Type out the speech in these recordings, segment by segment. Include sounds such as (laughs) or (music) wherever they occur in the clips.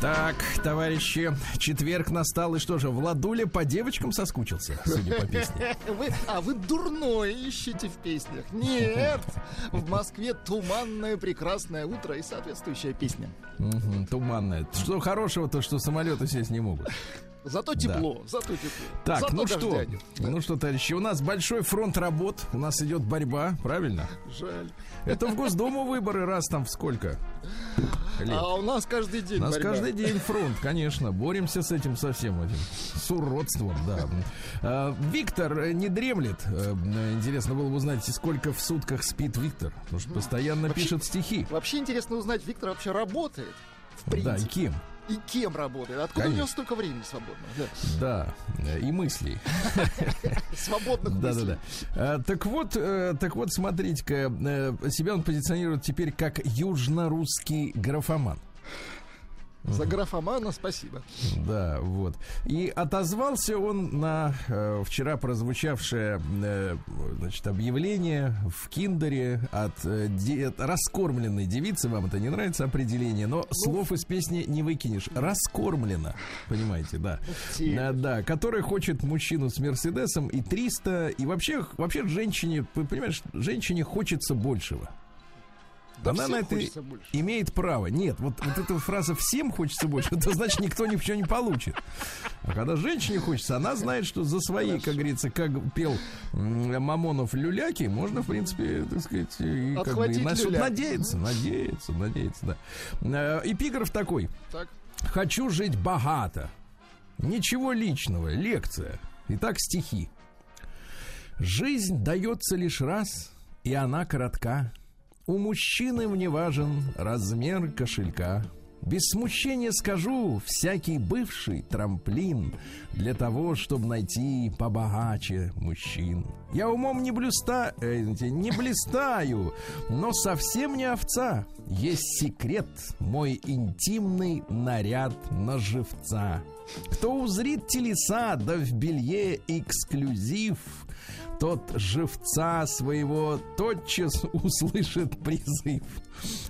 Так, товарищи, четверг настал, и что же, Владуля по девочкам соскучился, судя по песне. (laughs) Вы, а вы дурное ищете в песнях. Нет, в Москве туманное прекрасное утро и соответствующая песня. Мгм, туманное. Что хорошего-то, что самолеты сесть не могут. Зато тепло, зато тепло. Так, зато ну что, нет. ну что, товарищи, у нас большой фронт работ, у нас идет борьба, правильно? Жаль. Это в Госдуму выборы раз там в сколько? лет? А у нас каждый день У нас борьба. каждый день фронт, конечно. Боремся с этим со всем этим. С уродством, да. А, Виктор э, не дремлет. Э, Интересно было бы узнать, сколько в сутках спит Виктор. Потому что постоянно Вообще- пишет стихи. Вообще интересно узнать, Виктор вообще работает? В Да, принципе. кем? И кем работает? Откуда у него Конечно. столько времени свободного? Да. Да, и мыслей. (laughs) Свободных мыслей. да. А, Так вот, э, так вот, смотрите-ка, э, себя он позиционирует теперь как южно-русский графоман. За графомана спасибо. Да, вот. И отозвался он на э, вчера прозвучавшее э, значит, объявление в Киндере от, э, де- от раскормленной девицы. Вам это не нравится определение, но слов из песни не выкинешь. Раскормлена, понимаете, да. те. Да, да, который хочет мужчину с Мерседесом и 300. И вообще, вообще женщине, понимаешь, женщине хочется большего. Да Она на это больше. имеет право. Нет, вот, вот эта фраза «всем хочется больше», это значит, никто ничего не получит. А когда женщине хочется, она знает, что за свои, как говорится, как пел Мамонов люляки, можно, в принципе, так сказать, и как бы, и на люляк. надеяться, надеяться, надеяться, да. Э, Эпиграф такой. Так. Хочу жить богато. Ничего личного. Лекция. Итак, стихи. Жизнь дается лишь раз, и она коротка. У мужчины мне важен размер кошелька. Без смущения скажу, всякий бывший трамплин для того, чтобы найти побогаче мужчин. Я умом не блюста, э, не блистаю, но совсем не овца. Есть секрет, мой интимный наряд на живца. Кто узрит телеса, да в белье эксклюзив, тот живца своего тотчас услышит призыв.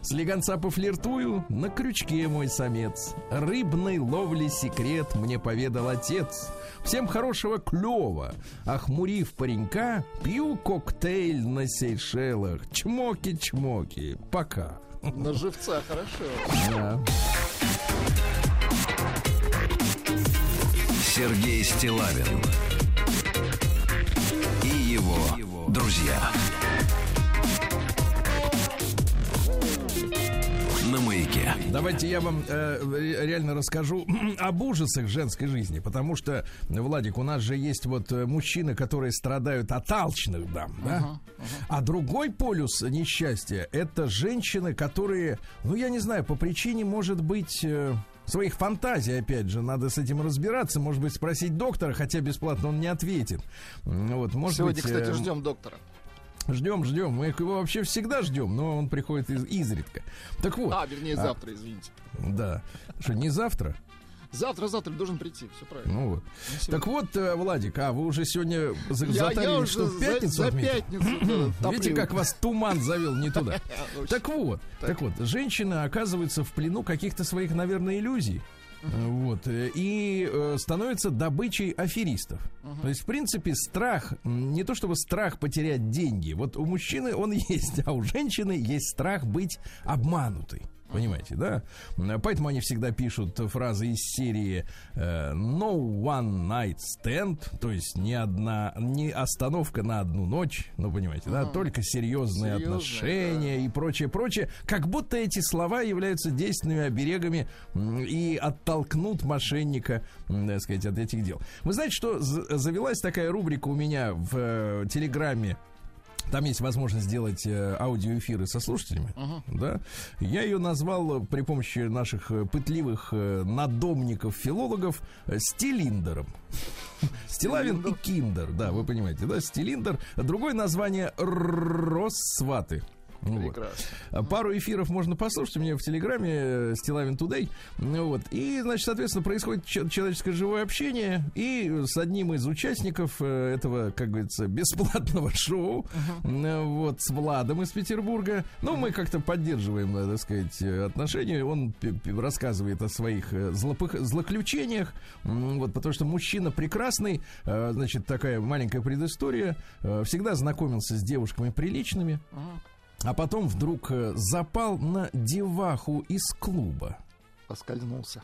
Слегонца пофлиртую, на крючке мой самец. Рыбной ловли секрет мне поведал отец. Всем хорошего клёва. Охмурив паренька, пью коктейль на Сейшелах. Чмоки-чмоки. Пока. На живца хорошо. Да. Сергей Стилавин его друзья. На маяке. Давайте я вам э, ре- реально расскажу (clears throat) об ужасах женской жизни, потому что, Владик, у нас же есть вот э, мужчины, которые страдают от алчных дам, да? А другой полюс несчастья это женщины, которые, ну я не знаю, по причине, может быть, э, своих фантазий, опять же, надо с этим разбираться, может быть, спросить доктора, хотя бесплатно он не ответит. Вот, может Сегодня, быть, кстати, э, ждем доктора. Ждем, ждем. Мы его вообще всегда ждем, но он приходит из- изредка. Так вот. А, вернее, завтра, извините. Да. Что, не завтра? Завтра, завтра должен прийти, все правильно. Ну вот. Так вот, э, Владик, а вы уже сегодня за- Я- затарили, я уже что в за- пятницу за отметили? пятницу, Видите, как вас туман завел не туда. (laughs) Так вот, так вот, женщина оказывается в плену каких-то своих, наверное, иллюзий. Вот, э, и э, становится добычей аферистов. То есть, в принципе, страх, не то чтобы страх потерять деньги. Вот у мужчины он (laughs) есть, а у женщины есть страх быть обманутой. Понимаете, да? Поэтому они всегда пишут фразы из серии э, No one night stand, то есть ни одна, не остановка на одну ночь, ну понимаете, да, только серьезные Серьезные, отношения и прочее, прочее. Как будто эти слова являются действенными оберегами и оттолкнут мошенника, так сказать, от этих дел. Вы знаете, что завелась такая рубрика у меня в э, Телеграме там есть возможность сделать э, аудиоэфиры со слушателями, да. Я ее назвал э, при помощи наших э, пытливых надомников-филологов стилиндером. (laughs) Стилавин и Киндер, да, вы понимаете, да, стилиндер. Другое название Россваты. Вот. Прекрасно. А Пару эфиров можно послушать у меня в Телеграме э, Стилавин Тудей. Ну Вот. И, значит, соответственно, происходит че- человеческое живое общение. И с одним из участников э, этого, как говорится, (laughs) бесплатного шоу, э, вот, с Владом из Петербурга. Ну, мы как-то поддерживаем, так сказать, отношения. Он рассказывает о своих злопых- злоключениях. Вот, потому что мужчина прекрасный. Значит, такая маленькая предыстория. Всегда знакомился с девушками приличными. А потом вдруг э, запал на деваху из клуба. Поскользнулся.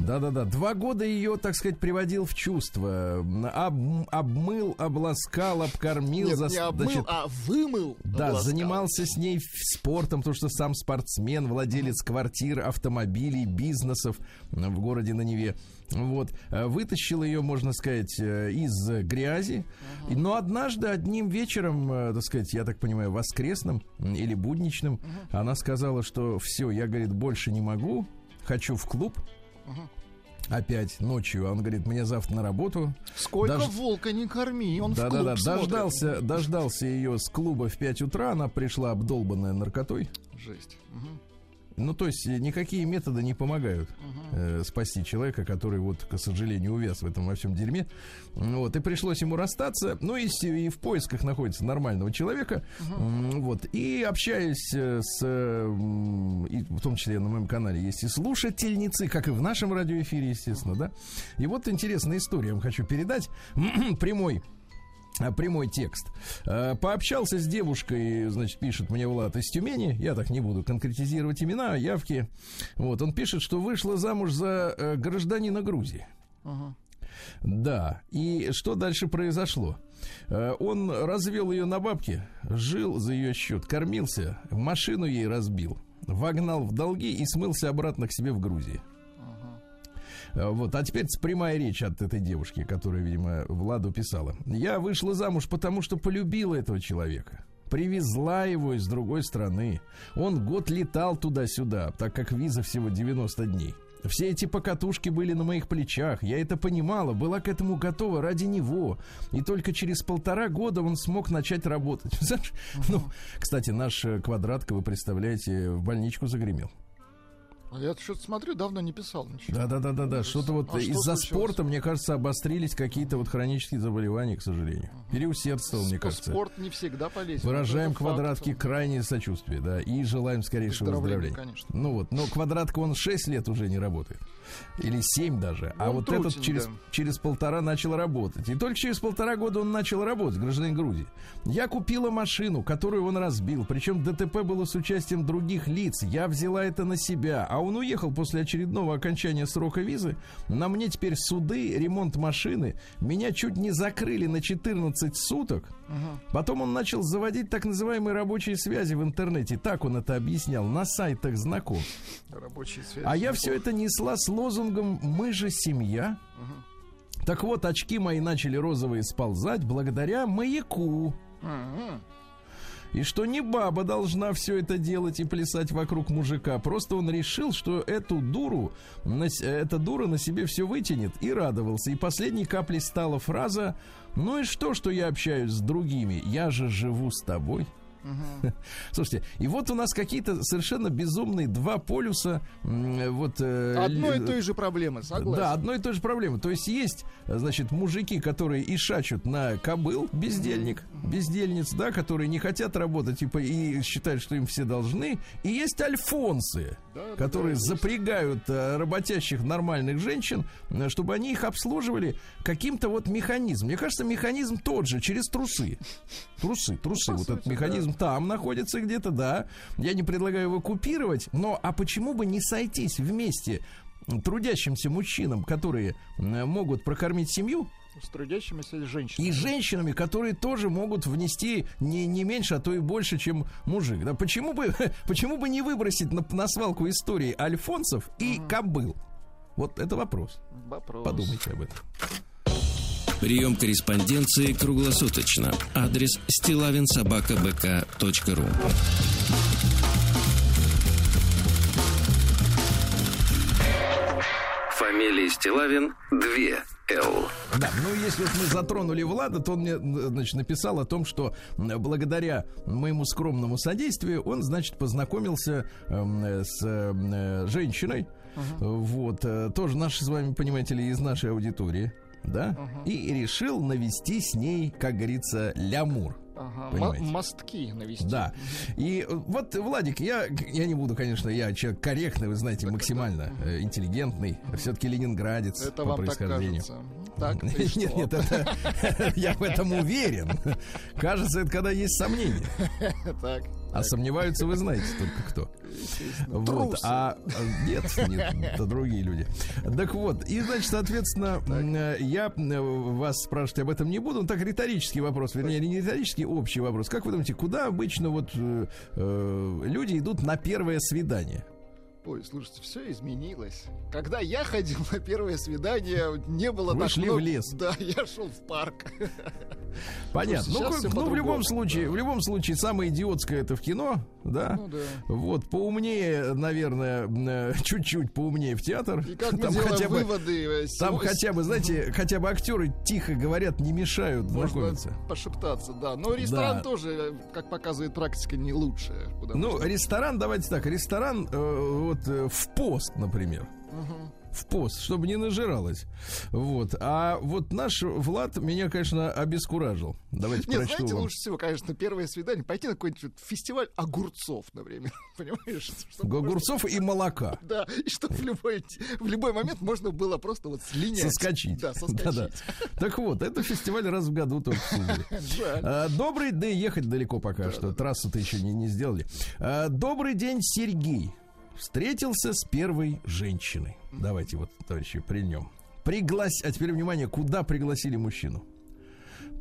Да-да-да. Два года ее, так сказать, приводил в чувство. Об- обмыл, обласкал, обкормил. Нет, зас- не обмыл, значит, а вымыл. да, обласкал. занимался с ней спортом, потому что сам спортсмен, владелец квартир, автомобилей, бизнесов в городе на Неве. Вот. Э, Вытащил ее, можно сказать, э, из э, грязи. И- Но однажды одним вечером, так сказать, я так понимаю, воскресным или будничным, она сказала, что все, я, говорит, больше не могу, хочу в клуб. Опять ночью. Он говорит, мне завтра на работу. Сколько Даже- волка не корми, он в клуб Да-да-да, смотрит. дождался, дождался ее с клуба в 5 утра. Она пришла обдолбанная наркотой. Жесть. Мгм. Ну, то есть э, никакие методы не помогают э, спасти человека, который вот, к сожалению, увяз в этом во всем дерьме. Вот, и пришлось ему расстаться. Ну, и, и в поисках находится нормального человека. М, Вот, и общаясь э, с, и в том числе на моем канале есть и слушательницы, как и в нашем радиоэфире, естественно, да. И вот интересная история я вам хочу передать. (clears throat) Прямой прямой текст. Э, Пообщался с девушкой, значит, пишет мне Влад из Тюмени. Я так не буду конкретизировать имена, явки. Вот, он пишет, что вышла замуж за э, гражданина Грузии. Ага. Да, и что дальше произошло? Э, Он развел ее на бабки, жил за ее счет, кормился, машину ей разбил, вогнал в долги и смылся обратно к себе в Грузии. Э, Вот, а теперь прямая речь от этой девушки, которая, видимо, Владу писала. Я вышла замуж, потому что полюбила этого человека. Привезла его из другой страны. Он год летал туда-сюда, так как виза всего 90 дней. Все эти покатушки были на моих плечах. Я это понимала, была к этому готова ради него. И только через полтора года он смог начать работать. (laughs) Ну, кстати, наш э, квадратка, вы представляете, в больничку загремел. А я что-то смотрю, давно не писал ничего. Да, да, да, да, да. Что-то вот А что из-за случилось? спорта, мне кажется, обострились какие-то вот хронические заболевания, к сожалению. Переусердствовал, мне кажется. Спорт не всегда полезен. Выражаем Это факт. крайнее сочувствие, да, и желаем скорейшего Выздоровления, конечно. Ну вот, но квадратка он 6 лет уже не работает. Или 7 даже. А Он вот трутень, этот через, да. через полтора начал работать. И только через полтора года он начал работать, гражданин Грузии. Я купила машину, которую он разбил. Причем ДТП было с участием других лиц. Я взяла это на себя. А он уехал после очередного окончания срока визы. На мне теперь суды, ремонт машины. Меня чуть не закрыли на 14 суток. Потом он начал заводить так называемые рабочие связи в интернете. Так он это объяснял на сайтах знакомств. Рабочие связи. А я все это несла с лозунгом «Мы же семья». Так вот, очки мои начали розовые сползать благодаря маяку. Мгм. И что не баба должна все это делать и плясать вокруг мужика. Просто он решил, что эту дуру, с- эта дура на себе все вытянет и радовался. И последней каплей стала фраза «Ну и что, что я общаюсь с другими? Я же живу с тобой». (laughs) Слушайте, и вот у нас какие-то совершенно безумные два полюса. Вот, э, Одной и той же проблемы, согласен. да, одной и той же проблемы. То есть есть, значит, мужики, которые и шачут на кобыл, бездельник, бездельниц, да, которые не хотят работать типа, и считают, что им все должны. И есть альфонсы, Да, да, которые да, запрягают э, работящих нормальных женщин, э, чтобы они их обслуживали каким-то вот механизмом. Мне кажется, механизм тот же, через трусы. Трусы, трусы. По вот этот сути, механизм там находится где-то, да. Я не предлагаю его купировать, но а почему бы не сойтись вместе трудящимся мужчинам, которые м, могут прокормить семью, С трудящимися женщинами. и женщинами, которые тоже могут внести не, не меньше, а то и больше, чем мужик. Да, почему, бы, (laughs) почему бы не выбросить на, на свалку истории альфонсов и кобыл? Вот это вопрос. Вопрос. Подумайте об этом. Прием корреспонденции круглосуточно. Адрес стилавинсобакабк.ру Фамилия Стилавин 2 Да, ну если вот мы затронули Влада, то он мне, значит, написал о том, что благодаря моему скромному содействию он, значит, познакомился э, с э, женщиной, uh-huh. вот, э, тоже наши с вами, понимаете ли, из нашей аудитории, да, uh-huh. и решил навести с ней, как говорится, лямур. Ага, мостки навести. Да. И вот, Владик, я, я не буду, конечно, я человек корректный, вы знаете, так максимально это... Э, интеллигентный. Все-таки ленинградец это по происхождению. Так, нет, нет, это (laughs) я в этом уверен. (laughs) Кажется, это когда есть сомнения. Так. А сомневаются, вы знаете только кто. Вот. А, а нет, нет, это другие люди. Так вот, и значит, соответственно, так. я вас спрашивать об этом не буду. Так риторический вопрос, вернее, не риторический, общий вопрос. Как вы думаете, куда обычно вот э, э люди идут на первое свидание? Ой, слушайте, все изменилось. Когда я ходил на первое свидание, не было Вы так шли много... в лес. Да, я шел в парк. Понятно. Ну, ну в любом случае, в любом случае, самое идиотское это в кино, да? Ну, да. Вот, поумнее, наверное, э, чуть-чуть поумнее в театр. И как (laughs) там хотя бы, выводы. Э, там хотя бы, знаете, хотя бы актеры тихо говорят, не мешают Можно пошептаться, да. Но ресторан да. тоже, как показывает практика, не лучше. Ну, ресторан, давайте так, ресторан э, вот э, в пост, например. В пост, чтобы не нажиралось. Вот. А вот наш Влад меня, конечно, обескуражил. Давайте Нет, знаете, вам. лучше всего, конечно, первое свидание пойти на какой-нибудь фестиваль огурцов, например. (laughs) Понимаешь? Огурцов можно... и молока. (laughs) Да, и чтобы в любой, в любой момент можно было просто вот слинять. Соскочить. Да, соскочить. Да, да. Так вот, это фестиваль раз в году только (laughs) а, Добрый, да ехать далеко пока что. Трассу-то еще не, не сделали. А, добрый день, Сергей встретился с первой женщиной. Давайте вот, товарищи, при нем. Приглась... А теперь внимание, куда пригласили мужчину?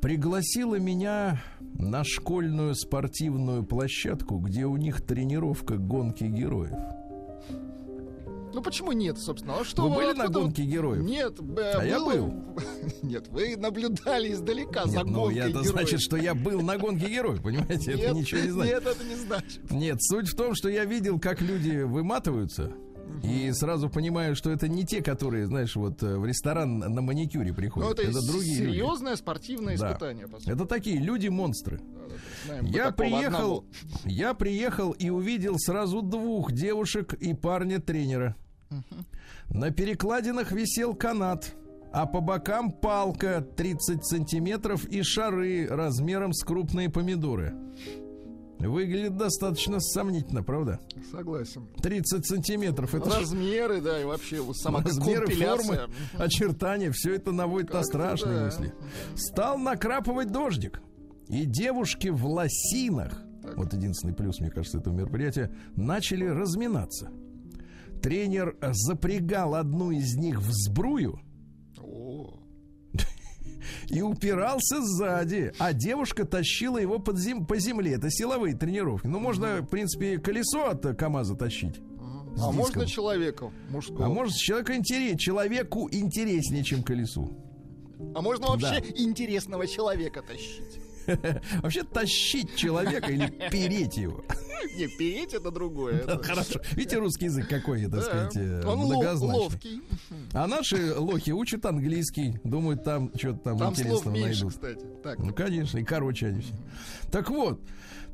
Пригласила меня на школьную спортивную площадку, где у них тренировка гонки героев. Ну почему нет, собственно? А что вы, вы были на гонке героев? Нет, а я был. (laughs) Нет, вы наблюдали издалека нет, за ну, гонкой это героев. значит, что я был на гонке героев, понимаете? Нет, это ничего не (laughs) значит. Нет, это не значит. Нет, суть в том, что я видел, как люди выматываются. И сразу понимаю, что это не те, которые, знаешь, вот э, в ресторан на маникюре приходят. Ну, это, это другие серьезное люди. спортивное да. испытание. Это такие люди-монстры. Я приехал, я приехал и увидел сразу двух девушек и парня-тренера. На перекладинах висел канат, а по бокам палка 30 сантиметров и шары размером с крупные помидоры. Выглядит достаточно сомнительно, правда? Согласен. 30 сантиметров. Это Размеры, да, и вообще сама Размеры, формы, очертания, все это наводит на страшные да. мысли. Стал накрапывать дождик. И девушки в лосинах, так. вот единственный плюс, мне кажется, этого мероприятия, начали разминаться. Тренер запрягал одну из них в сбрую и упирался сзади, а девушка тащила его под зем... по земле. Это силовые тренировки. Ну, можно, в принципе, колесо от КАМАЗа тащить. А можно человеку мужского? А может человеку интереснее, человеку интереснее, чем колесу. А можно вообще да. интересного человека тащить? (laughs) Вообще тащить человека или переть его. Не, переть это другое. Да, хорошо. Видите, русский язык какой, так да. сказать, э, Он многозначный. ловкий. А наши лохи учат английский. Думают, там что-то там, там интересного меньше, найдут. Кстати. Так. Ну, конечно, и короче они все. Так вот,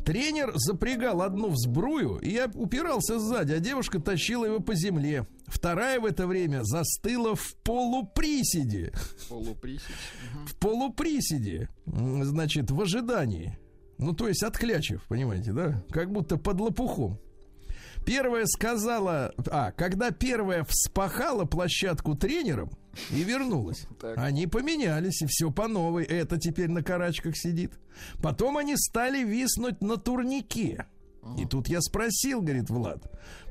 Тренер запрягал одну в сбрую, и я упирался сзади, а девушка тащила его по земле. Вторая в это время застыла в полуприседе. Полуприсед. В полуприседе. Значит, в ожидании. Ну, то есть отклячив, понимаете, да? Как будто под лопухом. Первая сказала... А, когда первая вспахала площадку тренером и вернулась, (laughs) так. они поменялись, и все по новой. Это теперь на карачках сидит. Потом они стали виснуть на турнике. Ага. И тут я спросил, говорит Влад,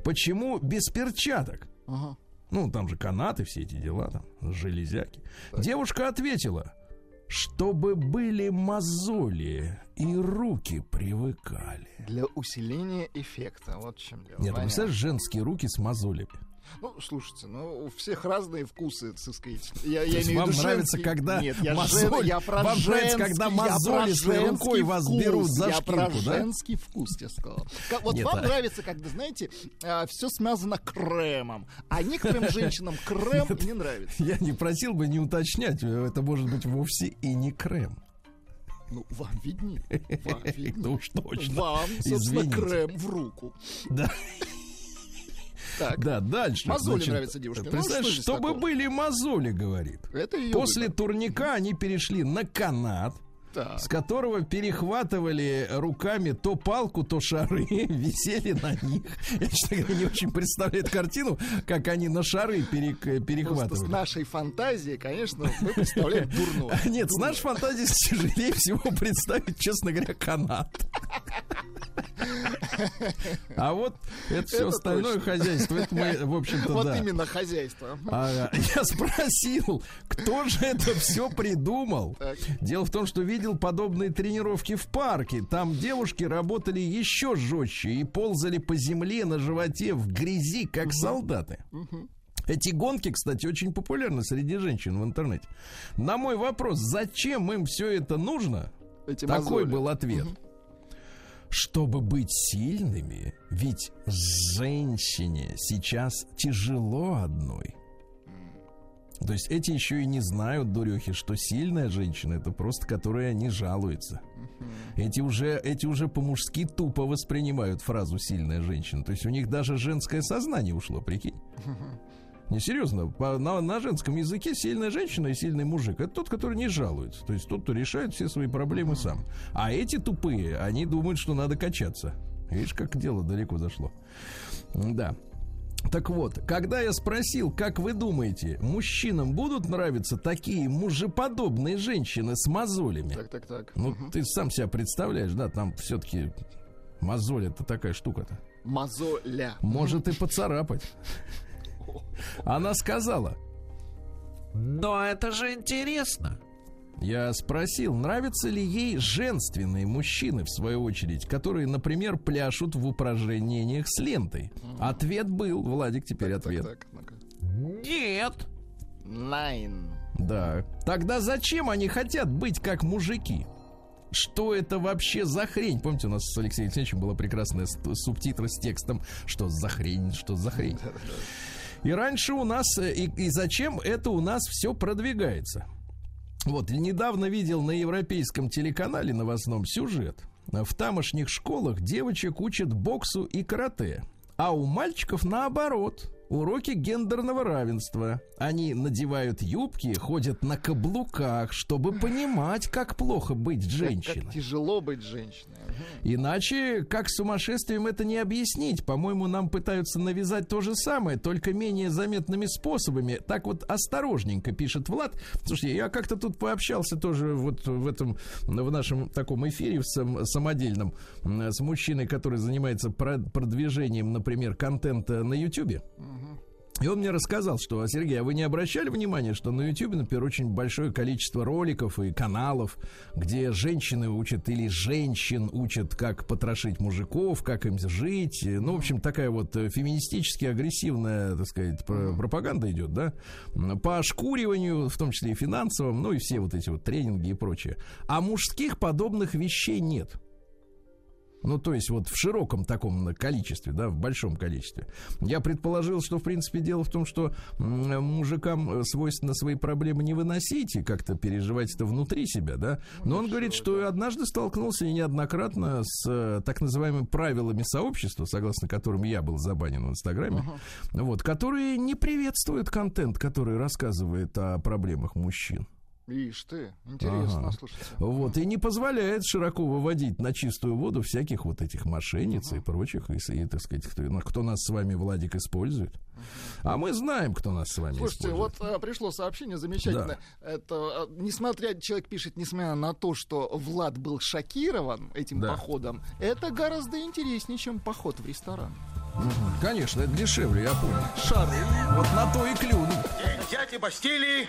почему без перчаток? Ага. Ну, там же канаты, все эти дела, там, железяки. Так. Девушка ответила, чтобы были мозоли и руки привыкали. Для усиления эффекта, вот в чем дело. Нет, представляешь, женские руки с мозолями. Ну, слушайте, ну, у всех разные вкусы, так сказать. Я, я имею вам виду нравится, женский- когда Нет, я, мозоль- жен- я про вам нравится, когда женский- мозоли про своей женский рукой вас вкус, берут за Я про шкирку, да? женский вкус, я сказал. Вот Нет, вам а- нравится, когда, знаете, все смазано кремом, а некоторым женщинам крем не нравится. Я не просил бы не уточнять, это может быть вовсе и не крем. Ну, вам виднее. Вам (laughs) виднее. Ну уж точно. Вам, собственно, Извините. крем в руку. Да, Так, да, дальше. Мозоли нравятся девушке. Ну, Представляешь, что здесь чтобы такого? были мозоли, говорит. это ее После турника они перешли на канат, Так. с которого перехватывали руками то палку, то шары, (laughs) висели на них. Я, честно говоря, не очень представляю эту картину, как они на шары перек- Просто с перехватывали. нашей фантазией, конечно, мы представляем дурное. (laughs) Нет, с нашей фантазией (laughs) тяжелее всего представить, честно говоря, канат. А вот это все остальное хозяйство, это мы, в общем-то, Вот именно хозяйство. А, я спросил, кто же это все придумал. Дело в том, что видел подобные тренировки в парке. Там девушки работали еще жестче и ползали по земле на животе в грязи, как солдаты. Эти гонки, кстати, очень популярны среди женщин в интернете. На мой вопрос, зачем им все это нужно, Эти такой мозоли. был ответ. Чтобы быть сильными, ведь женщине сейчас тяжело одной. То есть эти еще и не знают, дурехи, что сильная женщина это просто которая не жалуется. Эти уже, эти уже по-мужски тупо воспринимают фразу сильная женщина. То есть у них даже женское сознание ушло, прикинь. Не серьезно, по- на, на женском языке сильная женщина и сильный мужик это тот, который не жалуется. То есть тот, кто решает все свои проблемы сам. А эти тупые, они думают, что надо качаться. Видишь, как дело далеко зашло. Да. Так вот, когда я спросил, как вы думаете, мужчинам будут нравиться такие мужеподобные женщины с мозолями? Так, так, так. Ну, ты сам себя представляешь, да, там все-таки мозоль это такая штука-то. Мозоля. Может и поцарапать. (laughs) Она сказала, Но это же интересно. я спросил, нравятся ли ей женственные мужчины, в свою очередь, которые, например, пляшут в упражнениях с лентой. Ответ был, Владик, теперь ответ. Так, ну-ка. Нет. Nine. Да. Тогда зачем они хотят быть как мужики? Что это вообще за хрень? Помните, у нас с Алексеем Алексеевичем была прекрасная с- субтитры с текстом «Что за хрень? Что за хрень?» И раньше у нас, э, и, и зачем это у нас все продвигается? Вот, недавно видел на европейском телеканале новостном сюжет. В тамошних школах девочек учат боксу и карате, а у мальчиков наоборот. Уроки гендерного равенства. Они надевают юбки, ходят на каблуках, чтобы понимать, как плохо быть женщиной. как тяжело быть женщиной. Иначе, как сумасшествием это не объяснить. По-моему, нам пытаются навязать то же самое, только менее заметными способами. Так вот, осторожненько, пишет Влад. Слушайте, я как-то тут пообщался тоже вот в этом, в нашем таком эфире сам- самодельном с мужчиной, который занимается про- продвижением, например, контента на Ютьюбе. И он мне рассказал, что, Сергей, а вы не обращали внимания, что на YouTube, например, очень большое количество роликов и каналов, где женщины учат или женщин учат, как потрошить мужиков, как им жить. Ну, в общем, такая вот э, феминистически агрессивная, так сказать, про- пропаганда идет, да, по ошкуриванию, в том числе и финансовым, ну и все вот эти вот тренинги и прочее. А мужских подобных вещей нет. Ну, то есть вот в широком таком количестве, да, в большом количестве. Я предположил, что, в принципе, дело в том, что мужикам э, свойственно свои проблемы не выносить и как-то переживать это внутри себя, да. Но он говорит, что однажды столкнулся и неоднократно с э, так называемыми правилами сообщества, согласно которым я был забанен в Инстаграме, вот, которые не приветствуют контент, который рассказывает о проблемах мужчин. Ишь ты, интересно, Ага. слушайте. Вот, и не позволяет широко выводить на чистую воду всяких вот этих мошенниц и прочих, и, и, так сказать, кто, кто нас с вами, Владик, использует. А мы знаем, кто нас с вами Слушайте, использует. вот а, пришло сообщение замечательное. Это, а, несмотря, человек пишет, несмотря на то, что Влад был шокирован этим Да. походом, это гораздо интереснее, чем поход в ресторан. Конечно, это дешевле, я понял. Шары. Вот на то и клюнул. День взятия Бастилии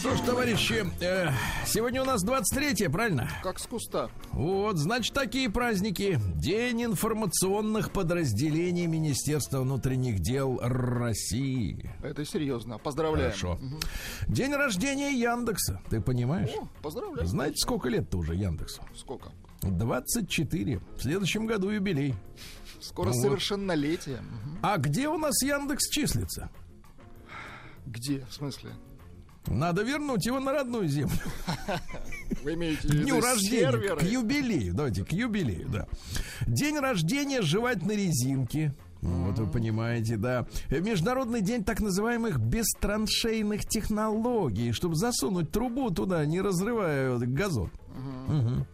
что ж, товарищи, э, сегодня у нас 23 правильно? Как с куста. Вот, значит, такие праздники. День информационных подразделений Министерства внутренних дел России. Это серьезно. Поздравляем. Хорошо. День рождения Яндекса, ты понимаешь? О, поздравляю. Знаете, сколько лет-то уже Яндексу? Сколько? 24. В следующем году юбилей. Скоро Вот. совершеннолетие. Мгм. А где у нас Яндекс числится? Где? В смысле? Надо вернуть его на родную землю. (laughs) Вы имеете в виду дню рождения, серверы? к юбилею. Давайте, к юбилею, да. День рождения жевательной резинки. Вот вы понимаете, да. Международный день так называемых бестраншейных технологий, чтобы засунуть трубу туда, не разрывая газон. Мгм.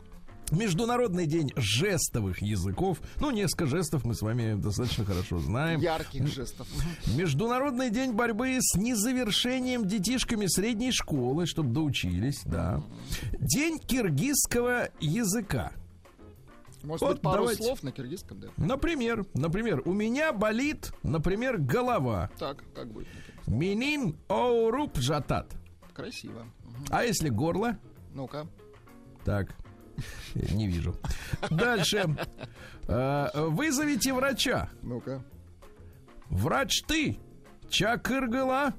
Международный день жестовых языков. Ну, несколько жестов мы с вами достаточно хорошо знаем. Ярких жестов. Международный день борьбы с незавершением детишками средней школы, чтобы доучились, да. День киргизского языка. Может Вот быть, пару давайте. слов на киргизском, да? Например, например, у меня болит, например, голова. Так, как будет? Минин оуруп жатат. Красиво. А если горло? Ну-ка. Так, (laughs) не вижу. Дальше. Э, Вызовите врача. Ну-ка. Врач ты. Чакыргала.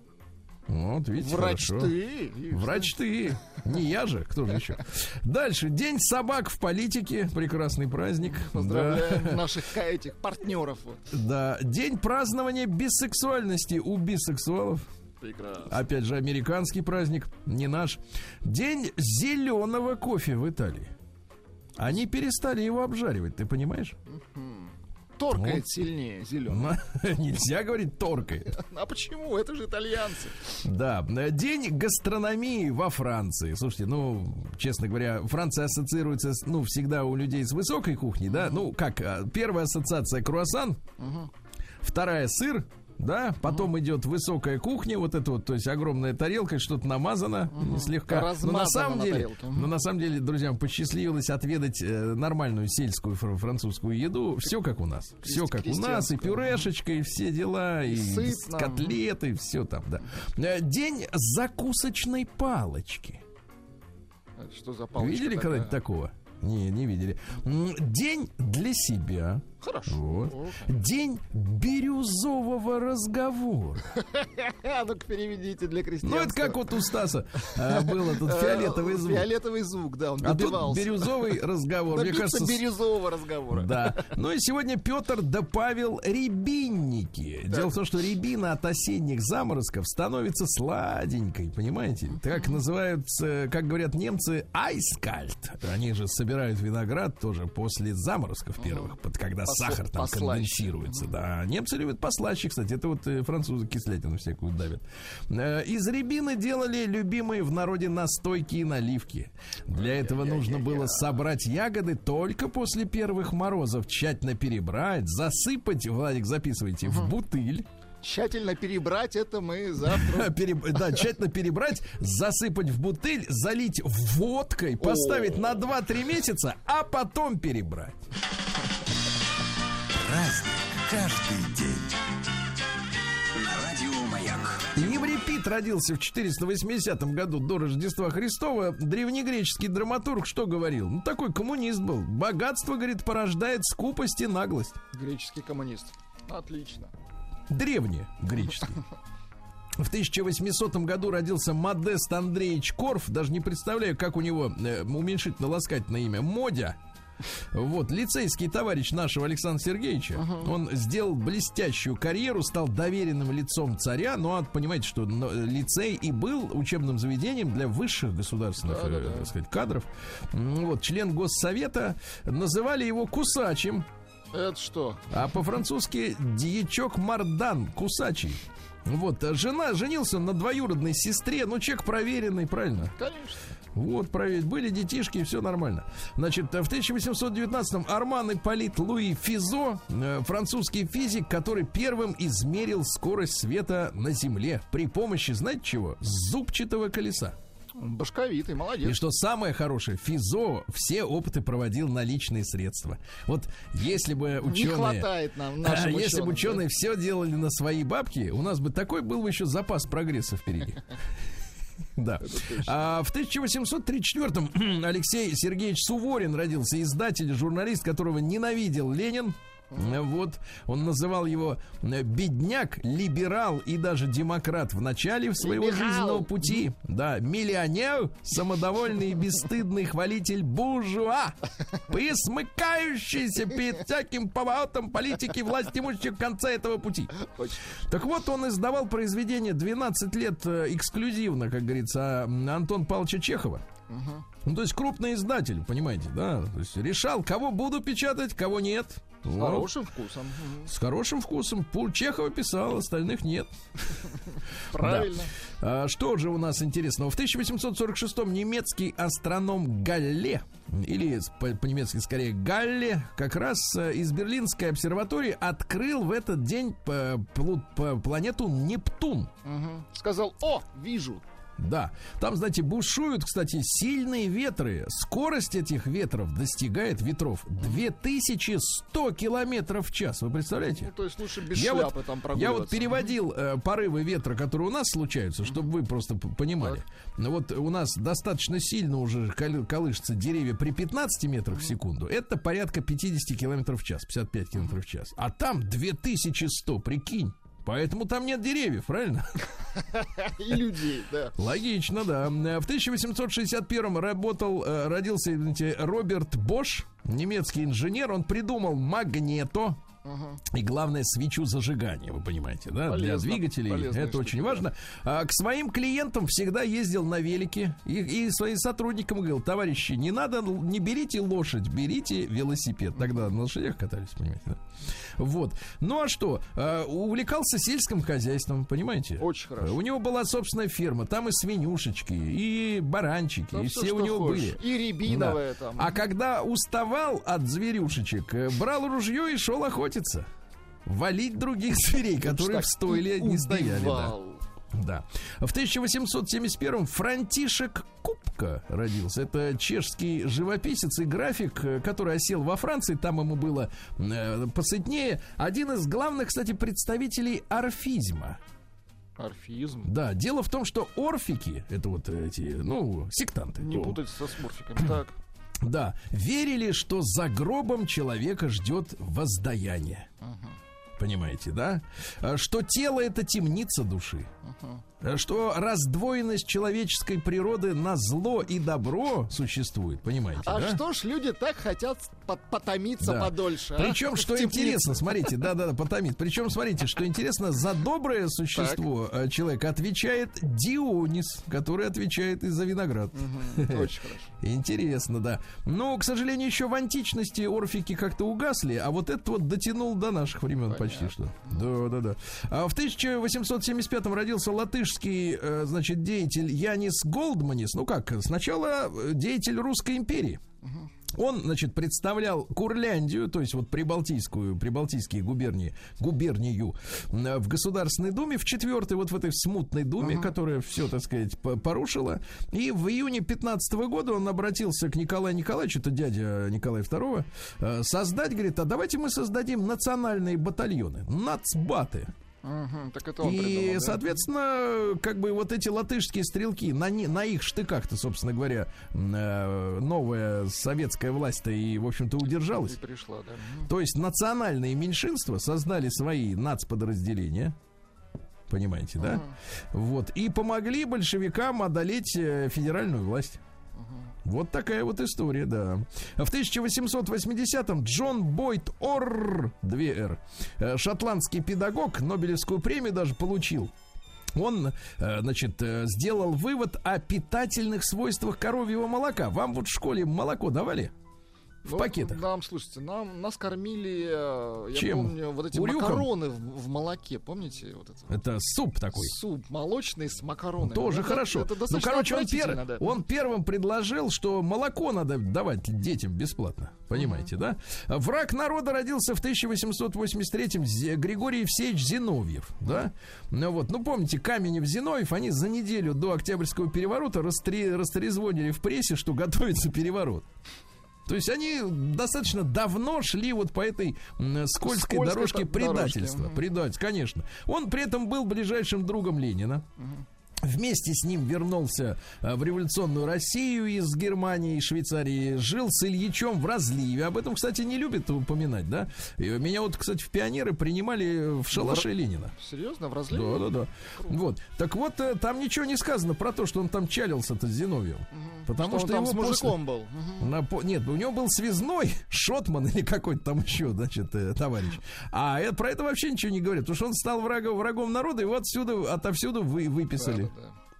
Вот, видите, Врач хорошо. ты. Врач ты. Не я же, кто же еще. Дальше. День собак в политике. Прекрасный праздник. Поздравляем наших ка- этих партнеров. Да. да. День празднования бисексуальности у бисексуалов. Прекрасно. Опять же, американский праздник, не наш. День зеленого кофе в Италии. Они перестали его обжаривать, ты понимаешь? Торкает Вот. сильнее зеленый. М- (laughs) Нельзя говорить торкает. А почему? Это же итальянцы. Да, день гастрономии во Франции. Слушайте, ну, честно говоря, Франция ассоциируется, ну, всегда у людей с высокой кухней, да? Ну, как, а, первая ассоциация круассан, вторая сыр, да, потом идет высокая кухня, вот это вот, то есть огромная тарелка, что-то намазано слегка. Но на самом на деле, тарелке. Но на самом деле, друзья, посчастливилось отведать э, нормальную сельскую фр- французскую еду. Все как у нас. Все как у нас. И пюрешечка, и все дела, и, сытно. котлеты, все там, да. Э, День закусочной палочки. Что за палочка видели когда-нибудь такого? Не, не видели. День для себя. Хорошо. Вот. День бирюзового разговора. (laughs) А ну-ка переведите для крестьян. Ну, это как вот у Стаса а, был этот фиолетовый звук. Фиолетовый звук, да, он А тут добивался. бирюзовый разговор. Мне кажется, бирюзового разговора. Да. (laughs) Ну и сегодня Петр добавил рябинники. Дело в том, что рябина от осенних заморозков становится сладенькой, понимаете? Так называются, как говорят немцы, айскальт. Они же собирают виноград тоже после заморозков первых, под когда сахар там послаще. конденсируется. Да, немцы любят послаще, кстати. Это вот э, французы кислятину всякую давят. Э, Из рябины делали любимые в народе настойки и наливки. Для этого нужно было собрать ягоды только после первых морозов, тщательно перебрать, засыпать, Владик, записывайте, в бутыль. Тщательно перебрать это мы завтра. (laughs) Переб- Да, тщательно перебрать, засыпать в бутыль, залить водкой, поставить на 2-3 месяца, а потом перебрать. Праздник каждый день. На радио Маяк. Еврипид родился в 480 году до Рождества Христова. Древнегреческий драматург что говорил? Ну, такой коммунист был. Богатство, говорит, порождает скупость и наглость. Греческий коммунист. Отлично. Древнее греческий. (laughs) В 1800 году родился Модест Андреевич Корф. Даже не представляю, как у него э, уменьшительно-ласкательное имя. Модя. Вот, лицейский товарищ нашего Александра Сергеевича, он сделал блестящую карьеру, стал доверенным лицом царя, ну, а понимаете, что но, э, лицей и был учебным заведением для высших государственных, э, Да-да-да. так сказать, кадров. Вот, член Госсовета, называли его Кусачем, Это что? а по-французски дьячок Мардан, кусачий. Вот, а жена, женился на двоюродной сестре, ну, человек проверенный, правильно? Конечно. Вот, проверить, были детишки, все нормально. Значит, в 1819-м Арман Ипполит Луи Физо, э, французский физик, который первым измерил скорость света на Земле при помощи, знаете чего? Зубчатого колеса. Башковитый, И молодец. что самое хорошее, Физо все опыты проводил на личные средства. Вот если бы Не ученые... хватает нам (laughs) нашим А если бы ученые все делали на свои бабки, у нас бы такой был бы еще запас прогресса впереди. Да. А в 1834-м (clears throat) Алексей Сергеевич Суворин родился, издатель, журналист, которого ненавидел Ленин. Вот, он называл его бедняк, либерал и даже демократ в начале своего Либерал. жизненного пути. Да, миллионер, самодовольный и бесстыдный хвалитель буржуа, присмыкающийся перед всяким поворотом политики власти имущих в конце этого пути. Так вот, он издавал произведение 12 лет э, эксклюзивно, как говорится, м, Антон Павловича Чехова. Ну, то есть крупный издатель, понимаете, да? То есть решал, кого буду печатать, кого нет. С Вот. хорошим вкусом. С хорошим вкусом. Пу- Чехова писал, остальных нет. (laughs) Правильно. А, что же у нас интересного? В 1846-м немецкий астроном Галле, или по-немецки скорее Галле, как раз э, из Берлинской обсерватории открыл в этот день п- планету Нептун. Сказал, о, вижу. Да, там, знаете, бушуют, кстати, сильные ветры. Скорость этих ветров достигает ветров 2100 километров в час. Вы представляете? Ну, то есть лучше без Я шляпы вот, там я прогуливаться. вот переводил э, порывы ветра, которые у нас случаются, чтобы вы просто понимали. Ну вот у нас достаточно сильно уже кол- колышутся деревья при 15 метрах в секунду. Это порядка 50 километров в час, 55 километров в час. А там 2100, прикинь. Поэтому там нет деревьев, правильно? (laughs) И людей, да. Логично, да. В 1861 работал, э, родился, извините, Роберт Бош, немецкий инженер. Он придумал магнето. И главное, свечу зажигания, вы понимаете, да, для Полезно, двигателей. полезная Это очень важно. А, к своим клиентам всегда ездил на велике и, и своим сотрудникам говорил, товарищи, не надо, не берите лошадь, берите велосипед. Тогда на лошадях катались, понимаете, да? Вот. Ну а что? А, увлекался сельским хозяйством, понимаете? Очень хорошо. У него была собственная ферма, там и свинюшечки, и баранчики, Там и всё, все у него хочешь. были. И рябиновая Да. там. А когда уставал от зверюшечек, э, брал ружье и шел охотиться. Валить других зверей, которые в стойле не стояли. Да. Да. В 1871-м Франтишек Купка родился. Это чешский живописец и график, э, который осел во Франции. Там ему было э, посытнее. Один из главных, кстати, представителей орфизма. Орфизм. Да, дело в том, что орфики, это вот эти, ну, сектанты. Не путать со смурфиками. (clears throat) Так. Да, верили, что за гробом человека ждет воздаяние. Понимаете, да? А, Что тело это темница души. А, Что раздвоенность человеческой природы на зло и добро существует, понимаете, А да? что ж люди так хотят по- потомиться Да. подольше? а? Причем, В что интересно, смотрите, (laughs) да-да-да, потомит. Причем, смотрите, что интересно, за доброе существо э, человека отвечает Дионис, который отвечает и за виноград. Мгм, (laughs) Очень хорошо. Интересно, да. Но, к сожалению, еще в античности орфики как-то угасли, а вот этот вот дотянул до наших времен почти что. Да, да, да. А в 1875 родился латышский, э, значит, деятель Янис Голдманис. Ну как, сначала э, деятель Русской империи. Он, значит, представлял Курляндию, то есть вот прибалтийскую, прибалтийские губернии, губернию э, в Государственной Думе, в четвертой, вот в этой смутной Думе, которая все, так сказать, по- порушила. И в июне 15 года он обратился к Николаю Николаевичу, это дядя Николая II, создать, говорит, а давайте мы создадим национальные батальоны, нацбаты. Мгм, Так это он И, придумал, да? соответственно, как бы вот эти латышские стрелки, на, на их штыках-то, собственно говоря, э, новая советская власть-то и, в общем-то, И удержалась. пришла, да. То есть национальные меньшинства создали свои нацподразделения. Понимаете, да? Вот. И помогли большевикам одолеть э, федеральную власть. Вот такая вот история, да. В 1880-м Джон Бойт Орр, 2Р, э, шотландский педагог, Нобелевскую премию даже получил. Он, э, значит, э, сделал вывод о питательных свойствах коровьего молока. Вам вот в школе молоко давали? В Ну, пакетах? Нам, слушайте, нам, нас кормили, э, я Чем? помню, вот эти Урюком? макароны в, в молоке, помните? Вот это? Это суп такой. Суп молочный с макаронами. Тоже Ну, это- хорошо. Это ну, достаточно короче, он, пер- да. он первым предложил, что молоко надо давать детям бесплатно. Понимаете, да? Враг народа родился в 1883-м Зе- Григорий Евсеевич Зиновьев, да? Ну вот, ну помните, Каменев Зиновьев, они за неделю до Октябрьского переворота растре- растрезвонили в прессе, что готовится переворот. То есть они достаточно давно шли вот по этой скользкой, Скользкой дорожке предательства. мгм. Предатель, конечно. Он при этом был ближайшим другом Ленина. Вместе с ним вернулся э, в революционную Россию из Германии и Швейцарии. Жил с Ильичом в разливе. Об этом, кстати, не любят упоминать, да? И меня вот, кстати, в пионеры принимали в шалаше Ленина. Серьезно, в разливе? Да, да, да. Вот. Так вот, э, там ничего не сказано про то, что он там чалился-то с Зиновьевым. Потому Что что, он там его с после- мужиком был. Мгм. на Нет, у него был связной, (laughs) шотман или какой-то там еще, значит, э, товарищ. А это, про это вообще ничего не говорят, потому что он стал врагом, врагом народа, его отсюда, отовсюду вы, выписали.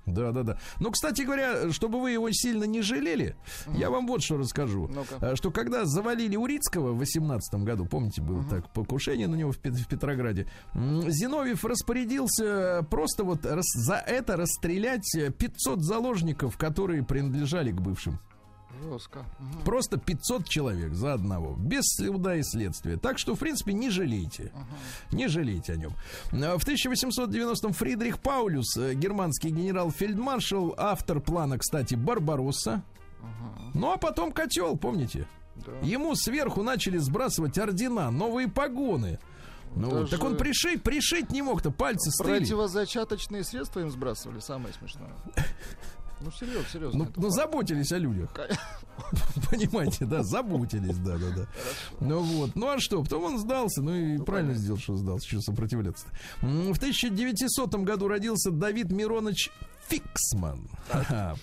Да, да, да. Ну, кстати говоря, чтобы вы его сильно не жалели, я вам вот что расскажу. Ну-ка. А, Что когда завалили Урицкого в 18 году, помните, было так покушение на него в, в Петрограде, Зиновьев распорядился просто вот за это расстрелять э, 500 заложников, которые принадлежали к бывшим. Жестко. Мгм. Просто 500 человек за одного, без суда и следствия. Так что, в принципе, не жалейте. Не жалейте о нем. А В 1890-м Фридрих Паулюс, э, германский генерал-фельдмаршал, автор плана, кстати, Барбаросса. Ну, а потом котел, помните? Да. Ему сверху начали сбрасывать ордена, новые погоны. Ну, Даже- так он пришить, пришить не мог-то, пальцы стыли. Противозачаточные средства им сбрасывали, самое смешное. Ну, серьезно, серьезно. Ну, ну, заботились о людях. (laughs) Понимаете, да, заботились, да, да, да. Ну вот, ну а что, потом он сдался, ну и правильно сделал, что сдался, что сопротивляться. В 1900 году родился Давид Миронович Фиксман.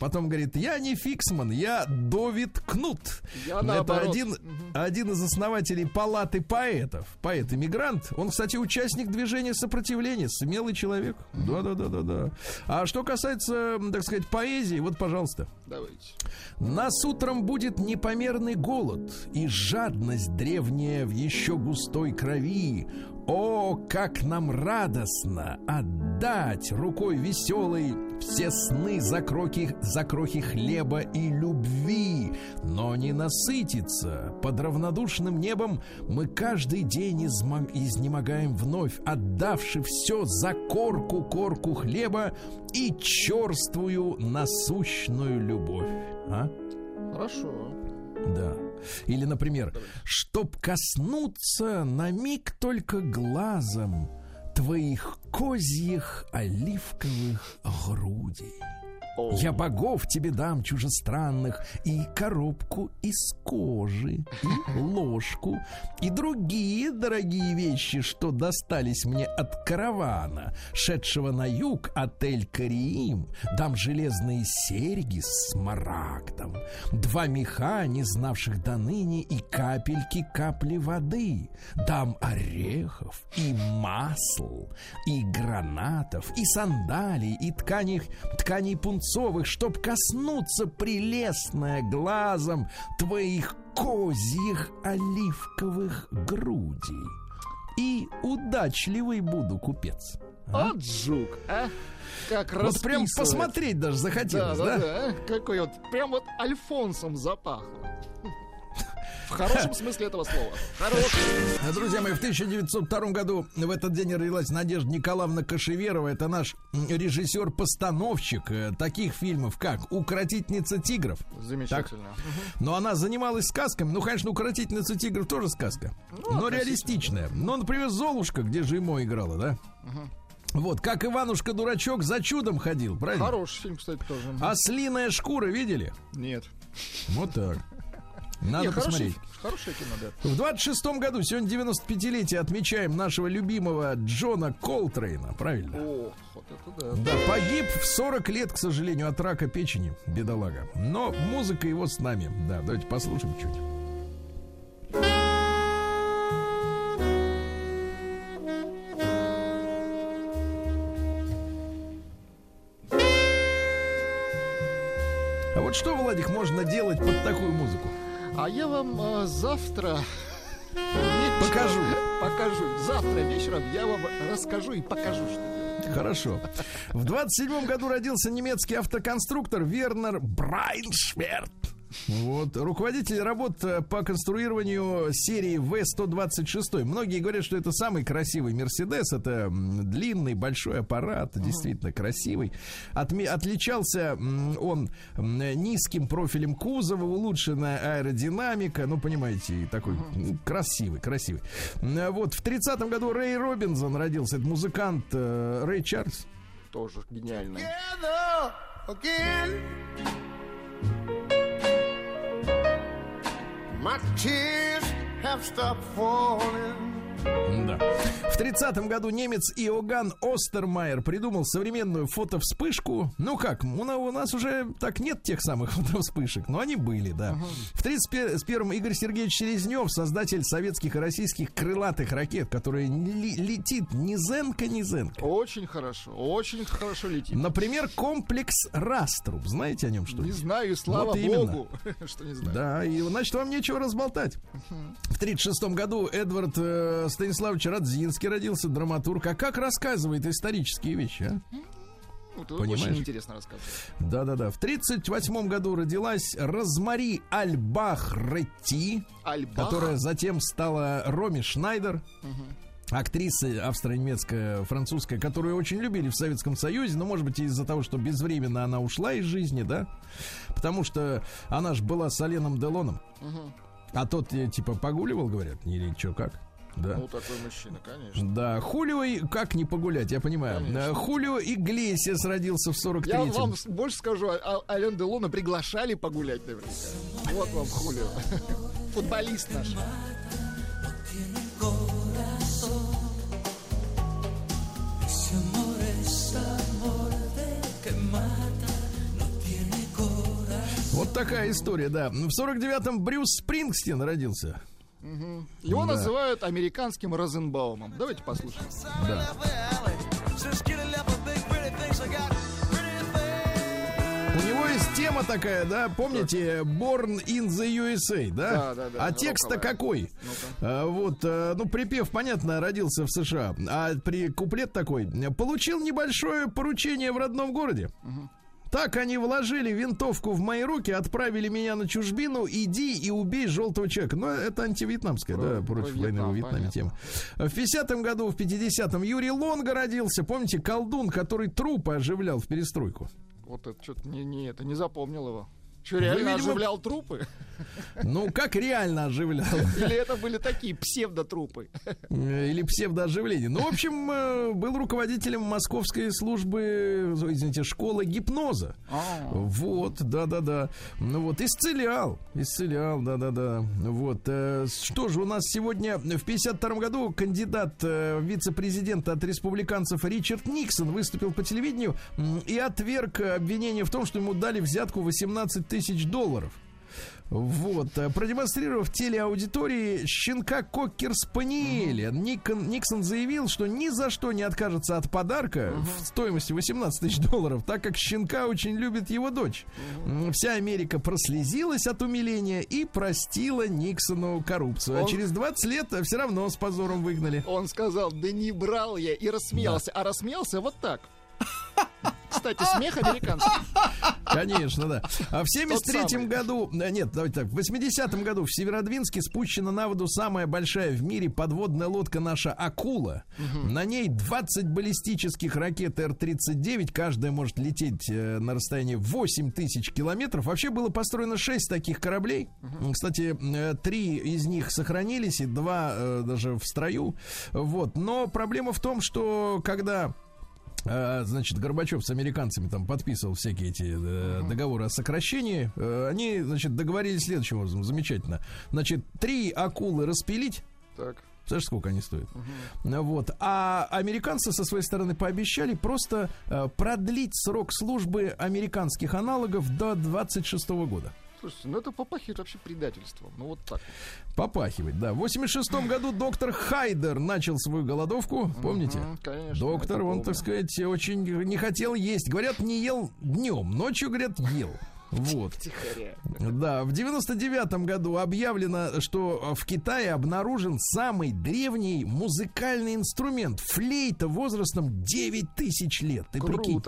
Потом говорит, я не Фиксман, я Довид Кнут. Я Это наоборот. один, один из основателей палаты поэтов. Поэт-иммигрант. Он, кстати, участник движения сопротивления. Смелый человек. Да, да, да, да, да. А что касается, так сказать, поэзии, вот, пожалуйста. Давайте. Нас утром будет непомерный голод и жадность древняя в еще густой крови. О, как нам радостно отдать рукой веселой все сны за крохи, за крохи хлеба и любви, но не насытиться под равнодушным небом мы каждый день изма- изнемогаем вновь, отдавши все за корку корку хлеба и черствую насущную любовь. А? Хорошо. Да. Или, например, чтоб коснуться на миг только глазом твоих козьих оливковых грудей. Я богов тебе дам чужестранных и коробку из кожи, и ложку, и другие дорогие вещи, что достались мне от каравана, шедшего на юг отель Кариим. Дам железные серьги с смарагдом, два меха, не знавших до ныне, и капельки капли воды. Дам орехов и масл, и гранатов, и сандалий, и тканей, тканей пунцовых, чтоб коснуться прелестное глазом твоих козьих оливковых грудей. И удачливый буду купец. А? Жук, а? Как Вот прям посмотреть даже Да, захотелось, да, да? да. Какой вот, прям вот Альфонсом запахло. В хорошем смысле этого слова. Хороший. Друзья мои, в 1902 году в этот день родилась Надежда Николаевна Кашеверова. Это наш режиссер-постановщик э, таких фильмов, как «Укротительница тигров». Замечательно. Но она занималась сказками. Ну, конечно, «Укротительница тигров» тоже сказка. но реалистичная. Ну, например, «Золушка», где же ему играла, да? Вот, как Иванушка-дурачок за чудом ходил, правильно? Хороший фильм, кстати, тоже. Ослиная шкура, видели? Нет. Вот так. Надо Не, хороший- посмотреть. Хорошее кино, да. В 26-м году, сегодня 95-летие, отмечаем нашего любимого Джона Колтрейна, правильно? О, вот это да. Да, погиб в 40 лет, к сожалению, от рака печени, бедолага. Но музыка его с нами. Да, давайте послушаем чуть. А вот что, Владик, можно делать под такую музыку? А я вам э, завтра Покажу. Покажу. Завтра вечером я вам расскажу и покажу, что. Хорошо. В 27 году родился немецкий автоконструктор Вернер Брайншверт. Вот, руководитель работ э, по конструированию серии В-126. Многие говорят, что это самый красивый Мерседес. Это длинный, большой аппарат, действительно красивый. Отме- отличался он низким профилем кузова, улучшенная аэродинамика. Ну, понимаете, такой м, красивый, красивый. Вот, в 30-м году Рэй Робинсон родился. Это музыкант э, Рэй Чарльз. Тоже гениальная. Together again. My tears have stopped falling. Да. В 30-м году немец Иоганн Остермайер придумал современную фотовспышку. Ну как, у на- у нас уже так нет тех самых (laughs) фотовспышек, но они были, да. В 31-м Игорь Сергеевич Селезнев, создатель советских и российских крылатых ракет, которые ли- летит ни зенка, ни зенка. Очень хорошо, очень хорошо летит. Например, комплекс Раструб. Знаете о нем что Не знаю, слава Вот именно. богу, (laughs) что не знаю. Да, и значит, вам нечего разболтать. В 1936 году Эдвард э, Станиславович Радзинский родился, драматург. А как рассказывает исторические вещи, а? Это Понимаешь? Очень интересно рассказывать. Да-да-да. В 1938 году родилась Розмари Альбахретти, Альбах. которая затем стала Роми Шнайдер. Актриса австро-немецкая, французская, которую очень любили в Советском Союзе, но, может быть, из-за того, что безвременно она ушла из жизни, да? Потому что она же была с Оленом Делоном. А тот, э, типа, погуливал, говорят, или что, как? Да. Ну, такой мужчина, конечно. Да, Хулио, и- как не погулять, я понимаю. Конечно. Э, Хулио Иглесиас родился в Я 43-м. вам с- больше скажу, а- а- Ален Делона приглашали погулять наверняка. Вот вам Хулио. (laughs) Футболист наш. Вот такая история, да. В 49-м Брюс Спрингстин родился. Его Да. называют американским Розенбаумом. Давайте послушаем. Да. У него есть тема такая, да, помните, Born in the USA, да? Да, да, да, А текст-то какой? А, вот, э, ну, припев, понятно, родился в США, а при куплет такой. Получил небольшое поручение в родном городе. Так они вложили винтовку в мои руки, отправили меня на чужбину, иди и убей желтого человека. Но это антивьетнамская, Про- да, про против войны во Вьетнам, Вьетнаме понятно. тема. В 50-м году, в 50-м Юрий Лонга родился. Помните, колдун, который трупы оживлял в перестройку? Вот это что-то не, не, это не запомнил его. Что, Вы, реально видимо- оживлял трупы? Ну, как реально оживлял? Или это были такие псевдотрупы? Э, Или псевдооживление. Ну, в общем, э, был руководителем московской службы, извините, школы гипноза. А, Вот, да-да-да. Ну вот, исцелял, исцелял, да-да-да. Вот, э, что же у нас сегодня в 52 году кандидат э, вице-президента от республиканцев Ричард Никсон выступил по телевидению и отверг э, обвинение в том, что ему дали взятку 18 тысяч долларов. Вот, э, продемонстрировав телеаудитории щенка Кокер Спаниеля, Никон- Никсон заявил, что ни за что не откажется от подарка в стоимости 18 тысяч долларов, так как щенка очень любит его дочь. Вся Америка прослезилась от умиления и простила Никсону коррупцию. А через 20 лет все равно с позором выгнали. Он сказал, да не брал я, и рассмеялся. А рассмеялся вот так. (laughs) Кстати, смех американцев. Конечно, да. А в 73 самый. году, э, нет, давайте так, в 80 году в Северодвинске спущена на воду самая большая в мире подводная лодка наша «Акула». На ней 20 баллистических ракет Р-39, каждая может лететь э, на расстоянии 8 тысяч километров. Вообще было построено 6 таких кораблей. М, Кстати, э, три из них сохранились, и два даже в строю. Вот. Но проблема в том, что когда Значит, Горбачев с американцами там подписывал всякие эти э, договоры о сокращении. Э, они, значит, договорились следующим образом. Замечательно. Значит, три акулы распилить. Так. Знаешь, сколько они стоят? Ну Вот. А американцы со своей стороны пообещали просто э, продлить срок службы американских аналогов до 26 года. Слушайте, ну это попахивает вообще предательством. Ну вот так. Попахивает, да. В 86 году доктор Хайдер начал свою голодовку. Помните? Конечно. Доктор, он, помню. так сказать, очень не хотел есть. Говорят, не ел днем, ночью, говорят, ел. Вот. Тихоря. Да, в 99 году объявлено, что в Китае обнаружен самый древний музыкальный инструмент. Флейта возрастом 9 тысяч лет. Ты прикинь.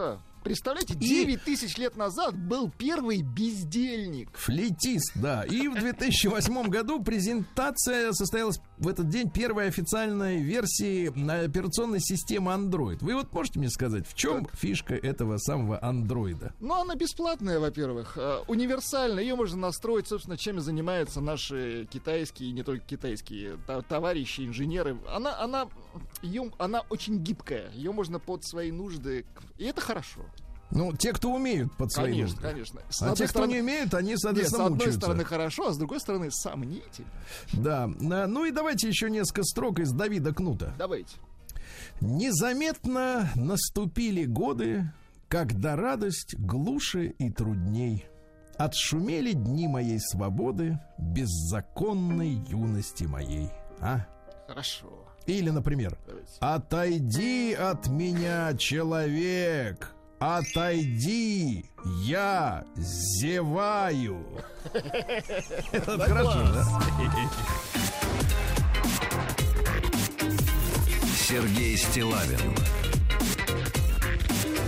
Представляете, И- 9 тысяч лет назад был первый бездельник. Флейтист, да. И в 2008 году презентация состоялась в этот день первой официальной версии операционной системы Android. Вы вот можете мне сказать, в чем фишка этого самого андроида? Ну, она бесплатная, во-первых. э, Универсальная. Ее можно настроить, собственно, чем и занимаются наши китайские, и не только китайские, та- товарищи, инженеры. Она, она, её- она очень гибкая. Ее можно под свои нужды. И это хорошо. Ну, те, кто умеют под свои Конечно, конечно. С А те, кто стороны- не умеют, они, Нет, с соответственно, одной мучаются. стороны хорошо, а с другой стороны сомнительно. Да. А, Ну и давайте еще несколько строк из Давида Кнута. Давайте. Незаметно наступили годы, когда радость глуше и трудней. Отшумели дни моей свободы, беззаконной юности моей. А? Хорошо. Или, например, Давайте. Отойди от меня, человек! Отойди! Я зеваю! Это хорошо, да? Сергей Стилавин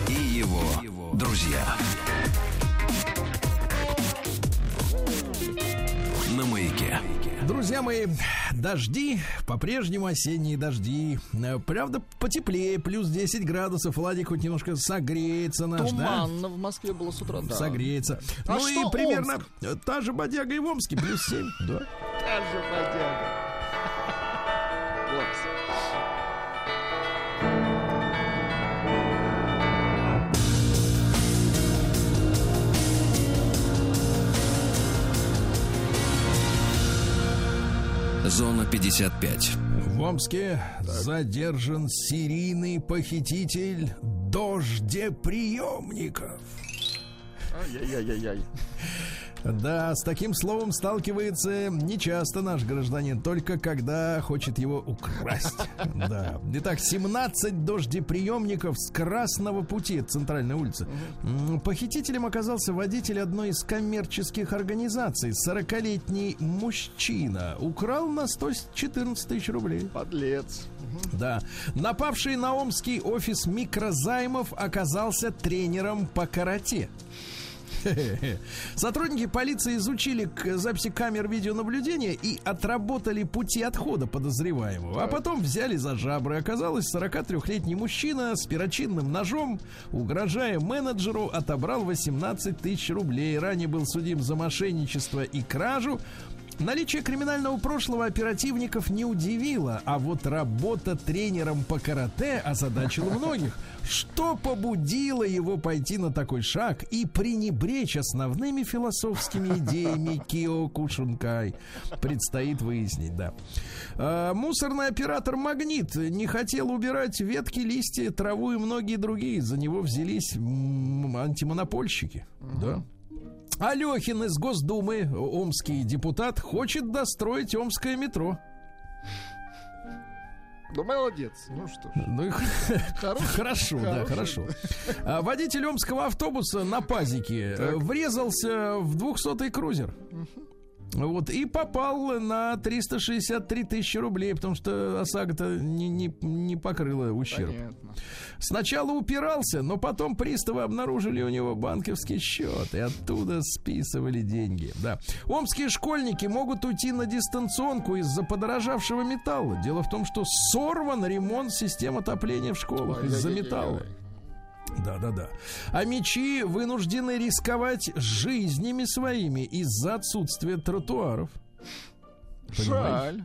и его друзья. На маяке. Друзья мои, дожди, по-прежнему осенние дожди. Э, Правда, потеплее, плюс 10 градусов. Владик хоть немножко согреется наш, да? Туманно в Москве было с утра. Да. Согреется. А ну что и примерно Омск? та же бодяга и в Омске, плюс 7. Да. Та же бодяга. 155. В Омске задержан серийный похититель дождеприемников. Ай-яй-яй-яй. Да, с таким словом сталкивается нечасто наш гражданин, только когда хочет его украсть. (laughs) Да. Итак, 17 дождеприемников с Красного пути, улица. М, Похитителем оказался водитель одной из коммерческих организаций. 40-летний мужчина украл на 114 тысяч рублей. Подлец. Да. Напавший на омский офис микрозаймов оказался тренером по карате. (laughs) Сотрудники полиции изучили к записи камер видеонаблюдения и отработали пути отхода подозреваемого. А потом взяли за жабры. Оказалось, 43-летний мужчина с перочинным ножом, угрожая менеджеру, отобрал 18 тысяч рублей. Ранее был судим за мошенничество и кражу. Наличие криминального прошлого оперативников не удивило, а вот работа тренером по карате озадачила многих. Что побудило его пойти на такой шаг и пренебречь основными философскими идеями Кио Кушункай? Предстоит выяснить, да. А, мусорный оператор «Магнит» не хотел убирать ветки, листья, траву и многие другие. За него взялись антимонопольщики. Да. Алехин из Госдумы, омский депутат, хочет достроить омское метро. Ну, молодец. Ну что ж. Ну и Хороший. (laughs) хорошо, да, хорошо. А, Водитель омского автобуса на пазике э, врезался в 200-й крузер. Вот, и попал на 363 тысячи рублей, потому что ОСАГО-то не, не, не покрыла ущерб. Понятно. Сначала упирался, но потом приставы обнаружили у него банковский счет и оттуда списывали деньги. Да. Омские школьники могут уйти на дистанционку из-за подорожавшего металла. Дело в том, что сорван ремонт систем отопления в школах из-за металла. Да, да, да. А мечи вынуждены рисковать жизнями своими из-за отсутствия тротуаров. Жаль.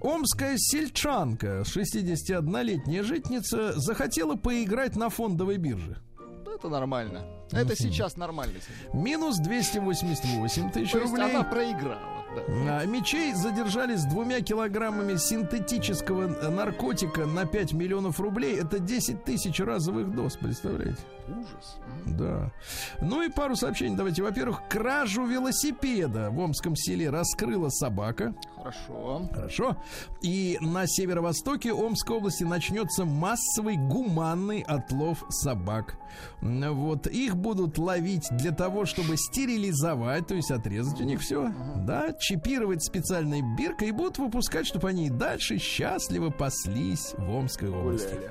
Омская сельчанка, 61-летняя житница, захотела поиграть на фондовой бирже. Ну, Это нормально. Это сейчас нормально. Минус 288 тысяч рублей. она проиграла. А, Мечей задержали с двумя килограммами синтетического наркотика на 5 миллионов рублей. Это 10 тысяч разовых доз, представляете? Ужас. Да. Ну и пару сообщений давайте. Во-первых, кражу велосипеда в Омском селе раскрыла собака. Хорошо. Хорошо. И на северо-востоке Омской области начнется массовый гуманный отлов собак. Вот. Их будут ловить для того, чтобы стерилизовать, то есть отрезать у них все. Да, чипировать специальной биркой и будут выпускать, чтобы они и дальше счастливо паслись в Омской области. Гуляли.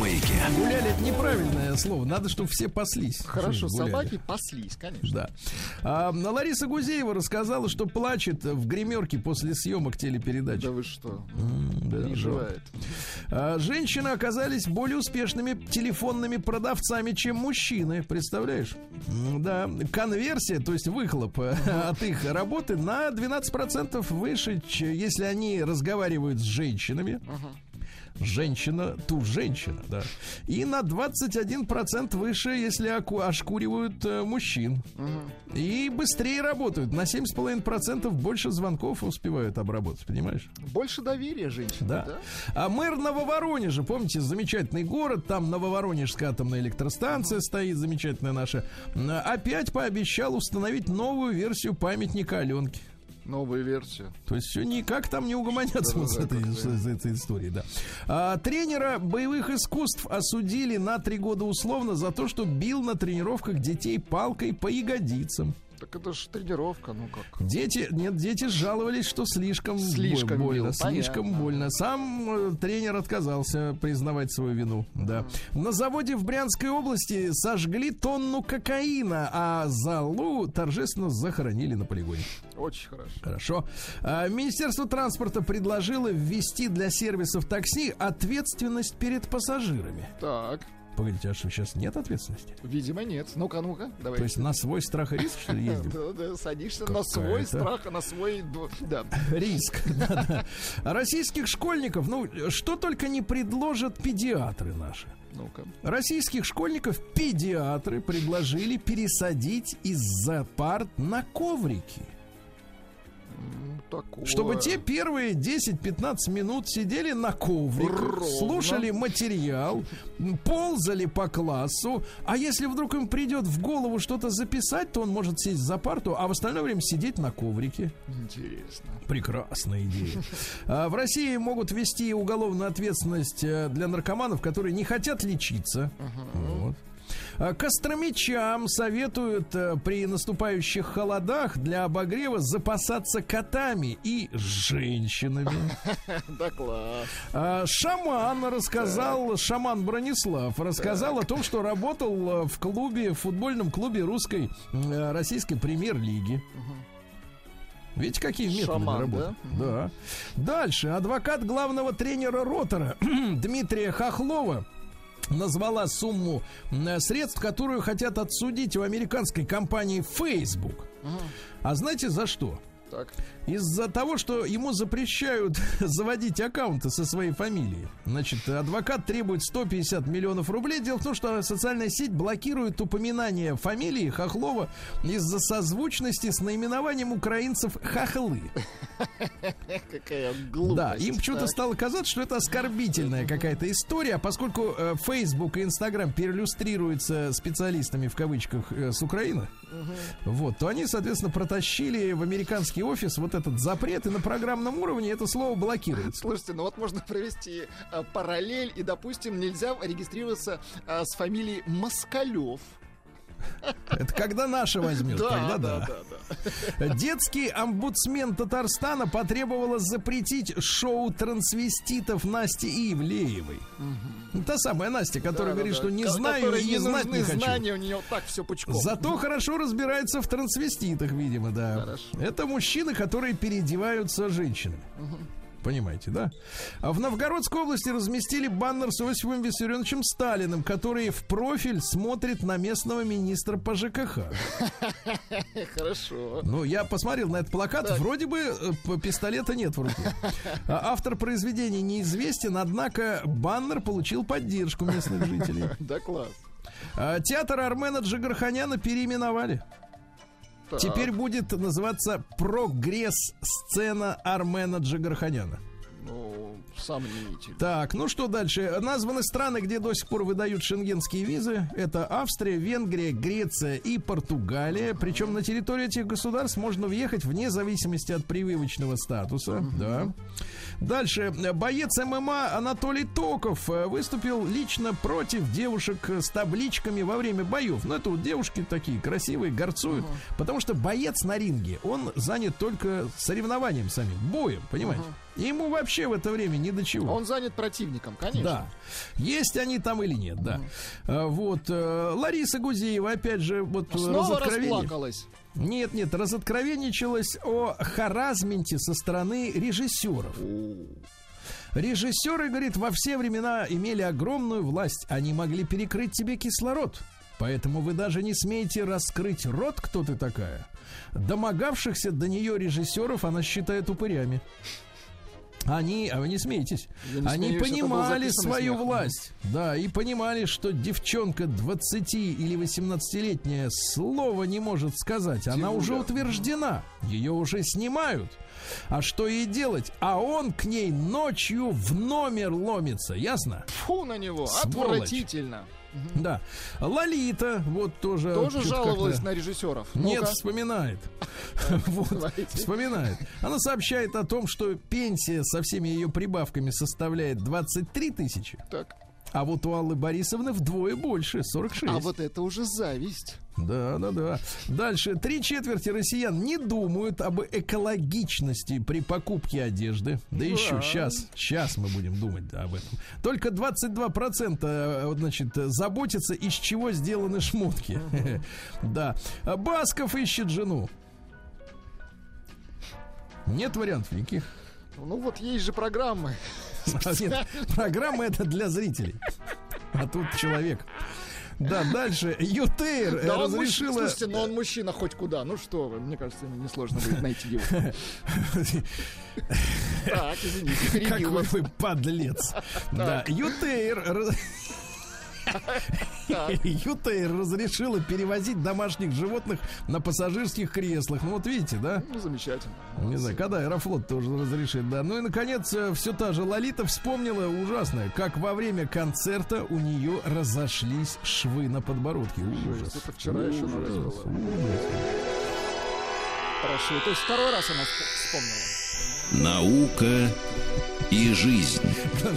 Маяке. Гуляли это неправильное слово. Надо, чтобы все паслись. Хорошо, Гуляли. собаки паслись, конечно. Да. А, Лариса Гузеева рассказала, что плачет в гримерке после съемок телепередач. Да вы что? М, да, Переживает. А, Женщины оказались более успешными телефонными продавцами, чем мужчины. Представляешь? Да. Конверсия, то есть выхлоп э, от их работы на 12% выше, если они разговаривают с женщинами. Женщина, ту женщина, да. И на 21% выше, если оку- ошкуривают э, мужчин. И быстрее работают. На 7,5% больше звонков успевают обработать, понимаешь? Больше доверия женщин. Да. А мэр Нововоронежа, помните, замечательный город, там Нововоронежская атомная электростанция стоит, замечательная наша, опять пообещал установить новую версию памятника Аленке. Новую версию. То есть все никак там не угомонятся вот с, этой, с- с этой историей, да. А, тренера боевых искусств осудили на три года условно за то, что бил на тренировках детей палкой по ягодицам. Так это же тренировка, ну как. Дети, нет, дети жаловались, что слишком, Слишком бо- больно, бил, слишком понятно. больно. Сам э, тренер отказался признавать свою вину. Да. На заводе в Брянской области сожгли тонну кокаина, а залу торжественно захоронили на полигоне. Очень хорошо. Хорошо. А, Министерство транспорта предложило ввести для сервисов такси ответственность перед пассажирами. Так, Погодите, а что сейчас нет ответственности? видимо, нет. Ну-ка, ну-ка, давай. То есть на свой страх и риск, что ли, ездим? (laughs) Да, да, садишься на свой страх, на свой... Да. (laughs) Риск. (laughs) А Российских школьников, ну, что только не предложат педиатры наши. Ну-ка. Российских школьников педиатры предложили пересадить из-за парт на коврики. Такое. Чтобы те первые 10-15 минут сидели на ковриках, Ровно. слушали материал, ползали по классу, а если вдруг им придет в голову что-то записать, то он может сесть за парту, а в остальное время сидеть на коврике. Интересно. Прекрасная идея. (laughs) А, В России могут ввести уголовную ответственность э, для наркоманов, которые не хотят лечиться. Вот. А Костромичам советуют э, при наступающих холодах для обогрева запасаться котами и женщинами. (laughs) Да класс. А, Шаман рассказал, шаман Бронислав рассказал о том, что работал э, в клубе, в футбольном клубе русской э, российской премьер-лиги. Видите, какие методы Шаман, работы? Да? Дальше. Адвокат главного тренера Ротора (clears throat) Дмитрия Хохлова назвала сумму м, средств, которую хотят отсудить у американской компании Facebook. А знаете за что? Так. Из-за того, что ему запрещают (laughs) заводить аккаунты со своей фамилией. Значит, адвокат требует 150 миллионов рублей. Дело в том, что социальная сеть блокирует упоминание фамилии Хохлова из-за созвучности с наименованием украинцев Хохлы. (laughs) Какая глупость. Да, им почему-то стало казаться, что это оскорбительная какая-то история, а поскольку э, Facebook и Instagram переиллюстрируются специалистами в кавычках э, с Украины, вот, то они, соответственно, протащили в американский офис вот этот запрет, и на программном уровне это слово блокируется. Слушайте, ну вот можно провести а, параллель, и, допустим, нельзя регистрироваться а, с фамилией Москалев. Это когда наша возьмет, тогда да. да. Детский омбудсмен Татарстана потребовала запретить шоу трансвеститов Насти Ивлеевой. Ну, Та самая Настя, которая Да, да, говорит, да. что не Ко- знаю и не знать не хочу. знания, у нее так все пучком. Зато хорошо разбирается в трансвеститах, видимо, да. Хорошо. Это мужчины, которые переодеваются женщинами. Понимаете, да? А в Новгородской области разместили баннер с Иосифом Виссарионовичем Сталиным, который в профиль смотрит на местного министра по ЖКХ. (laughs) Хорошо. Ну, я посмотрел на этот плакат, вроде бы э, пистолета нет в руке. А Автор произведения неизвестен, однако баннер получил поддержку местных жителей. (laughs) Да, класс. А Театр Армена Джигарханяна переименовали. Так. Теперь будет называться прогресс-сцена Армена Джигарханяна. Ну, сомнительно. Так, ну что дальше? Названы страны, где до сих пор выдают шенгенские визы. Это Австрия, Венгрия, Греция и Португалия. Причем на территорию этих государств можно въехать вне зависимости от прививочного статуса. Да. Дальше. Боец ММА Анатолий Токов э, выступил лично против девушек с табличками во время боев. Ну, это вот девушки такие красивые, горцуют. Потому что боец на ринге, он занят только соревнованием самим, боем, понимаете? Ему вообще в это время ни до чего. Он занят противником, конечно. Да. Есть они там или нет, да. А, Вот. э, Лариса Гузеева, опять же, вот э, Снова расплакалась. Нет, нет, разоткровенничалась о харазменте со стороны режиссеров. Режиссеры, говорит, во все времена имели огромную власть. Они могли перекрыть тебе кислород. Поэтому вы даже не смеете раскрыть рот, кто ты такая. Домогавшихся до нее режиссеров она считает упырями. Они, а вы не смеетесь, Я не они смеюсь, был понимали свою смех. власть, да, и понимали, что девчонка 20 или 18-летняя слова не может сказать, она уже утверждена, ее уже снимают. А что ей делать? А он к ней ночью в номер ломится, ясно? Фу на него, Сволочь. отвратительно. Да. Лолита, вот тоже... Тоже жаловалась на режиссеров. Нет, вспоминает. (laughs) (laughs) Вот, вспоминает. Она сообщает о том, что пенсия со всеми ее прибавками составляет 23 тысячи, Так. а вот у Аллы Борисовны вдвое больше, 46. А вот это уже зависть. Да, да, да. Дальше. Три четверти россиян не думают об экологичности при покупке одежды. Да еще сейчас, сейчас мы будем думать да, об этом. Только 22% э, значит, заботятся, из чего сделаны шмотки. Да. А Басков ищет жену. Нет вариантов никаких. Ну вот есть же программы. Нет, программа это для зрителей. А тут человек. Да, дальше. ЮТР Да он мужчина. разрешила... Слушайте, но он мужчина хоть куда. Ну что вы, мне кажется, несложно будет найти его. (laughs) Так, извините, Какой вы подлец. Да, ЮТР... (laughs) ЮТР разрешила перевозить домашних животных на пассажирских креслах. Ну вот видите, да? Ну, замечательно. Не знаю, когда Аэрофлот тоже разрешит, да. Ну и, наконец, все та же Лолита вспомнила ужасное, как во время концерта у нее разошлись швы на подбородке. Ужас. Это вчера еще Ужас. Хорошо. То есть второй раз она вспомнила. Наука и жизнь.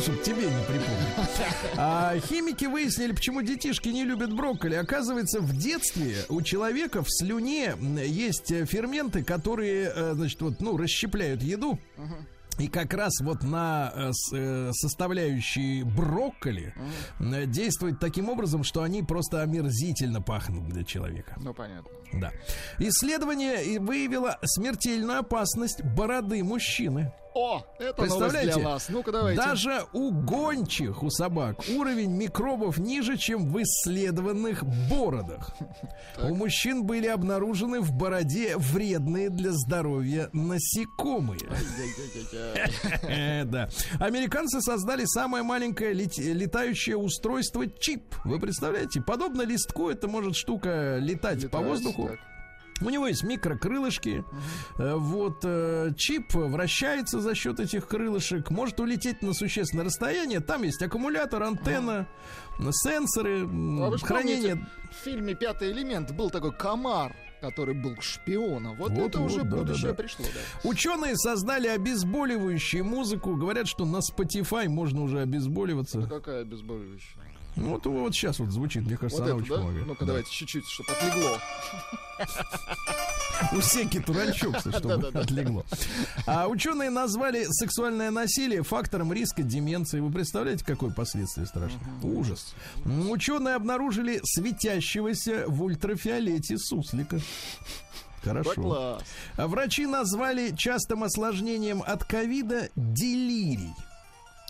Чтобы тебе не припомнить. А химики выяснили, почему детишки не любят брокколи. Оказывается, в детстве у человека в слюне есть э, ферменты, которые, э, значит, вот, ну, расщепляют еду. И как раз вот на э, э, составляющие брокколи э, действует таким образом, что они просто омерзительно пахнут для человека. Ну, понятно. Да. Исследование и выявило смертельную опасность бороды мужчины. О, это Представляете? для вас. Ну-ка, давайте. Даже у гончих, у собак, уровень микробов ниже, чем в исследованных бородах. У мужчин были обнаружены в бороде вредные для здоровья насекомые. (laughs) Да. Американцы создали самое маленькое лет- летающее устройство чип. Вы представляете? Подобно листку, это может штука летать по воздуху. У него есть микрокрылышки. Э, Вот э, чип вращается за счет этих крылышек, может улететь на существенное расстояние. Там есть аккумулятор, антенна, сенсоры, м, А хранение. помните, в фильме «Пятый элемент» был такой комар, который был шпионом. Вот, Вот, это вот, уже да, да, будущее да. пришло, да. Ученые создали обезболивающую музыку. Говорят, что на Spotify можно уже обезболиваться. Какая обезболивающая? Ну, Вот, вот сейчас вот звучит, мне кажется, Вот она это, очень да? помогает. Ну-ка, Да. давайте чуть-чуть, чтобы отлегло. (laughs) У всеки туранчок, чтобы отлегло. А ученые назвали сексуальное насилие фактором риска деменции. Вы представляете, какое последствие страшное? Ужас. Ученые обнаружили светящегося в ультрафиолете суслика. Хорошо. А врачи назвали частым осложнением от ковида делирий.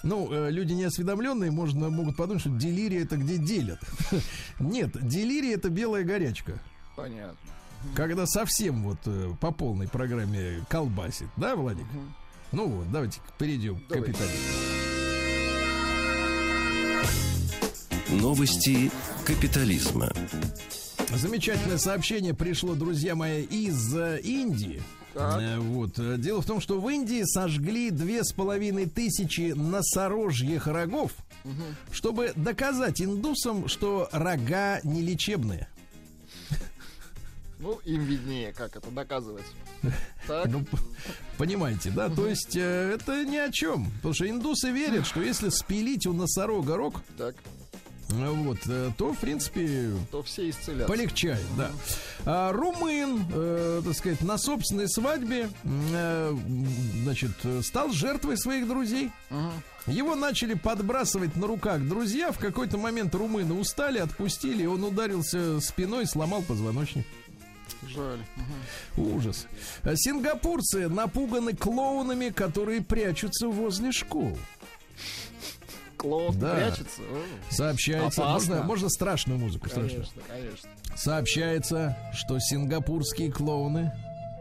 Ну, э, люди неосведомленные можно, могут подумать, что делирий это где делят. (laughs) Нет, делирий это белая горячка. Понятно. Когда совсем вот э, по полной программе колбасит, да, Владик? Ну вот, давайте перейдем к капитализму. Новости капитализма. Замечательное сообщение пришло, друзья мои, из э, Индии. Так. Э, Вот. э, Дело в том, что в Индии сожгли две с половиной тысячи носорожьих рогов, чтобы доказать индусам, что рога не лечебные. Ну, им виднее, как это доказывать. Так, Ну, понимаете, да? То есть э, это ни о чем. Потому что индусы верят, что если спилить у носорога рог, так. Вот, э, то, в принципе, То все исцелятся. Полегчает, да. А, румын, э, так сказать, на собственной свадьбе, э, значит, э, стал жертвой своих друзей. Его начали подбрасывать на руках друзья. В какой-то момент румыны устали, отпустили, он ударился спиной, сломал позвоночник. Жаль. Мгм. Ужас. А Сингапурцы напуганы клоунами, которые прячутся возле школ. Клоун Да. прячется. Сообщается, Опасно. можно, можно страшную музыку, страшную. Конечно, конечно. Сообщается, что сингапурские клоуны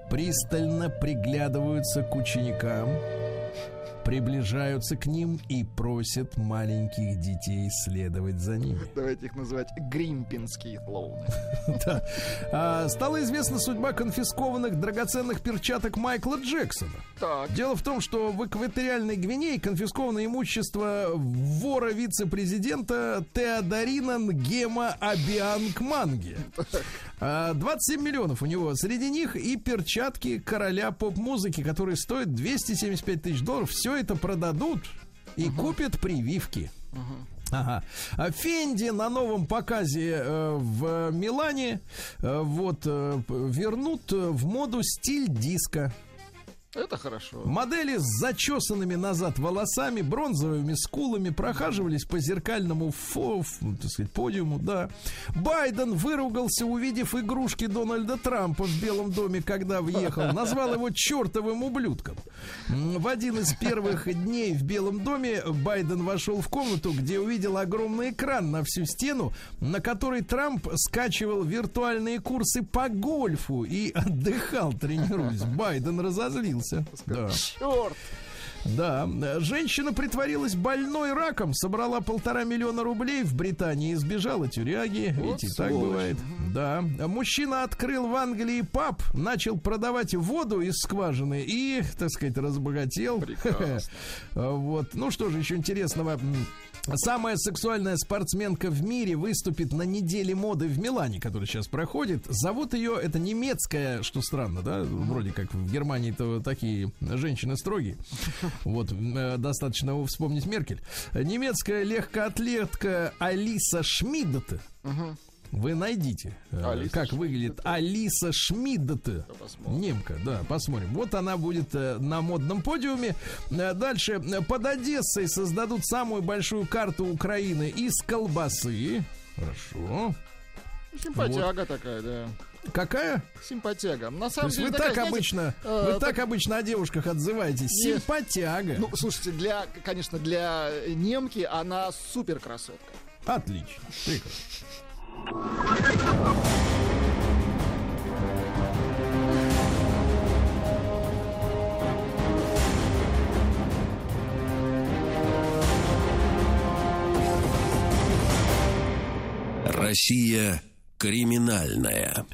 пристально приглядываются к ученикам, приближаются к ним и просят маленьких детей следовать за ними. (laughs) Давайте их называть гримпинские клоуны. (laughs) Да. А, стала известна судьба конфискованных драгоценных перчаток Майкла Джексона. Так. Дело в том, что в экваториальной Гвинее конфисковано имущество вора вице-президента Теодорина Нгема Абианкманги. (laughs) А, 27 миллионов у него. Среди них и перчатки короля поп-музыки, которые стоят 275 тысяч долларов. Все это продадут и купят прививки. Ага. А Фенди на новом показе э, в Милане э, вот э, вернут э, в моду стиль диска. Это хорошо. Модели с зачесанными назад волосами, бронзовыми скулами прохаживались по зеркальному фо, ф- так сказать, подиуму, да. Байден выругался, увидев игрушки Дональда Трампа в Белом доме, когда въехал. Назвал его чертовым ублюдком. В один из первых дней в Белом доме Байден вошел в комнату, где увидел огромный экран на всю стену, на который Трамп скачивал виртуальные курсы по гольфу и отдыхал, тренируясь. Байден разозлился. Да. Черт! Да, женщина притворилась больной раком, собрала полтора миллиона рублей в Британии и сбежала тюряги. Вот Видите, так сволочь. бывает. Да. Мужчина открыл в Англии паб, начал продавать воду из скважины и, так сказать, разбогател. Прекрасно. (laughs) Вот. Ну что же еще интересного? Самая сексуальная спортсменка в мире выступит на неделе моды в Милане, которая сейчас проходит. Зовут ее, это немецкая, что странно, да? Вроде как в Германии-то такие женщины строгие. (laughs) Вот, э, достаточно вспомнить Меркель. Немецкая легкоатлетка Алиса Шмидт. Вы найдите, э, Алиса как выглядит Алиса Шмидт. Немка, да, посмотрим. Вот она будет э, на модном подиуме. Э, Дальше под Одессой создадут самую большую карту Украины из колбасы. Хорошо. Симпатяга такая, да. Какая? Симпатяга. На самом деле, вы такая, так знаете, обычно, э, вы так- так обычно о девушках отзываетесь. Нет. Симпатяга. Ну, слушайте, для, конечно, для немки она супер красотка. Отлично. Прекрасно. Россия криминальная.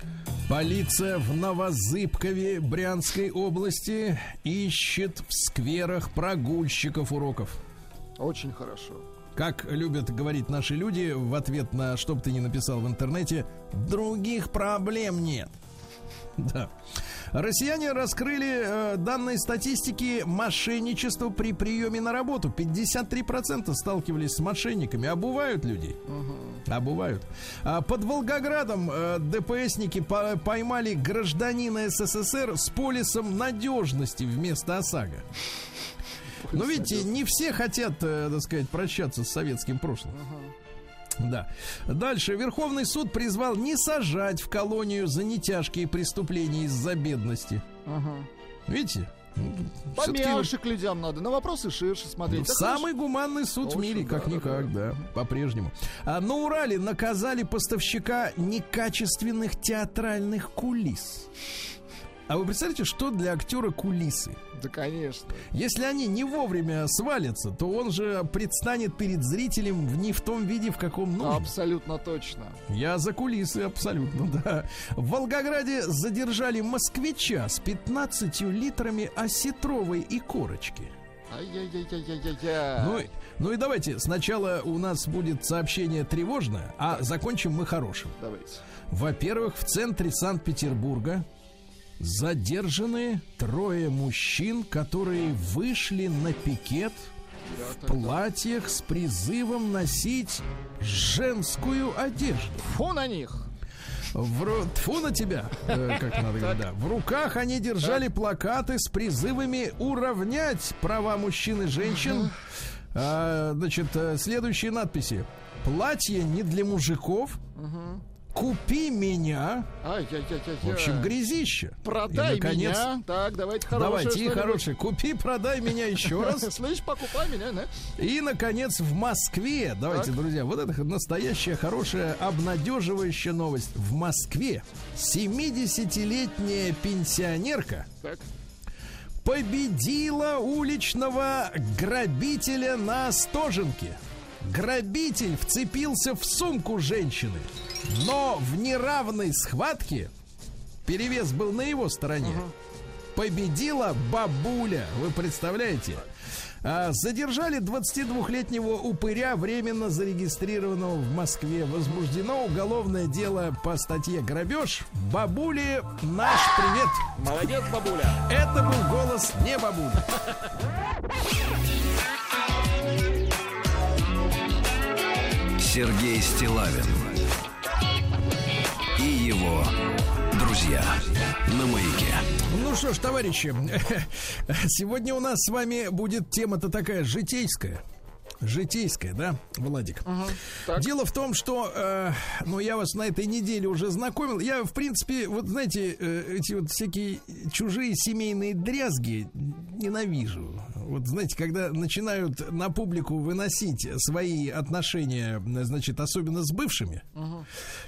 Полиция в Новозыбкове Брянской области ищет в скверах прогульщиков уроков. Очень хорошо. Как любят говорить наши люди в ответ на что бы ты ни написал в интернете, других проблем нет. (laughs) Да. Россияне раскрыли э, данные статистики мошенничества при приеме на работу. 53% сталкивались с мошенниками. Обувают людей. Обувают. А под Волгоградом э, ДПСники по- поймали гражданина СССР с полисом надежности вместо ОСАГО. Но видите, не все хотят, э, так сказать, прощаться с советским прошлым. Да. Дальше. Верховный суд призвал не сажать в колонию за нетяжкие преступления из-за бедности. Видите? Всё-таки вот Помягче к людям надо. На вопросы ширше смотреть. Да Самый гуманный суд в Очень, мире, да, как-никак, да, да, по-прежнему. А на Урале наказали поставщика некачественных театральных кулис. А вы представляете, что для актера кулисы? Да, конечно. Если они не вовремя свалятся, то он же предстанет перед зрителем в не в том виде, в каком нужно. Абсолютно точно. Я за кулисы, абсолютно, да. В Волгограде задержали москвича с 15 литрами осетровой и корочки. Ну, и- ну и давайте, сначала у нас будет сообщение тревожное, а закончим мы хорошим. Давайте. Во-первых, в центре Санкт-Петербурга задержаны трое мужчин, которые вышли на пикет в платьях с призывом носить женскую одежду. Фу на них. В, ру- тьфу на тебя, э, как надо говорить, да. В руках они держали плакаты с призывами уравнять права мужчин и женщин. А, значит, э, следующие надписи. Платье не для мужиков. Купи меня. Ай-яй-яй-яй. В общем, грязище. Продай И, наконец, меня. Так, давайте хорошее. Давайте, и хорошее. Купи, продай меня еще раз. (laughs) Слышь, покупай меня, да? И, наконец, в Москве, давайте, Так. друзья, вот это настоящая хорошая, обнадеживающая новость. В Москве 70-летняя пенсионерка Так. победила уличного грабителя на Остоженке. Грабитель вцепился в сумку женщины, но в неравной схватке перевес был на его стороне. Победила бабуля, вы представляете? А, Задержали 22-летнего упыря, временно зарегистрированного в Москве. Возбуждено уголовное дело по статье «Грабеж». Бабуле наш привет. Молодец, бабуля. Это был голос не бабули. Сергей Стилавин его друзья на маяке. Ну что ж, товарищи, (laughs) сегодня у нас с вами будет тема-то такая житейская. Житейская, да, Владик? так. Дело в том, что, э, ну, я вас на этой неделе уже знакомил. Я, в принципе, вот знаете, э, эти вот всякие чужие семейные дрязги ненавижу. Вот знаете, когда начинают на публику выносить свои отношения, значит, особенно с бывшими,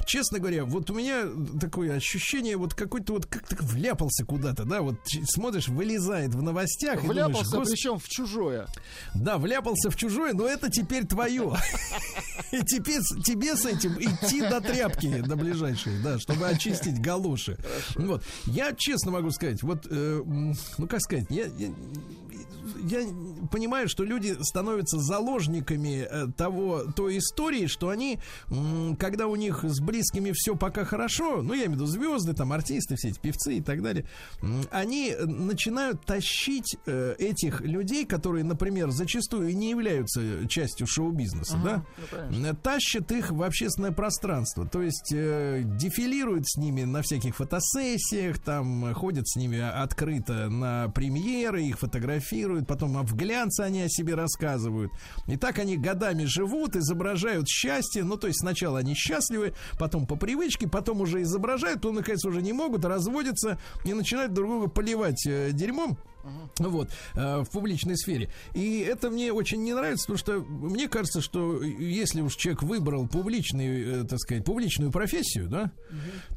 честно говоря, вот у меня такое ощущение, вот какой-то вот как-то вляпался куда-то, да, вот смотришь, вылезает в новостях. и думаешь, Вляпался, «Господи, причем в чужое. да, вляпался в чужое, но это теперь твое. И теперь тебе с этим идти до тряпки, до ближайшей, да, чтобы очистить галоши. Вот. Я честно могу сказать, вот, э, ну как сказать, я, я, понимаю, что люди становятся заложниками э, того, той истории, что они, когда у них с близкими все пока хорошо, ну, я имею в виду звезды, там, артисты, все эти певцы и так далее, они э, начинают тащить э, этих людей, которые, например, зачастую не являются частью шоу-бизнеса, да, э, тащат их в общественное пространство, то есть э, дефилируют с ними на всяких фотосессиях, там ходят с ними открыто на премьеры, их фотографируют, потом в глянце они о себе рассказывают. И так они годами живут, изображают счастье, ну то есть сначала они счастливы, потом по привычке, потом уже изображают, то наконец уже не могут, разводятся и начинают друг друга поливать э, дерьмом. Вот, э, в публичной сфере. И это мне очень не нравится, потому что мне кажется, что если уж человек выбрал публичную, э, так сказать, публичную профессию, да,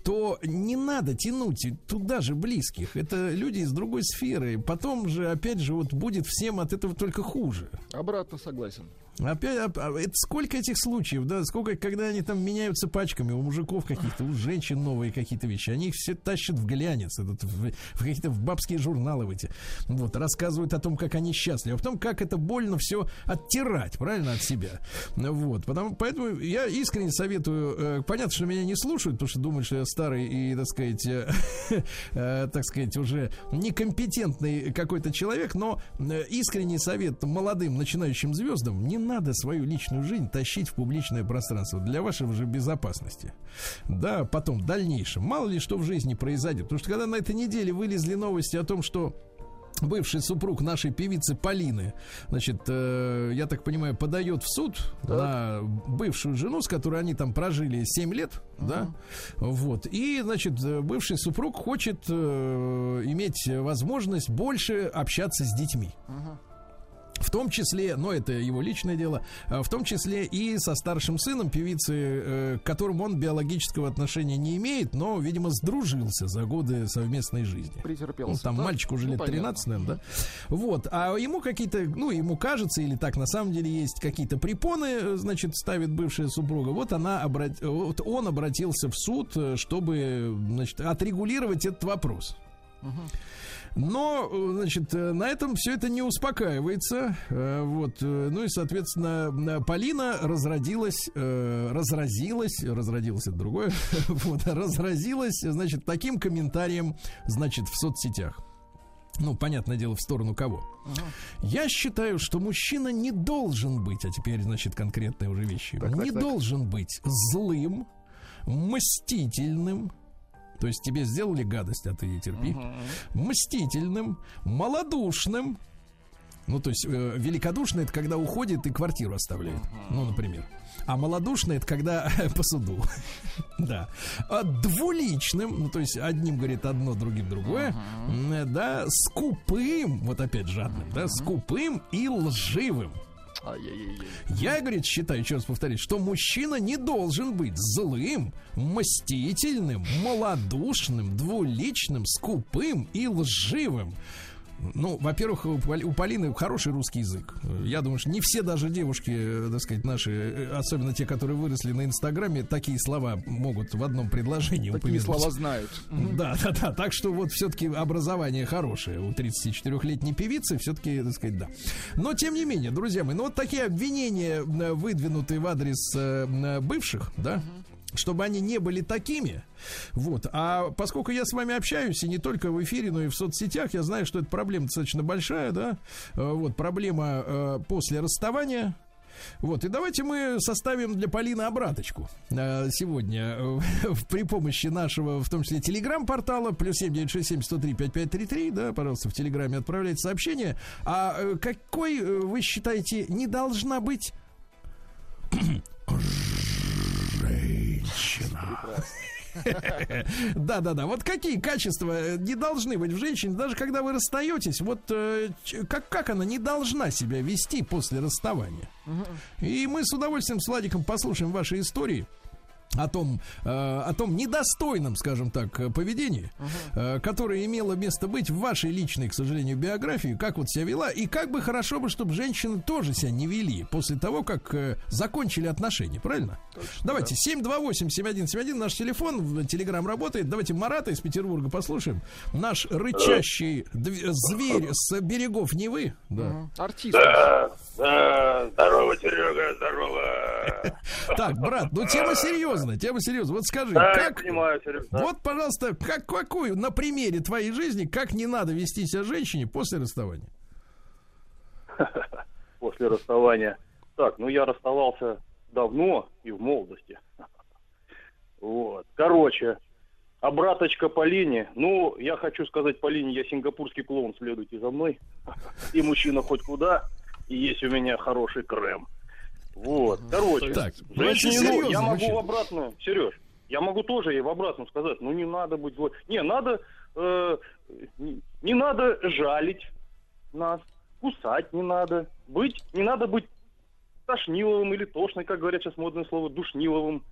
то не надо тянуть туда же близких. Это люди из другой сферы. Потом же, опять же, вот будет всем от этого только хуже. Обратно согласен. Опять, а- это сколько этих случаев, да, сколько, когда они там меняются пачками у мужиков каких-то, у женщин новые какие-то вещи, они их все тащат в глянец, этот, в, в какие-то в бабские журналы в эти, вот, рассказывают о том, как они счастливы, а потом, как это больно все оттирать, правильно, от себя, вот, потому, поэтому я искренне советую, э, понятно, что меня не слушают, потому что думают, что я старый и, так сказать, э, (laughs) э, так сказать, уже некомпетентный какой-то человек, но э, искренний совет молодым начинающим звездам, не надо свою личную жизнь тащить в публичное пространство для вашей же безопасности. Да, потом, в дальнейшем. Мало ли что в жизни произойдет. Потому что когда на этой неделе вылезли новости о том, что бывший супруг нашей певицы Полины, значит, э, я так понимаю, подает в суд на бывшую жену, с которой они там прожили 7 лет, да, вот, и, значит, э, бывший супруг хочет э, иметь возможность больше общаться с детьми. В том числе, но это его личное дело, а в том числе и со старшим сыном певицы, э, к которому он биологического отношения не имеет, но, видимо, сдружился за годы совместной жизни. Претерпелся. Ну, там да? мальчик уже Ну, лет понятно. 13, наверное, да? Вот. А ему какие-то, ну, ему кажется, или так на самом деле есть какие-то препоны, э, значит, ставит бывшая супруга. Вот она обрат... вот он обратился в суд, э, чтобы, значит, отрегулировать этот вопрос. Но, э, значит, э, на этом все это не успокаивается. Э, Вот, ну и, соответственно, Полина разродилась, разразилась, разродилась это другое, (laughs) вот, разразилась, значит, таким комментарием, значит, в соцсетях. Ну, понятное дело, в сторону кого. Я считаю, что мужчина не должен быть, а теперь, значит, конкретные уже вещи, Так, так, не так. должен быть злым, мстительным, то есть тебе сделали гадость, а ты терпи, мстительным, малодушным, ну, то есть э, великодушный это когда уходит и квартиру оставляет. Ну, например. А малодушный это когда (laughs) по суду. (laughs) да. А двуличным, ну, то есть одним говорит одно, другим другое. М, Да, скупым, вот опять жадным, да, скупым и лживым. Я, говорит, считаю, еще раз повторюсь, что мужчина не должен быть злым, мстительным, малодушным, двуличным, скупым и лживым. Ну, во-первых, у Пол- у Полины хороший русский язык. Я думаю, что не все даже девушки, э, так сказать, наши, э, особенно те, которые выросли на Инстаграме, такие слова могут в одном предложении Такие упомянуть. слова знают. Да, да, да. Так что вот все-таки образование хорошее у 34-летней певицы, все-таки, так сказать, да. Но тем не менее, друзья мои, ну вот такие обвинения э, выдвинутые в адрес бывших, да, чтобы они не были такими. Вот. А поскольку я с вами общаюсь, и не только в эфире, но и в соцсетях, я знаю, что эта проблема достаточно большая, да. Э, Вот, проблема э, после расставания. Вот, и давайте мы составим для Полины обраточку э, сегодня э, (laughs) при помощи нашего, в том числе, телеграм-портала, плюс 7967 103 5533, да, пожалуйста, в телеграме отправляйте сообщение. А э, какой, э, вы считаете, не должна быть (clears throat) женщина? Да, да, да. Вот какие качества э, не должны быть в женщине, даже когда вы расстаетесь, вот э, как, как она не должна себя вести после расставания. И мы с удовольствием с Владиком послушаем ваши истории о том, э, о том недостойном, скажем так, поведении, э, которое имело место быть в вашей личной, к сожалению, биографии, как вот себя вела, и как бы хорошо бы, чтобы женщины тоже себя не вели после того, как э, закончили отношения, правильно? Давайте, 728-7171, наш телефон, в- телеграм работает, давайте Марата из Петербурга послушаем. Наш рычащий дв- зверь (laughs) с берегов Невы, да. Артист. Да, здорово, Серега, здорово. (laughs) Так, брат, ну тема серьезная, тема серьезная. Вот скажи, Да, как... понимаю, Серега. да. Вот, пожалуйста, как, какую на примере твоей жизни, как не надо вести себя женщине после расставания? (laughs) После расставания. Так, ну я расставался давно и в молодости. (laughs) Вот. Короче, обраточка Полине. Ну, я хочу сказать Полине, я сингапурский клоун, следуйте за мной. И мужчина хоть куда, и есть у меня хороший крем. Вот, короче. Так, Женщине, ну, серьезно, я могу в обратную, Сереж, я могу тоже ей в обратную сказать, ну не надо быть злой. Не, надо, э, не, не надо жалить нас, кусать не надо, быть, не надо быть тошниловым или тошной, как говорят сейчас модное слово, душниловым.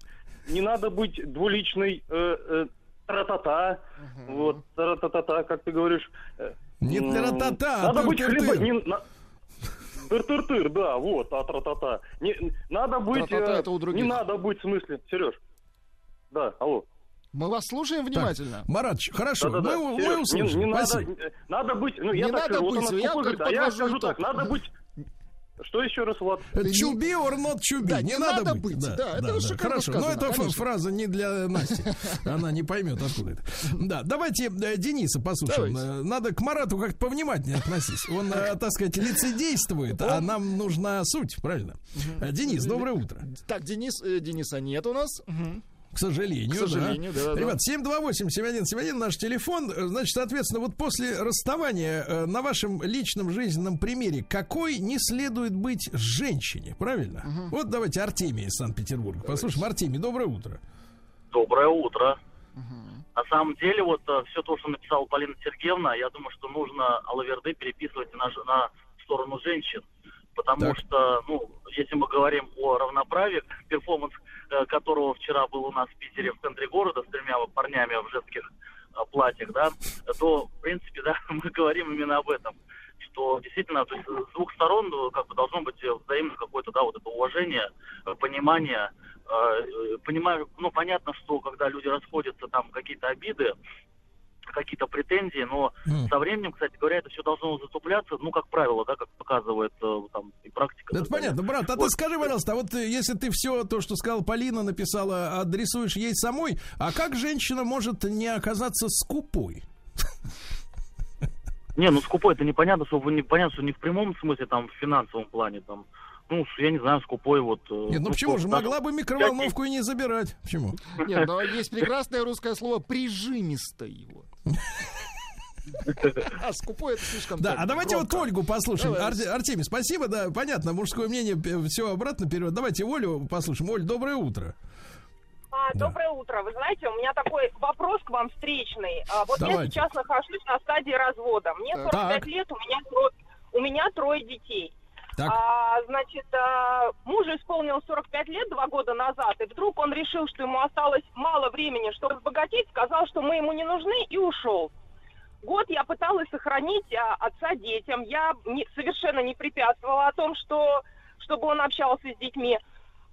Не надо быть двуличной э, э, тра-та-та, вот, тра-та-та-та, как ты говоришь. Э, Не тра-та-та, а Надо быть хлеба... не на- Тыр-тыр-тыр, да, вот, а тра-та-та. Не, надо быть... Тра-та-та э, это у других. Не надо быть, в смысле, Сереж. Да, алло. Мы вас слушаем внимательно. Маратч, хорошо, Да-да-да, мы, мы Серёж, не- услышали. не, Спасибо. надо, надо быть, ну Не я так надо скажу, вот быть, она я говорит, а я скажу итог. так, надо быть... Что еще раз, Влад? Чуби or not чуби. Да, не, не надо, надо быть. быть, да, это шикарно Хорошо, но сказано, эта ф- конечно. фраза не для Насти. (laughs) Она не поймет, откуда это. Да, давайте э, Дениса послушаем. Давайте. Э, Надо к Марату как-то повнимательнее относись. Он, э, так сказать, лицедействует, а нам нужна суть, правильно? Э, Денис, доброе утро. Так, Денис, э, Дениса нет у нас. Мгм. К сожалению, К сожалению, да, да. Ребят, 728-7171 наш телефон. Э, Значит, соответственно, вот после расставания э, на вашем личном жизненном примере, какой не следует быть женщине, правильно? Вот давайте Артемий из Санкт-Петербурга. Послушаем, Артемий, доброе утро. Доброе утро. На самом деле, вот все то, что написала Полина Сергеевна, я думаю, что нужно Алаверды переписывать на, на сторону женщин. Потому Так. что, ну, если мы говорим о равноправии, перформанс э, которого вчера был у нас в Питере в центре города с тремя парнями в женских э, платьях, да, то, в принципе, (laughs) да, мы говорим именно об этом. Что действительно, то есть с двух сторон ну, как бы должно быть взаимно какое-то, да, вот это уважение, э, понимание, понимаю, ну, понятно, что когда люди расходятся, там какие-то обиды, какие-то претензии, но М. со временем, кстати говоря, это все должно затупляться, ну, как правило, да, как показывает э, там и практика. Это понятно, далее. брат, а ты Вот. скажи, пожалуйста, а вот э, если ты все то, что сказала Полина, написала, адресуешь ей самой, а как женщина может не оказаться скупой? Не, ну скупой это непонятно, что вы непонятно, что не в прямом смысле, там, в финансовом плане, там. Ну, я не знаю, скупой вот... э, Нет, ну почему же, могла бы микроволновку и не забирать. Почему? Нет, но есть прекрасное русское слово «прижимисто» его. А скупой это слишком Да, а давайте вот. Ольгу послушаем. Артемий, спасибо, да, понятно, мужское мнение все обратно перевод. Давайте Олю послушаем. Оль, доброе утро. А, Да. Доброе утро. Вы знаете, у меня такой вопрос к вам встречный. А, вот я Давайте. сейчас нахожусь на стадии развода. Мне Так. 45 Так. лет, у меня, у меня трое детей. Так. А, значит, а, мужу исполнилось 45 лет два года назад, и вдруг он решил, что ему осталось мало времени, чтобы разбогатеть, сказал, что мы ему не нужны, и ушел. Год я пыталась сохранить а, отца детям. Я не- совершенно не препятствовала о том, что, чтобы он общался с детьми.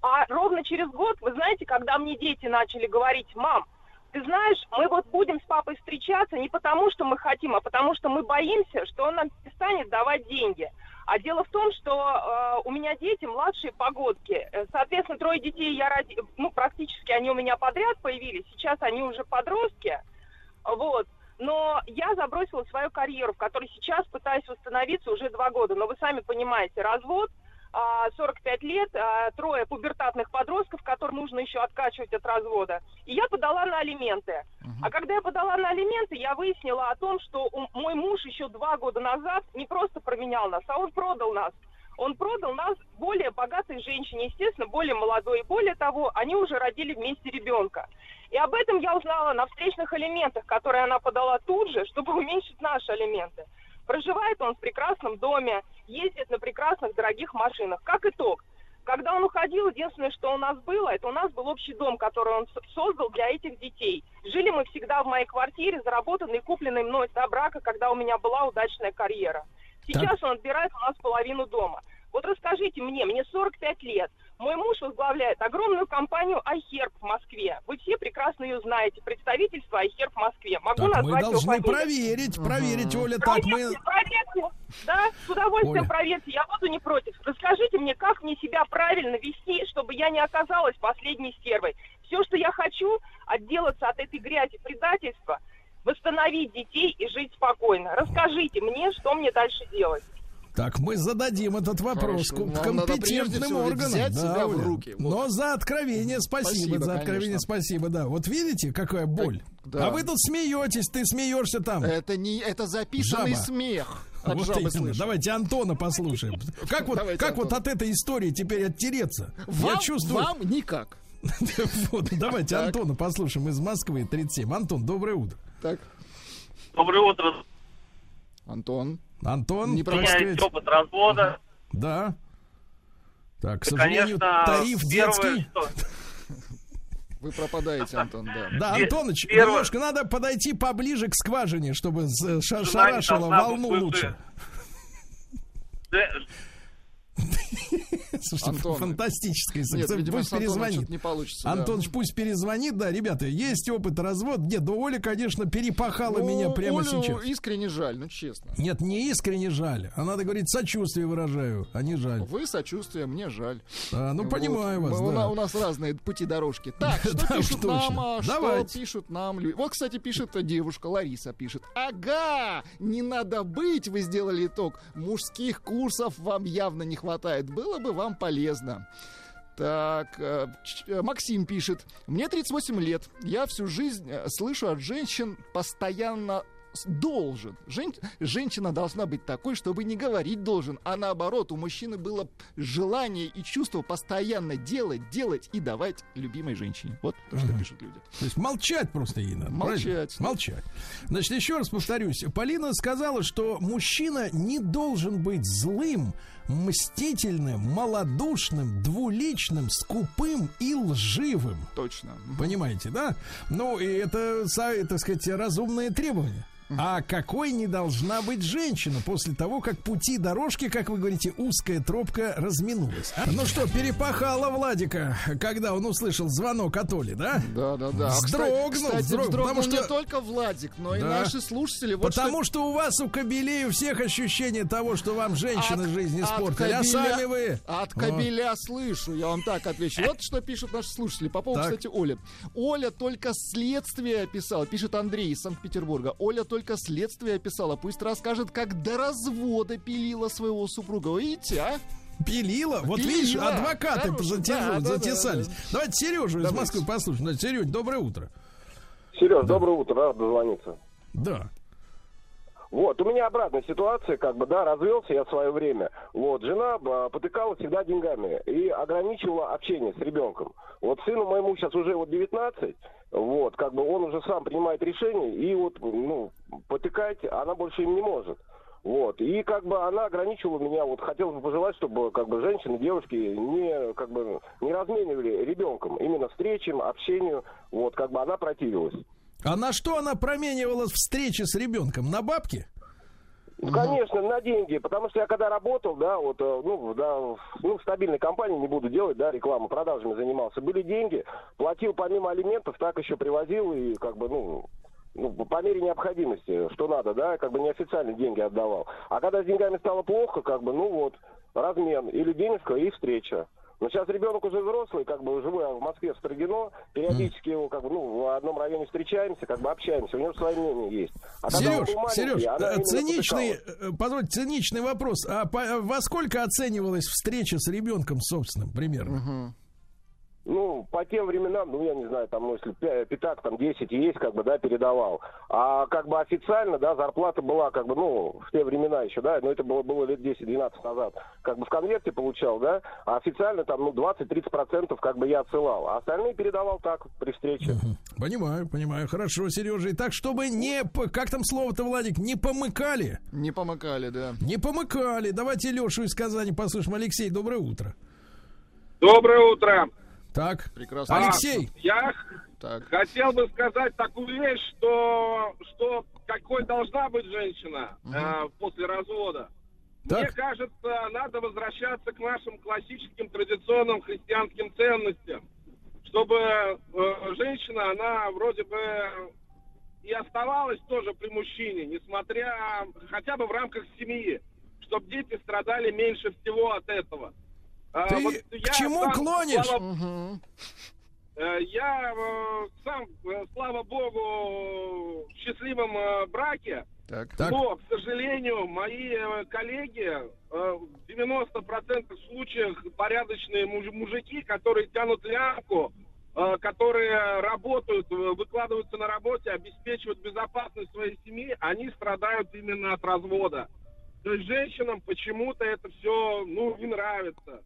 А ровно через год, вы знаете, когда мне дети начали говорить, мам, ты знаешь, мы вот будем с папой встречаться не потому, что мы хотим, а потому что мы боимся, что он нам перестанет давать деньги. А дело в том, что э, у меня дети младшие погодки. Э, Соответственно, трое детей я ради... ну, практически они у меня подряд появились. Сейчас они уже подростки. Вот. Но я забросила свою карьеру, в которой сейчас пытаюсь восстановиться уже два года. Но вы сами понимаете, развод, 45 лет, а, трое пубертатных подростков, которым нужно еще откачивать от развода. И я подала на алименты. А когда я подала на алименты, я выяснила о том, что мой муж еще два года назад не просто променял нас, а он продал нас. Он продал нас более богатой женщине, естественно, более молодой. И более того, они уже родили вместе ребенка. И об этом я узнала на встречных алиментах, которые она подала тут же, чтобы (laughs) уменьшить наши алименты. Проживает он в прекрасном доме, ездит на прекрасных дорогих машинах. Как итог, когда он уходил, единственное, что у нас было, это у нас был общий дом, который он создал для этих детей. Жили мы всегда в моей квартире, заработанной и купленной мной до брака, когда у меня была удачная карьера. Сейчас он отбирает у нас половину дома. Вот расскажите мне, мне 45 лет, мой муж возглавляет огромную компанию iHerb в Москве. Вы все прекрасно ее знаете, представительство iHerb в Москве. Могу Так, мы назвать его должны проверить, проверить, Оля. Так, мы... Проверьте, проверьте. Да, с удовольствием Оля. проверьте, я буду не против. Расскажите мне, как мне себя правильно вести, чтобы я не оказалась последней стервой. Все, что я хочу, отделаться от этой грязи предательства, восстановить детей и жить спокойно. Расскажите мне, что мне дальше делать. Так, мы зададим этот вопрос Хорошо. компетентным органам. взять себя в руки. Вот. Но за откровение спасибо, Спасибо, за откровение конечно. спасибо, да. Вот видите, какая боль. да. А вы тут смеетесь, ты смеешься там. Это не, это записанный Жаба. смех. От Вот жабы именно. слышу. Давайте Антона послушаем. Как вот, Давайте как вот от этой истории теперь оттереться? Вам, Я чувствую. вам никак. (laughs) Вот, давайте Так. Антона послушаем из Москвы 37. Антон, доброе утро. Так, Доброе утро. Антон. Антон, Не есть опыт развода. да. Так, к сожалению, конечно, тариф детский. что- Вы пропадаете, Антон, да. Да, Антоныч, первое- немножко надо подойти поближе к скважине, чтобы шарашило волну быть лучше. (laughs) (laughs) Слушайте, Антон. фантастическая Нет, видимо, Пусть перезвонит. не получится. да. Антоныч, пусть перезвонит, да, ребята, есть опыт развод. Нет, да Оля, конечно, перепахала Ну, меня прямо Олю сейчас. искренне жаль, ну честно. Нет, не искренне жаль. А надо говорить, сочувствие выражаю, а не жаль. Вы сочувствие, мне жаль. А, ну, Вот. понимаю вас, Мы- да. у нас разные пути дорожки. (laughs) Так, что Да уж пишут нам? а, Что пишут нам? люди? Вот, кстати, пишет девушка Лариса, пишет. Ага, не надо быть, вы сделали итог. Мужских курсов вам явно не хватает. Было бы вам полезно. Так, э, э, Максим пишет. Мне 38 лет. Я всю жизнь э, слышу от женщин постоянно должен. Жен- женщина должна быть такой, чтобы не говорить должен, а наоборот, у мужчины было желание и чувство постоянно делать, делать и давать любимой женщине. Вот то, что пишут люди. То есть молчать просто ей надо. правильно? Молчать. Молчать. Значит, еще раз повторюсь. Полина сказала, что мужчина не должен быть злым, мстительным, малодушным, двуличным, скупым и лживым. Точно. Понимаете, да? Ну, и это, так сказать, разумные требования. А какой не должна быть женщина после того, как пути дорожки, как вы говорите, узкая тропка разминулась? а? Ну что, перепахала Владика, когда он услышал звонок от Оли, да? Да, да, да. А, кстати- Вздрогнул, Кстати, вздрогнул, вздрогнул потому не что- только Владик, но и Да. наши слушатели. Вот Потому что... что... у вас, у кобелей, у всех ощущение того, что вам женщины От- жизнь от испортили, а кобеля- сами вы... От Вот. кабеля слышу, я вам так отвечу. Вот что пишут наши слушатели. По поводу, Так. кстати, Оли. Оля только следствие описала, пишет Андрей из Санкт-Петербурга. Оля только следствие описала. Пусть расскажет, как до развода пилила своего супруга. Видите, а? Пилила? Вот Пилила. видишь, адвокаты Хорошо, затяжу- да, да, затесались. да, да. Давайте Сережу из Давайте. Москвы послушаем. Да, Сереж, доброе утро. Сереж, доброе утро, рад дозвониться. Да. Вот, у меня обратная ситуация, как бы, да, развелся я в свое время. Вот, жена а, потыкала всегда деньгами и ограничивала общение с ребенком. Вот сыну моему сейчас уже вот 19, вот, как бы он уже сам принимает решения, и вот, ну, потыкать она больше им не может. Вот, и как бы она ограничивала меня, вот хотелось бы пожелать, чтобы как бы женщины, девушки не, как бы, не разменивали ребенком, именно встречам, общению, вот, как бы она противилась. А на что она променивала встречи с ребенком? На бабки? Ну, Конечно, на деньги, потому что я когда работал, да, вот, э, ну, да, ну, в стабильной компании, не буду делать, да, рекламу, продажами занимался, были деньги, платил помимо алиментов, так еще привозил и, как бы, ну, ну, по мере необходимости, что надо, да, как бы неофициально деньги отдавал. А когда с деньгами стало плохо, как бы, ну вот, размен, или денежка, и встреча. Но сейчас ребенок уже взрослый, как бы живу я в Москве в Строгино, периодически его как бы ну в одном районе встречаемся, как бы общаемся, у него свое мнение есть. А Сереж, Сереж, она циничный, э, позвольте, циничный вопрос. А по- во сколько оценивалась встреча с ребенком собственным примерно? Ну, по тем временам, ну, я не знаю, там, ну, если пя- пятак, там, 10 есть, как бы, да, передавал. А, как бы, официально, да, зарплата была, как бы, ну, в те времена еще, да, но это было, было лет 10-12 назад, как бы, в конверте получал, да, а официально, там, ну, 20-30% как бы я отсылал, а остальные передавал так, при встрече. Понимаю, понимаю. Хорошо, Сережа. И так, чтобы не... Как там слово-то, Владик? Не помыкали? Не помыкали, да. Не помыкали. Давайте Лешу из Казани послушаем. Алексей, доброе утро. Доброе утро. Так, Прекрасно. Алексей. А, Я Так. хотел бы сказать такую вещь, что, что какой должна быть женщина э, после развода. Мне Так. кажется, надо возвращаться к нашим классическим традиционным христианским ценностям, чтобы э, женщина, она вроде бы и оставалась тоже при мужчине, несмотря хотя бы в рамках семьи, чтобы дети страдали меньше всего от этого. А, Ты вот к чему сам, клонишь? слава. Э, Я э, сам, э, слава богу, в счастливом браке, Так. Так. но, к сожалению, мои коллеги в 90% случаях порядочные муж- мужики, которые тянут лямку, которые работают, выкладываются на работе, обеспечивают безопасность своей семьи, они страдают именно от развода. То есть женщинам почему-то это все, ну, не нравится.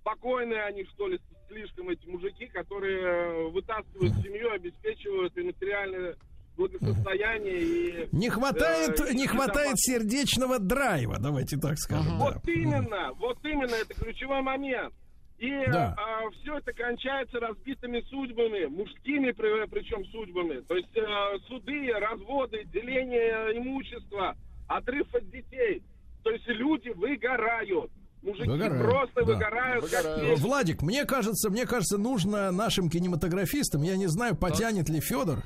Спокойные они, что ли, слишком эти мужики, которые э, вытаскивают семью, обеспечивают и материальное благосостояние и... Не хватает, э, не хватает сердечного драйва, давайте так скажем. Вот да. именно, вот именно, это ключевой момент. И Да. все это кончается разбитыми судьбами, мужскими при- причем судьбами. То есть э, суды, разводы, деление имущества, отрыв от детей. То есть люди выгорают. Мужики Выгорают, просто да. выгорают. как Выгорают. Владик, мне кажется, мне кажется, нужно нашим кинематографистам, я не знаю, потянет ли Федор,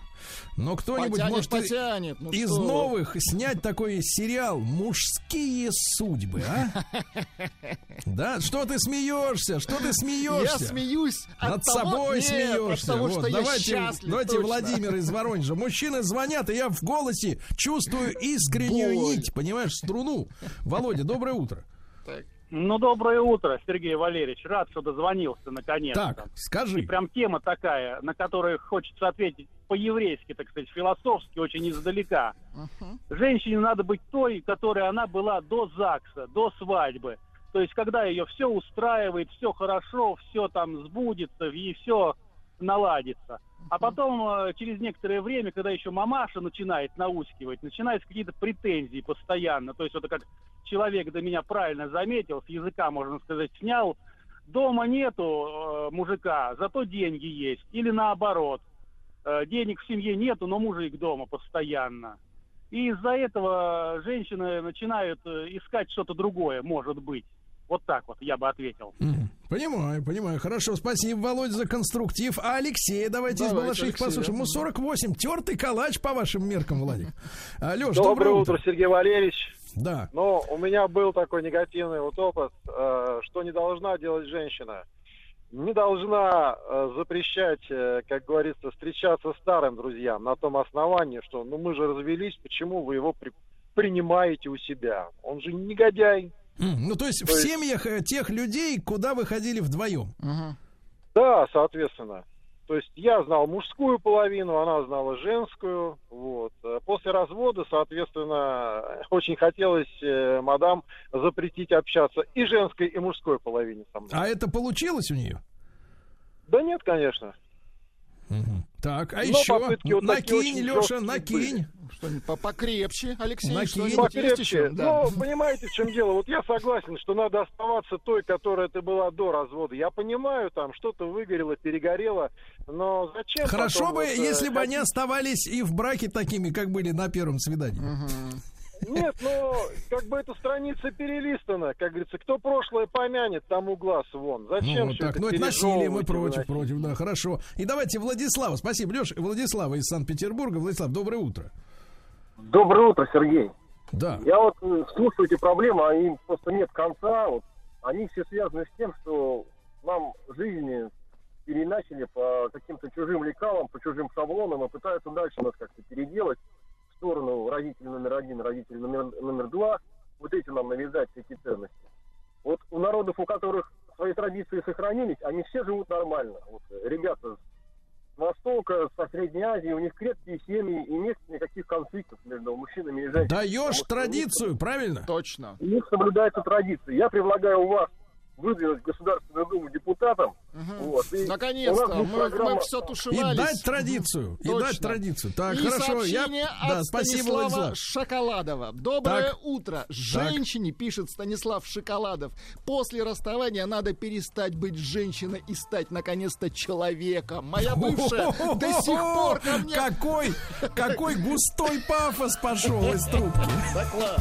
но кто-нибудь Потянет, может потянет. Ну из что вы. новых снять такой сериал «Мужские судьбы», а? (laughs) Да, что ты смеешься? Что ты Я смеешься? смеюсь от Над того- собой Нет, смеешься. От того, Вот, что я давайте, счастлив. давайте точно. Владимир из Воронежа. Мужчины звонят, и я в голосе чувствую искреннюю Боль. нить, понимаешь, струну. Володя, доброе утро. Ну, доброе утро, Сергей Валерьевич. Рад, что дозвонился наконец-то. Так, скажи. И прям тема такая, на которую хочется ответить по-еврейски, так сказать, философски, очень издалека. Женщине надо быть той, которой она была до ЗАГСа, до свадьбы. То есть, когда ее все устраивает, все хорошо, все там сбудется, и все наладится. А потом, э, через некоторое время, когда еще мамаша начинает наускивать, начинаются какие-то претензии постоянно. То есть, вот как человек до меня правильно заметил, с языка, можно сказать, снял, дома нету э, мужика, зато деньги есть. Или наоборот, э, денег в семье нету, но мужик дома постоянно. И из-за этого женщины начинают э, искать что-то другое, может быть. Вот так вот я бы ответил. Понимаю, понимаю. Хорошо, спасибо, Володя, за конструктив. А Алексея давайте, из Давайте, Балашихи Алексея. послушаем. Ему 48. Тертый калач по вашим меркам, Владик. Алеш, Доброе, доброе утро, утро. Сергей Валерьевич. Да. Но у меня был такой негативный вот опыт, э, что не должна делать женщина. не должна э, запрещать, э, как говорится, встречаться старым друзьям на том основании, что ну мы же развелись, почему вы его при- принимаете у себя? Он же негодяй. Ну, то есть То в есть- семьях э, тех людей, куда вы ходили вдвоем. Да, соответственно. То есть я знал мужскую половину, она знала женскую. Вот. Э, После развода, соответственно, очень хотелось э, мадам запретить общаться и женской, и мужской половине со мной. А это получилось у нее? Да нет, конечно. Так, а Но еще? вот накинь, Леша, накинь. Что-нибудь по- покрепче, Алексей, что-нибудь есть Покрепче. еще? Да. Ну, понимаете, в чем дело? Вот я согласен, что надо оставаться той, которая ты была до развода. Я понимаю, там что-то выгорело, перегорело, но зачем? Хорошо потом бы, вот, э, если бы они оставались и в браке такими, как были на первом свидании. Нет, но как бы эта страница перелистана, как говорится, кто прошлое помянет, тому глаз вон. Зачем Ну, всё так, ну это насилие, мы против, против, да, хорошо. И давайте Владислава, спасибо, Леша, Владислава из Санкт-Петербурга. Владислав, доброе утро. Доброе утро, Сергей. Да. Я вот э, слушаю эти проблемы, а им просто нет конца. Вот, они все связаны с тем, что нам жизни переначали по каким-то чужим лекалам, по чужим шаблонам и пытаются дальше нас как-то переделать в сторону родителей номер один, родителей номер, номер два. Вот эти нам навязать эти ценности. Вот у народов, у которых свои традиции сохранились, они все живут нормально. Вот, ребята Востока, со Средней Азии, у них крепкие семьи, и нет никаких конфликтов между мужчинами и женщинами. Даешь традицию, правильно? Точно. у них соблюдается традиция. Я предлагаю у вас выдвинуть Государственную Думу депутатом. Вот, и у Наконец-то, мы, программа- все И тушевались. дать традицию, и Точно. дать традицию. Так, И хорошо, я... сообщение Да, от спасибо, Станислава Владислав. Шоколадова. Доброе Так. утро. Женщине, пишет Станислав Шоколадов, после расставания надо перестать быть женщиной и стать, наконец-то, человеком. Моя бывшая до сих пор ко мне... Какой, какой густой пафос пошел из трубки. Да класс.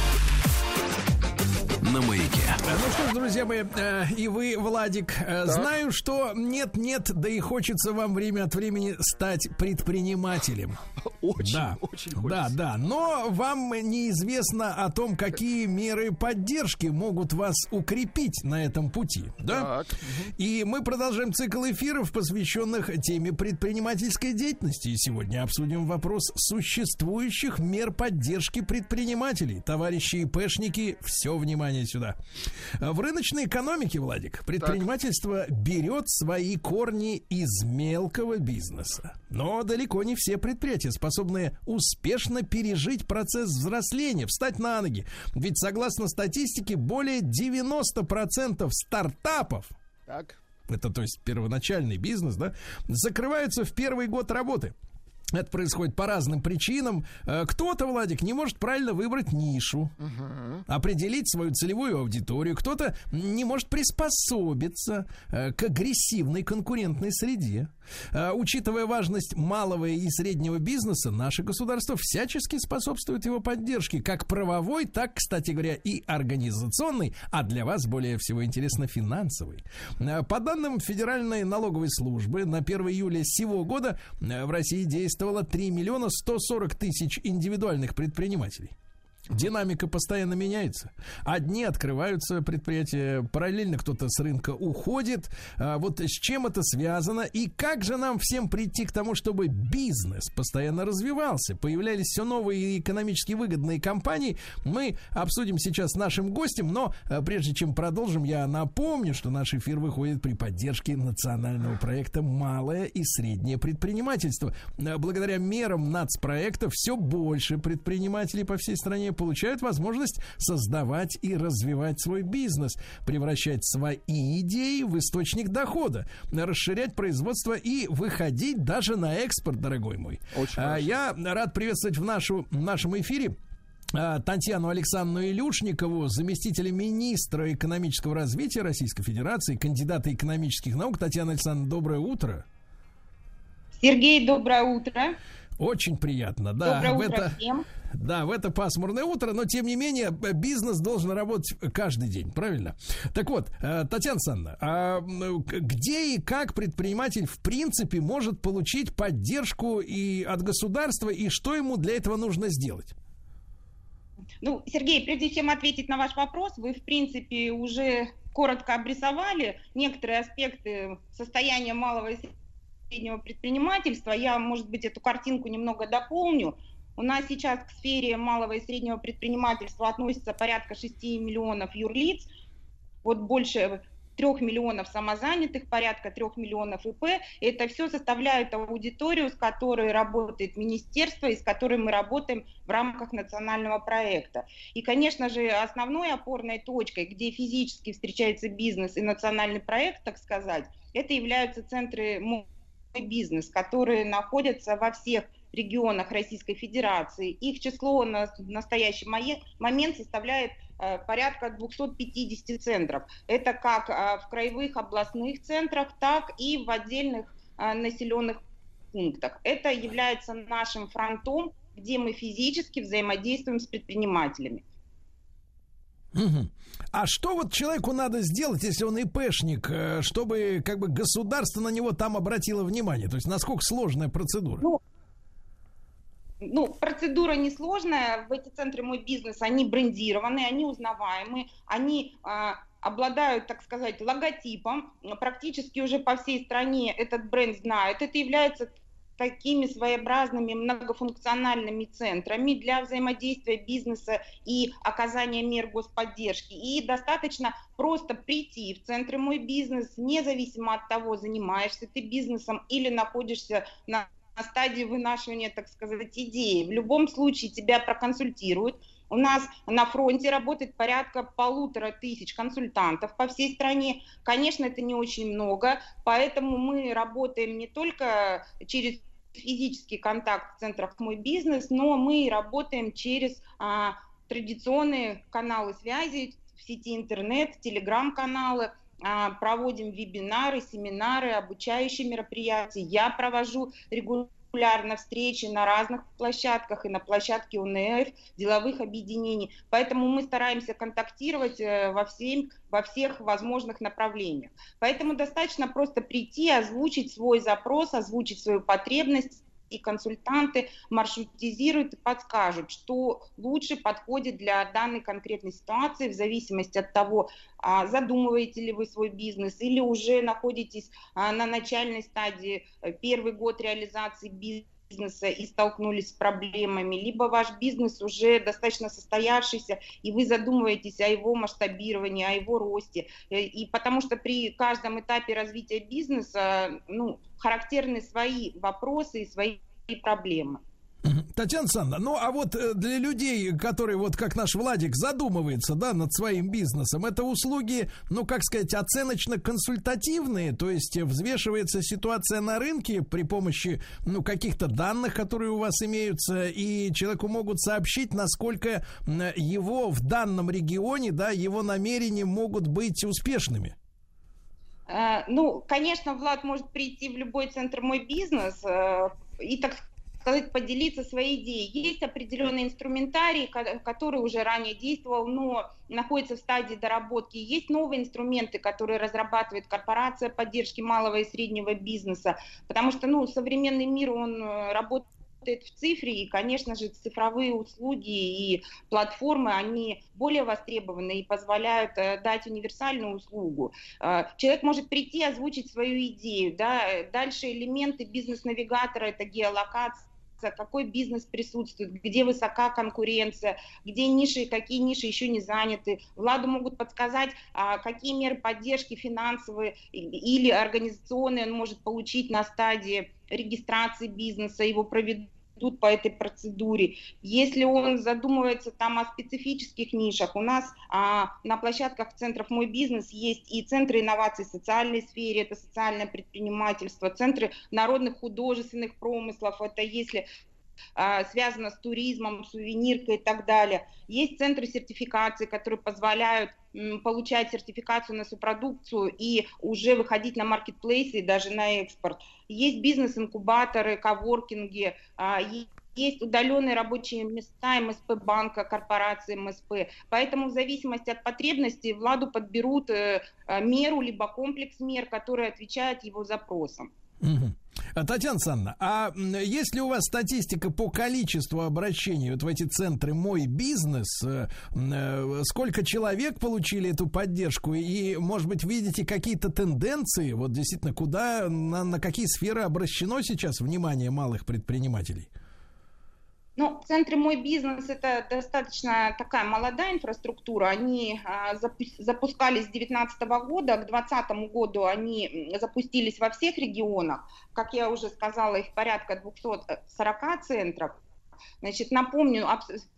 на маяке. Ну что ж, друзья мои, э, и вы, Владик, э, знаю, что нет-нет, да и хочется вам время от времени стать предпринимателем. Очень, да, очень Да, да, но вам неизвестно о том, какие меры поддержки могут вас укрепить на этом пути, да? И мы продолжаем цикл эфиров, посвященных теме предпринимательской деятельности. И сегодня обсудим вопрос существующих мер поддержки предпринимателей. Товарищи ИПшники, все внимание сюда. В рыночной экономике, Владик, предпринимательство берет свои корни из мелкого бизнеса. Но далеко не все предприятия способны успешно пережить процесс взросления, встать на ноги. Ведь согласно статистике, более 90% стартапов Так. это то есть первоначальный бизнес, да, закрываются в первый год работы. Это происходит по разным причинам. Э, Кто-то, Владик, не может правильно выбрать нишу, определить свою целевую аудиторию. Кто-то не может приспособиться э, к агрессивной конкурентной среде. Э, Учитывая важность малого и среднего бизнеса, наше государство всячески способствует его поддержке, как правовой, так, кстати говоря, и организационной, а для вас более всего интересно финансовой. По данным Федеральной налоговой службы, на 1 июля сего года в России действовало 3 миллиона 140 тысяч индивидуальных предпринимателей. Динамика постоянно меняется. Одни открываются предприятия, параллельно кто-то с рынка уходит. А вот с чем это связано и как же нам всем прийти к тому, чтобы бизнес постоянно развивался, появлялись все новые экономически выгодные компании, мы обсудим сейчас с нашим гостем, но а, прежде чем продолжим, я напомню, что наш эфир выходит при поддержке национального проекта «Малое и среднее предпринимательство». Благодаря мерам нацпроекта все больше предпринимателей по всей стране получают возможность создавать и развивать свой бизнес, превращать свои идеи в источник дохода, расширять производство и выходить даже на экспорт, дорогой мой. А, Я рад приветствовать в, нашу, в нашем эфире а, Татьяну Александровну Илюшникову, заместителя министра экономического развития Российской Федерации, кандидата экономических наук. Татьяна Александровна, доброе утро. Сергей, доброе утро. Очень приятно, да. Доброе в утро это, всем. Да, в это пасмурное утро, но тем не менее бизнес должен работать каждый день, правильно? Так вот, э, Татьяна Санна, а где и как предприниматель в принципе может получить поддержку и от государства, и что ему для этого нужно сделать? Ну, Сергей, прежде чем ответить на ваш вопрос, вы, в принципе, уже коротко обрисовали некоторые аспекты состояния малого и среднего предпринимательства. Я, может быть, эту картинку немного дополню. У нас сейчас к сфере малого и среднего предпринимательства относится порядка 6 миллионов юрлиц. Вот больше 3 миллионов самозанятых, порядка 3 миллионов ИП. Это все составляет аудиторию, с которой работает министерство и с которой мы работаем в рамках национального проекта. И, конечно же, основной опорной точкой, где физически встречается бизнес и национальный проект, так сказать, это являются центры «Мой бизнес», которые находятся во всех регионах Российской Федерации. Их число на настоящий момент составляет Э, порядка 250 центров. Это как э, в краевых областных центрах, так и в отдельных э, населенных пунктах. Это является нашим фронтом, где мы физически взаимодействуем с предпринимателями. А что вот человеку надо сделать, если он ИПшник, чтобы как бы государство на него там обратило внимание? То есть насколько сложная процедура? Ну, ну, процедура несложная. В эти центры «Мой бизнес» они брендированы, они узнаваемы, они а, обладают, так сказать, логотипом. Практически уже по всей стране этот бренд знают. Это является такими своеобразными многофункциональными центрами для взаимодействия бизнеса и оказания мер господдержки. И достаточно просто прийти в центры «Мой бизнес», независимо от того, занимаешься ты бизнесом или находишься на на стадии вынашивания, так сказать, идеи. В любом случае тебя проконсультируют. У нас на фронте работает порядка полутора тысяч консультантов по всей стране. Конечно, это не очень много, поэтому мы работаем не только через физический контакт в центрах «Мой бизнес», но мы работаем через а, традиционные каналы связи в сети интернет, телеграм-каналы, проводим вебинары, семинары, обучающие мероприятия. Я провожу регулярно встречи на разных площадках и на площадке УНФ, деловых объединений. Поэтому мы стараемся контактировать э, во, всем, во всех возможных направлениях. Поэтому достаточно просто прийти, озвучить свой запрос, озвучить свою потребность и консультанты маршрутизируют и подскажут, что лучше подходит для данной конкретной ситуации в зависимости от того, а, задумываете ли вы свой бизнес или уже находитесь а, на начальной стадии, э, первый год реализации бизнеса бизнеса и столкнулись с проблемами, либо ваш бизнес уже достаточно состоявшийся, и вы задумываетесь о его масштабировании, о его росте. Э, и потому что при каждом этапе развития бизнеса ну, характерны свои вопросы и свои проблемы. Татьяна Александровна, ну а вот э, для людей, которые вот как наш Владик задумывается, да, над своим бизнесом, это услуги, ну как сказать, оценочно-консультативные, то есть взвешивается ситуация на рынке при помощи, ну, каких-то данных, которые у вас имеются, и человеку могут сообщить, насколько его в данном регионе, да, его намерения могут быть успешными. Э, ну, конечно, Влад может прийти в любой центр «Мой бизнес», э, и, так сказать, поделиться своей идеей. Есть определенный инструментарий, который уже ранее действовал, но находится в стадии доработки. Есть новые инструменты, которые разрабатывает корпорация поддержки малого и среднего бизнеса, потому что ну, современный мир, он э, работает в цифре, и, конечно же, цифровые услуги и платформы, они более востребованы и позволяют э, дать универсальную услугу. Э, человек может прийти, озвучить свою идею, да, дальше элементы бизнес-навигатора, это геолокация, какой бизнес присутствует, где высока конкуренция, где ниши, какие ниши еще не заняты. Владу могут подсказать, а, какие меры поддержки финансовые или организационные он может получить на стадии регистрации бизнеса, его проведут идут по этой процедуре. Если он задумывается там о специфических нишах, у нас а, на площадках центров «Мой бизнес» есть и центры инноваций в социальной сфере, это социальное предпринимательство, центры народных художественных промыслов, это если связано с туризмом, сувениркой и так далее. Есть центры сертификации, которые позволяют получать сертификацию на свою продукцию и уже выходить на маркетплейсы и даже на экспорт. Есть бизнес-инкубаторы, коворкинги, а, есть удаленные рабочие места МСП банка, корпорации МСП. Поэтому в зависимости от потребностей Владу подберут э, меру либо комплекс мер, который отвечает его запросам. Мгм. А, Татьяна Санна, а есть ли у вас статистика по количеству обращений вот в эти центры «Мой бизнес»? Э, э, Сколько человек получили эту поддержку? И, может быть, видите какие-то тенденции? Вот действительно, куда, на, на какие сферы обращено сейчас внимание малых предпринимателей? Ну, центры «Мой бизнес» — это достаточно такая молодая инфраструктура. Они а, запу- запускались с 2019 года, к 2020 году они запустились во всех регионах. Как я уже сказала, их порядка 240 центров. Значит, напомню,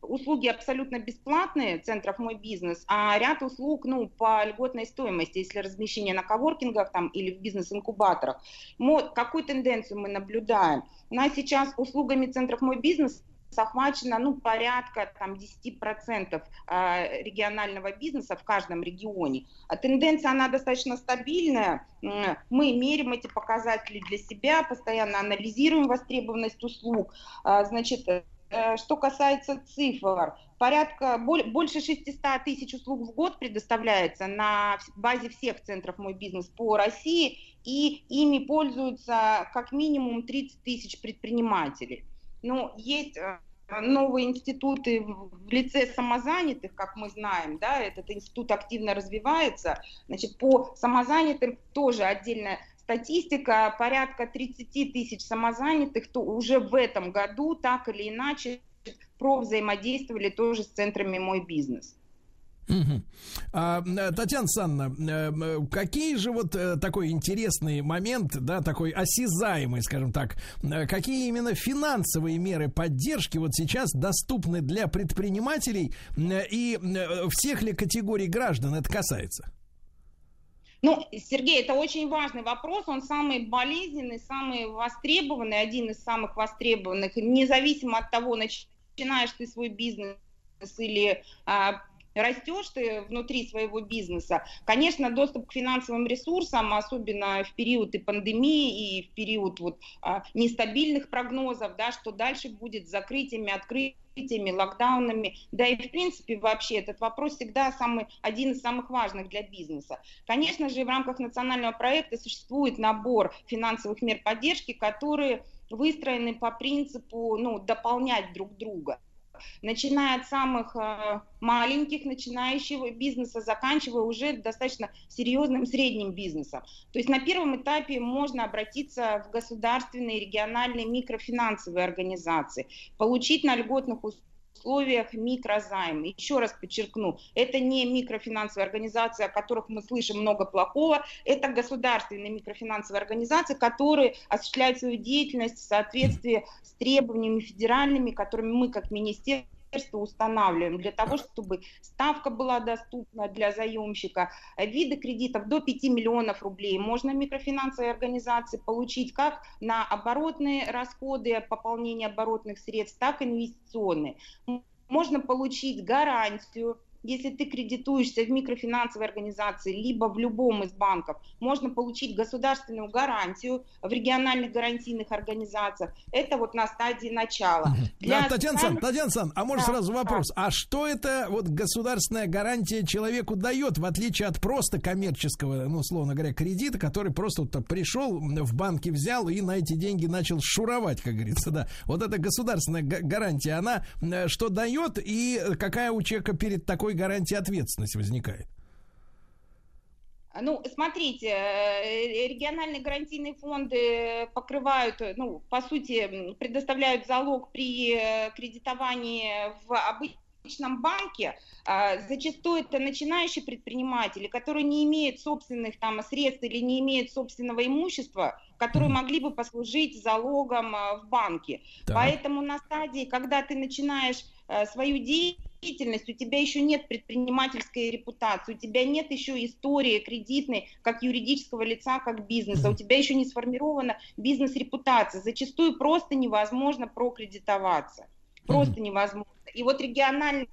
услуги абсолютно бесплатные центров «Мой бизнес», а ряд услуг, ну, по льготной стоимости, если размещение на коворкингах там или в бизнес-инкубаторах. Мо- какую тенденцию мы наблюдаем? У нас сейчас услугами центров «Мой бизнес» охвачено ну, порядка там, 10% а, регионального бизнеса в каждом регионе. А тенденция, она достаточно стабильная. Мы меряем эти показатели для себя, постоянно анализируем востребованность услуг. А, Значит, э, что касается цифр, порядка боль- больше 600 тысяч услуг в год предоставляется на базе всех центров «Мой бизнес» по России, и ими пользуются как минимум 30 тысяч предпринимателей. Ну, есть э, новые институты в в лице самозанятых, как мы знаем, да, этот институт активно развивается. Значит, по самозанятым тоже отдельная статистика, порядка 30 тысяч самозанятых, то уже в этом году так или иначе провзаимодействовали тоже с центрами «Мой бизнес». Мгм. А, Татьяна Санна, э, какие же вот э, такой интересный момент, да, такой осязаемый, скажем так, э, какие именно финансовые меры поддержки вот сейчас доступны для предпринимателей и всех ли категорий граждан это касается? Ну, Сергей, это очень важный вопрос, он самый болезненный, самый востребованный, один из самых востребованных, независимо от того, нач- начинаешь ты свой бизнес или а, растешь ты внутри своего бизнеса. Конечно, доступ к финансовым ресурсам, особенно в период и пандемии, и в период вот, а, нестабильных прогнозов, да, что дальше будет с закрытиями, открытиями, локдаунами, да и в принципе вообще этот вопрос всегда самый, один из самых важных для бизнеса. Конечно же, в рамках национального проекта существует набор финансовых мер поддержки, которые выстроены по принципу ну, дополнять друг друга начиная от самых э, маленьких начинающего бизнеса, заканчивая уже достаточно серьезным средним бизнесом. То есть на первом этапе можно обратиться в государственные, региональные микрофинансовые организации, получить на льготных условиях микрозайм. Еще раз подчеркну, это не микрофинансовые организации, о которых мы слышим много плохого, это государственные микрофинансовые организации, которые осуществляют свою деятельность в соответствии с требованиями федеральными, которыми мы как министерство устанавливаем для того, чтобы ставка была доступна для заемщика, виды кредитов до 5 миллионов рублей. Можно микрофинансовые организации получить как на оборотные расходы, пополнение оборотных средств, так и инвестиционные. Можно получить гарантию если ты кредитуешься в микрофинансовой организации, либо в любом из банков, можно получить государственную гарантию в региональных гарантийных организациях. Это вот на стадии начала. Да, Татьяна Сан, Татьяна Сан, а может Да, сразу да. вопрос, а что это вот государственная гарантия человеку дает, в отличие от просто коммерческого, ну, условно говоря, кредита, который просто вот пришел, в банке взял и на эти деньги начал шуровать, как говорится, да. Вот эта государственная га- гарантия, она э, что дает и какая у человека перед такой гарантией ответственность возникает? Ну, смотрите, э, региональные гарантийные фонды покрывают, э, ну, по сути, предоставляют залог при э, кредитовании в обычном банке. А, Зачастую это начинающие предприниматели, которые не имеют собственных там средств или не имеют собственного имущества, которые могли бы послужить залогом а, в банке. Так. Поэтому на стадии, когда ты начинаешь э, свою деятельность, у тебя еще нет предпринимательской репутации, у тебя нет еще истории кредитной, как юридического лица, как бизнеса, у тебя еще не сформирована бизнес-репутация. Зачастую просто невозможно прокредитоваться. Просто невозможно. И вот региональные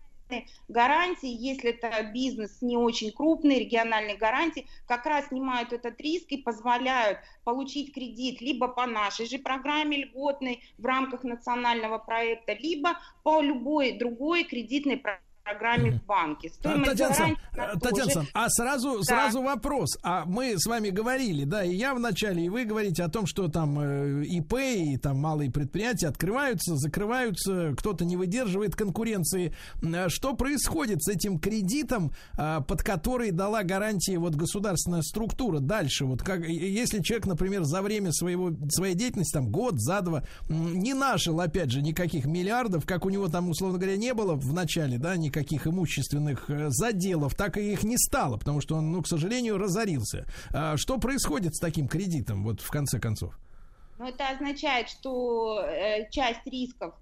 гарантии, если это бизнес не очень крупный, региональные гарантии, как раз снимают этот риск и позволяют получить кредит либо по нашей же программе льготной в рамках национального проекта, либо по любой другой кредитной программе программе в банке. Стоимость Татьяна, Сан- она Татьяна Сан, а сразу, Да. сразу вопрос. А мы с вами говорили, да, и я вначале, и вы говорите о том, что там э, ИП и там малые предприятия открываются, закрываются, кто-то не выдерживает конкуренции. М, Что происходит с этим кредитом, под который дала гарантии вот государственная структура дальше? Вот как, если человек, например, за время своего, своей деятельности, там, год, за два, не нажил, опять же, никаких миллиардов, как у него там, условно говоря, не было в начале, да, никаких имущественных э, заделов, так и их не стало, потому что он, ну, к сожалению, разорился. А Что происходит с таким кредитом, вот в конце концов? Но это означает, что э, часть рисков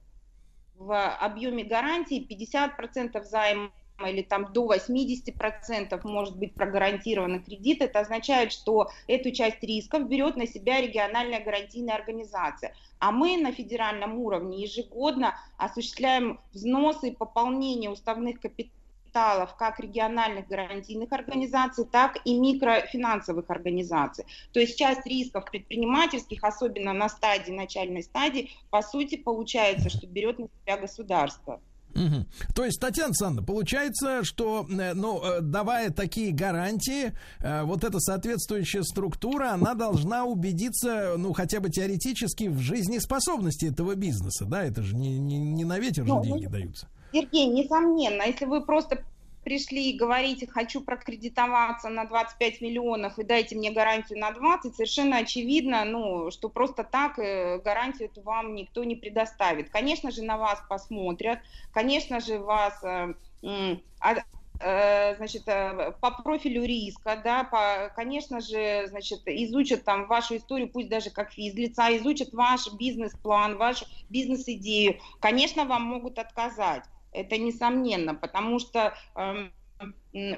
в объеме гарантии 50% займа или там до 80% может быть прогарантировано кредит, это означает, что эту часть рисков берет на себя региональная гарантийная организация. А мы на федеральном уровне ежегодно осуществляем взносы и пополнение уставных капиталов капиталов как региональных гарантийных организаций, так и микрофинансовых организаций. То есть часть рисков предпринимательских, особенно на стадии, начальной стадии, по сути, получается, что берет на себя государство. Мгм. То есть, Татьяна Александровна, получается, что, э, ну, э, давая такие гарантии, э, вот эта соответствующая структура, она должна убедиться, ну, хотя бы теоретически в жизнеспособности этого бизнеса, да? Это же не, не, не на ветер же Ну, деньги ну, даются. Сергей, несомненно, если вы просто пришли и говорите, хочу прокредитоваться на 25 миллионов и дайте мне гарантию на 20, совершенно очевидно, ну, что просто так э, гарантию эту вам никто не предоставит. Конечно же, на вас посмотрят, конечно же, вас э, а- э, значит, по профилю риска, да, по, конечно же, значит, изучат там вашу историю, пусть даже как физлица, изучат ваш бизнес-план, вашу бизнес-идею. Конечно, вам могут отказать. Это несомненно, потому что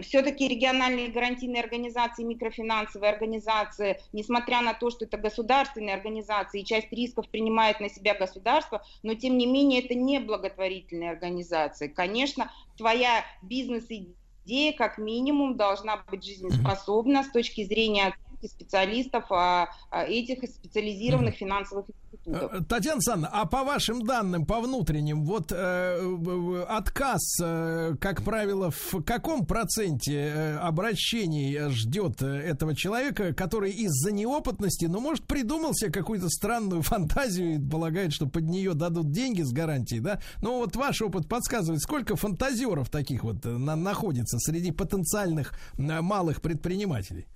все-таки региональные гарантийные организации, микрофинансовые организации, несмотря на то, что это государственные организации, и часть рисков принимает на себя государство, но тем не менее это не благотворительные организации. Конечно, твоя бизнес-идея как минимум должна быть жизнеспособна с точки зрения специалистов а, а, этих специализированных финансовых институтов. Э, Татьяна Александровна, а по вашим данным, по внутренним, вот э, отказ, э, как правило, в каком проценте э, обращений э, ждет этого человека, который из-за неопытности, ну, может, придумал себе какую-то странную (laughs) фантазию и полагает, что под нее дадут деньги с гарантией, да? Но вот ваш опыт подсказывает, сколько фантазеров таких вот на- находится среди потенциальных малых предпринимателей?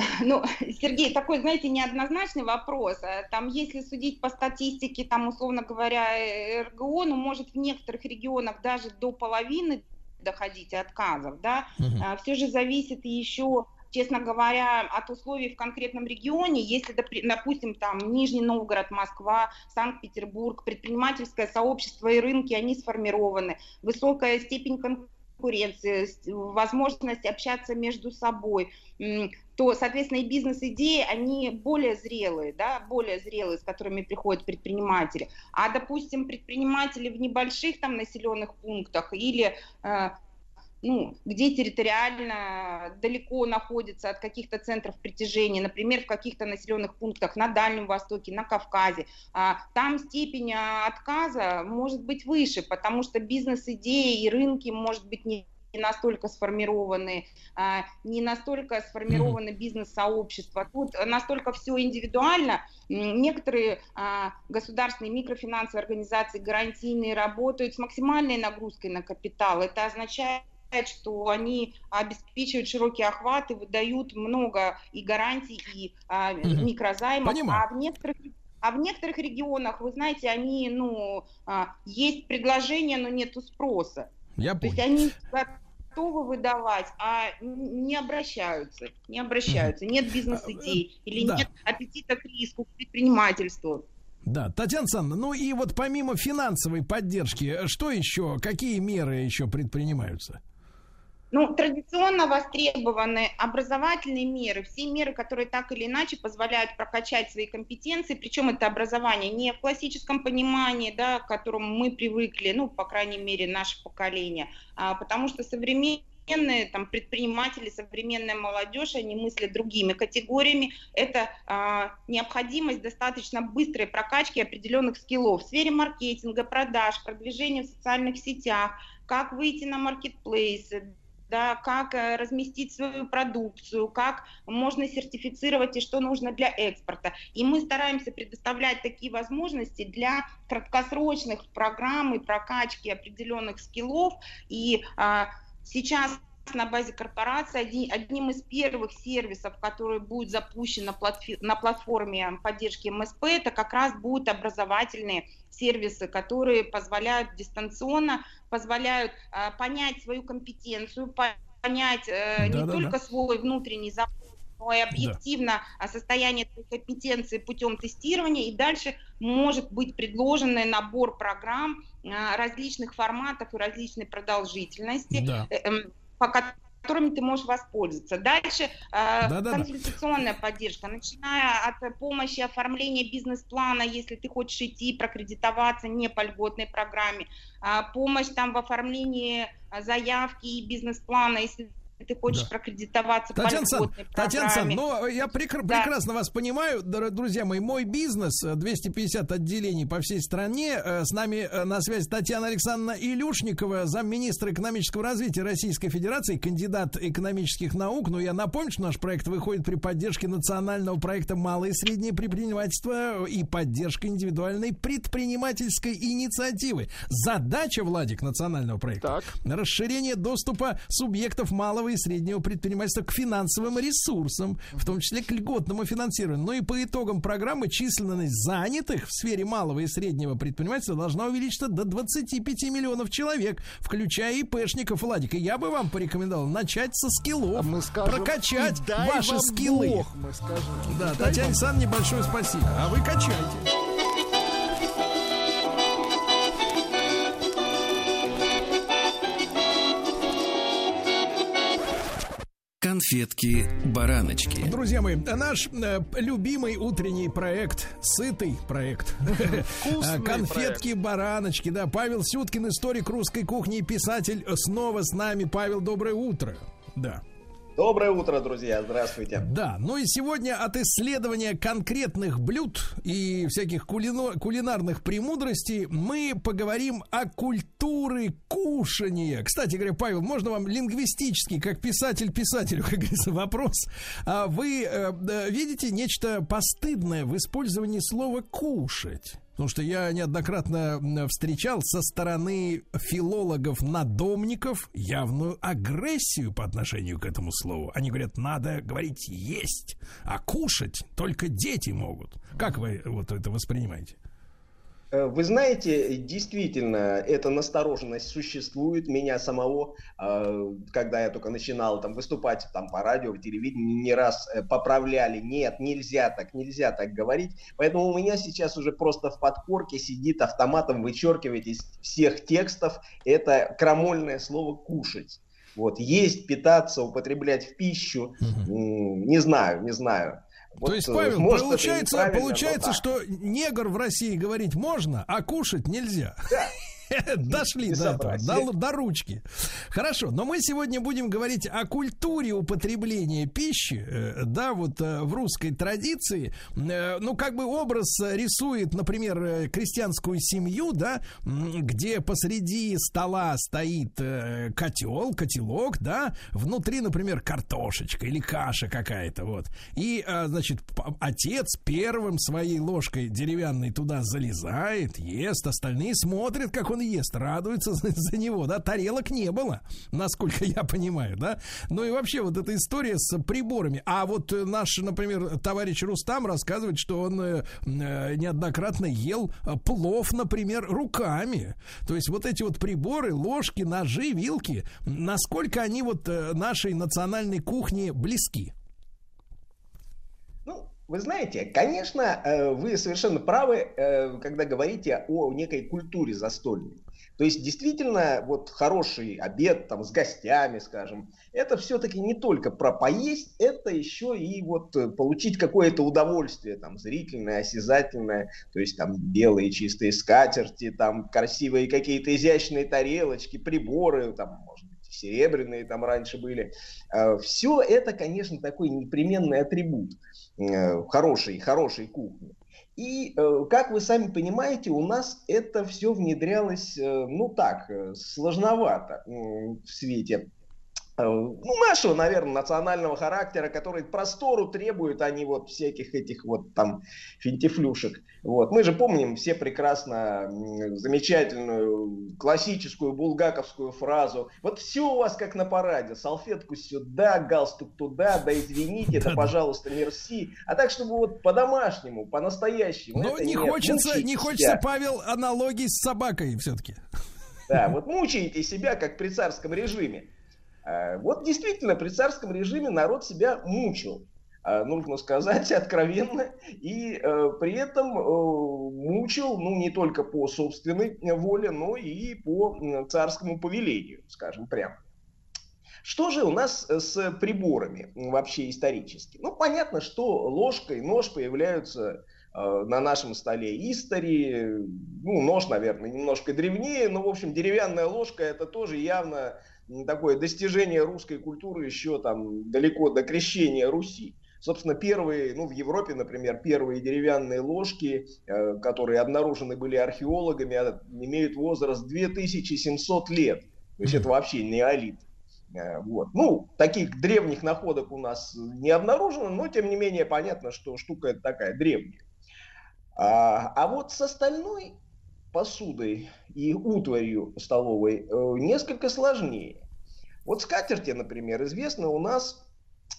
(laughs) Ну, Сергей, такой, знаете, неоднозначный вопрос. А Там, если судить по статистике, там, условно говоря, э, РГО, ну, может в некоторых регионах даже до половины доходить отказов, да, Мгм. все же зависит еще честно говоря, от условий в конкретном регионе, если, допустим, там Нижний Новгород, Москва, Санкт-Петербург, предпринимательское сообщество и рынки, они сформированы, высокая степень конкуренции, возможность общаться между собой, то, соответственно, и бизнес-идеи, они более зрелые, да, более зрелые, с которыми приходят предприниматели. А, допустим, предприниматели в небольших там населенных пунктах или э, ну, где территориально далеко находятся от каких-то центров притяжения, например, в каких-то населенных пунктах на Дальнем Востоке, на Кавказе, а, там степень а, отказа может быть выше, потому что бизнес-идеи и рынки, может быть, не не настолько сформированы, а, не настолько сформированы бизнес-сообщества. Тут настолько все индивидуально. Некоторые а, государственные микрофинансовые организации гарантийные работают с максимальной нагрузкой на капитал. Это означает что они обеспечивают широкий охват и выдают много и гарантий, и а, Мгм. микрозаймов. Понимаю. А в некоторых а в некоторых регионах, вы знаете, они, ну, а, есть предложение, но нету спроса. Я То есть они готовы выдавать, а не обращаются, не обращаются. Нет бизнес-идей или да. нет аппетита к риску, к предпринимательству. Да, Татьяна Александровна, ну и вот помимо финансовой поддержки, что еще, какие меры еще предпринимаются? Ну, традиционно востребованы образовательные меры, все меры, которые так или иначе позволяют прокачать свои компетенции, причем это образование не в классическом понимании, да, к которому мы привыкли, ну, по крайней мере, наше поколение, а, потому что современные там, предприниматели, современная молодежь, они мыслят другими категориями. Это а, необходимость достаточно быстрой прокачки определенных скиллов в сфере маркетинга, продаж, продвижения в социальных сетях, как выйти на маркетплейсы, да, как э, разместить свою продукцию, как можно сертифицировать и что нужно для экспорта. И мы стараемся предоставлять такие возможности для краткосрочных программ и прокачки определенных скиллов. И а, сейчас на базе корпорации один, одним из первых сервисов, который будет запущен на, платфи, на платформе поддержки МСП, это как раз будут образовательные сервисы, которые позволяют дистанционно, позволяют э, понять свою компетенцию, понять э, не да, только да. свой внутренний запрос, но и объективно да. состояние этой компетенции путем тестирования, и дальше может быть предложенный набор программ э, различных форматов и различной продолжительности, да. Э, э, по которыми ты можешь воспользоваться. Дальше э, да, да, консультационная да. поддержка, начиная от помощи оформления бизнес-плана, если ты хочешь идти прокредитоваться не по льготной программе, э, помощь там в оформлении заявки и бизнес-плана, если ты хочешь да. прокредитоваться Татьяна по Сан, Татьяна Сан, ну, я прекр- да. прекрасно вас понимаю, друзья мои. Мой бизнес, 250 отделений по всей стране. Э, с нами э, на связи Татьяна Александровна Илюшникова, замминистра экономического развития Российской Федерации, кандидат экономических наук. Но я напомню, что наш проект выходит при поддержке национального проекта «Малое и среднее предпринимательство» и поддержка индивидуальной предпринимательской инициативы. Задача, Владик, национального проекта так. расширение доступа субъектов малого и среднего предпринимательства к финансовым ресурсам, в том числе к льготному финансированию. Ну и по итогам программы численность занятых в сфере малого и среднего предпринимательства должна увеличиться до 25 миллионов человек, включая ИПшников, Владик. И я бы вам порекомендовал начать со скиллов, мы скажем, прокачать ваши скиллы. Бог, мы скажем, да, Татьяна Александровна, небольшое спасибо. А вы качайте. Конфетки-бараночки. Друзья мои, наш э, любимый утренний проект, сытый проект. Конфетки-бараночки, да. Павел Сюткин, историк русской кухни и писатель, снова с нами. Павел, доброе утро. Да. Доброе утро, друзья, здравствуйте. Да, ну и сегодня от исследования конкретных блюд и всяких кулино- кулинарных премудростей мы поговорим о культуре кушания. Кстати говоря, Павел, можно вам лингвистический, как писатель писателю, (laughs) как говорится, вопрос. А вы э, видите нечто постыдное в использовании слова «кушать»? Потому что я неоднократно встречал со стороны филологов-надомников явную агрессию по отношению к этому слову. Они говорят, надо говорить есть, а кушать только дети могут. Как вы вот это воспринимаете? Э, вы знаете, действительно, эта настороженность существует. Меня самого, э, когда я только начинал там, выступать там, по радио, в телевидении, не раз э, поправляли. Нет, нельзя так, нельзя так говорить. Поэтому у меня сейчас уже просто в подкорке сидит автоматом вычеркивать из всех текстов это крамольное слово «кушать». Вот, есть, питаться, употреблять в пищу, угу. не знаю, не знаю. Вот, То есть, э, Павел, может, получается, получается, что негр в России говорить можно, а кушать нельзя. Да. (laughs) Дошли до этого, до, до ручки. Хорошо, но мы сегодня будем говорить о культуре употребления пищи, э, да, вот э, в русской традиции. Э, ну, как бы образ рисует, например, крестьянскую семью, да, где посреди стола стоит котел, котелок, да, внутри, например, картошечка или каша какая-то, вот. И, значит, отец первым своей ложкой деревянной туда залезает, ест, остальные смотрят, как он он ест, радуется (laughs) за, за него, да, тарелок не было, насколько я понимаю, да. Ну и вообще вот эта история с приборами. А вот наш, например, товарищ Рустам рассказывает, что он э, э неоднократно ел э, плов, например, руками. То есть вот эти вот приборы, ложки, ножи, вилки, насколько они вот э, нашей национальной кухне близки? Вы знаете, конечно, э, вы совершенно правы, э, когда говорите о некой культуре застольной. То есть, действительно, вот хороший обед там с гостями, скажем, это все-таки не только про поесть, это еще и вот э, получить какое-то удовольствие, там, зрительное, осязательное, то есть там белые чистые скатерти, там красивые какие-то изящные тарелочки, приборы, там, может быть, серебряные там раньше были. Все это, конечно, такой непременный атрибут хорошей, хорошей кухни. И, э, как вы сами понимаете, у нас это все внедрялось, э, ну так, э, сложновато в свете ну, нашего, наверное, национального характера, который простору требует, а не вот всяких этих вот там финтифлюшек. Вот. Мы же помним все прекрасно замечательную классическую булгаковскую фразу. Вот все у вас как на параде. Салфетку сюда, галстук туда, да извините, да пожалуйста, мерси. А так, чтобы вот по-домашнему, по-настоящему. Но не хочется, не хочется, Павел, аналогии с собакой все-таки. Да, вот мучаете себя, как при царском режиме. А, вот действительно при царском режиме народ себя мучил а, нужно сказать (laughs) откровенно, и э, при этом э, мучил, ну, не только по собственной воле, но и по царскому повелению, скажем прямо. Что же у нас с приборами вообще исторически? Ну, понятно, что ложка и нож появляются э, на нашем столе истории. Ну, нож, наверное, немножко древнее, но, в общем, деревянная ложка это тоже явно такое достижение русской культуры еще там далеко до крещения Руси. Собственно, первые, ну, в Европе, например, первые деревянные ложки, э, которые обнаружены были археологами, а, имеют возраст 2700 лет. То есть это вообще неолит. Э, вот. Ну, таких древних находок у нас не обнаружено, но тем не менее понятно, что штука это такая древняя. А, а вот с остальной посудой и утварью столовой э, несколько сложнее. Вот скатерти, например, известны у нас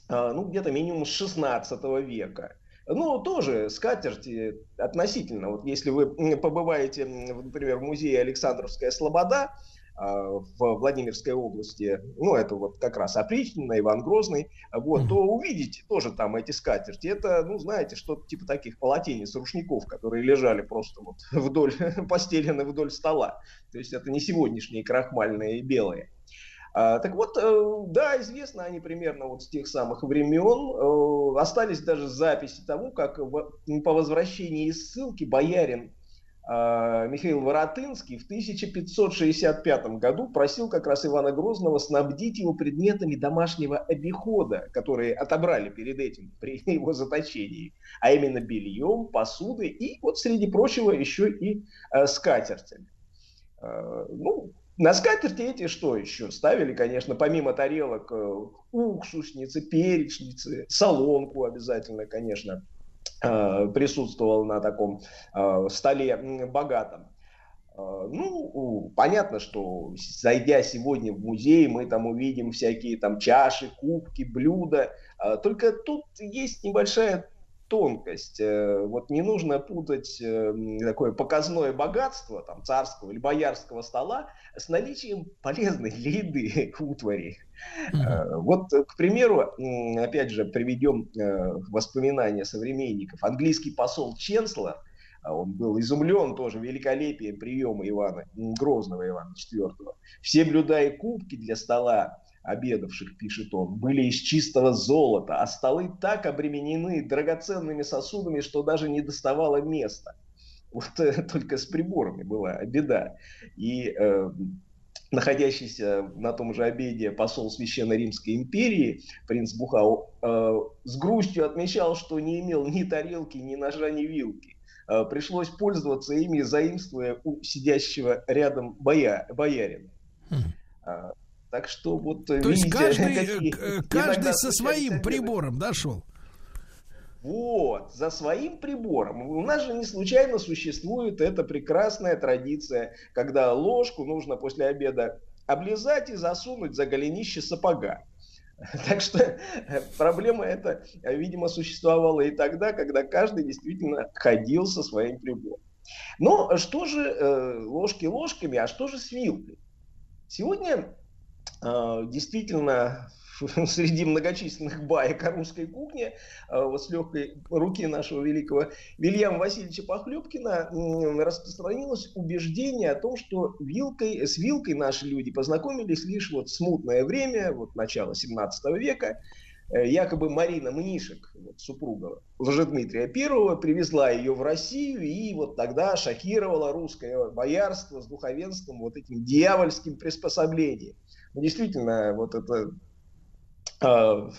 э, ну, где-то минимум с 16 века. Ну, тоже скатерти относительно. Вот если вы побываете, например, в музее Александровская Слобода, в Владимирской области, ну, это вот как раз Опричнина, Иван Грозный, вот, то увидите тоже там эти скатерти. Это, ну, знаете, что-то типа таких полотенец, рушников, которые лежали просто вот (laughs) вдоль, постелены вдоль стола. То есть это не сегодняшние крахмальные белые. А, так вот, э, да, известно они примерно вот с тех самых времен. Э, остались даже записи того, как по возвращении из ссылки боярин а, Михаил Воротынский в 1565 году просил как раз Ивана Грозного снабдить его предметами домашнего обихода, которые отобрали перед этим при (laughs) его заточении, а именно бельем, посудой и вот среди прочего еще и э, скатертями. Э, ну, на скатерти эти что еще? Ставили, конечно, помимо тарелок э, уксусницы, перечницы, солонку обязательно, конечно, присутствовал на таком э, столе богатом. Э, ну, понятно, что зайдя сегодня в музей, мы там увидим всякие там чаши, кубки, блюда. Только тут есть небольшая тонкость. Вот не нужно путать такое показное богатство там, царского или боярского стола с наличием полезной для еды утвари. Э, вот, к примеру, опять же, приведем э, воспоминания современников. Английский посол Ченслер, а он был изумлен тоже великолепием приема Ивана, Грозного Ивана IV. Все блюда и кубки для стола обедавших, пишет он, были из чистого золота, а столы так обременены драгоценными сосудами, что даже не доставало места. Вот э, (laughs) только с приборами была беда. И э, находящийся на том же обеде посол Священной Римской империи, принц Бухау, э, с грустью отмечал, что не имел ни тарелки, ни ножа, ни вилки. Э, пришлось пользоваться ими, заимствуя у сидящего рядом боя, боярина. Э, так что вот То видите, есть (laughs) каждый, какие, э, каждый со своим прибором дошел. Вот, за своим прибором. У нас же не случайно существует эта прекрасная традиция, когда ложку нужно после обеда облизать и засунуть за голенище сапога. (laughs) Так что э, проблема эта, видимо, существовала и тогда, когда каждый действительно ходил со своим прибором. Но что же э, ложки ложками, а что же с вилкой? Сегодня э, действительно (laughs) среди многочисленных баек о русской кухне, э, вот с легкой руки нашего великого Вильяма Васильевича Похлебкина распространилось убеждение о том, что вилкой, с вилкой наши люди познакомились лишь вот в смутное время, вот начало 17 века, Э, якобы Марина Мнишек, вот, супруга Лжедмитрия Первого, привезла ее в Россию и вот тогда шокировала русское боярство с духовенством вот этим дьявольским приспособлением. Ну, действительно, вот это а,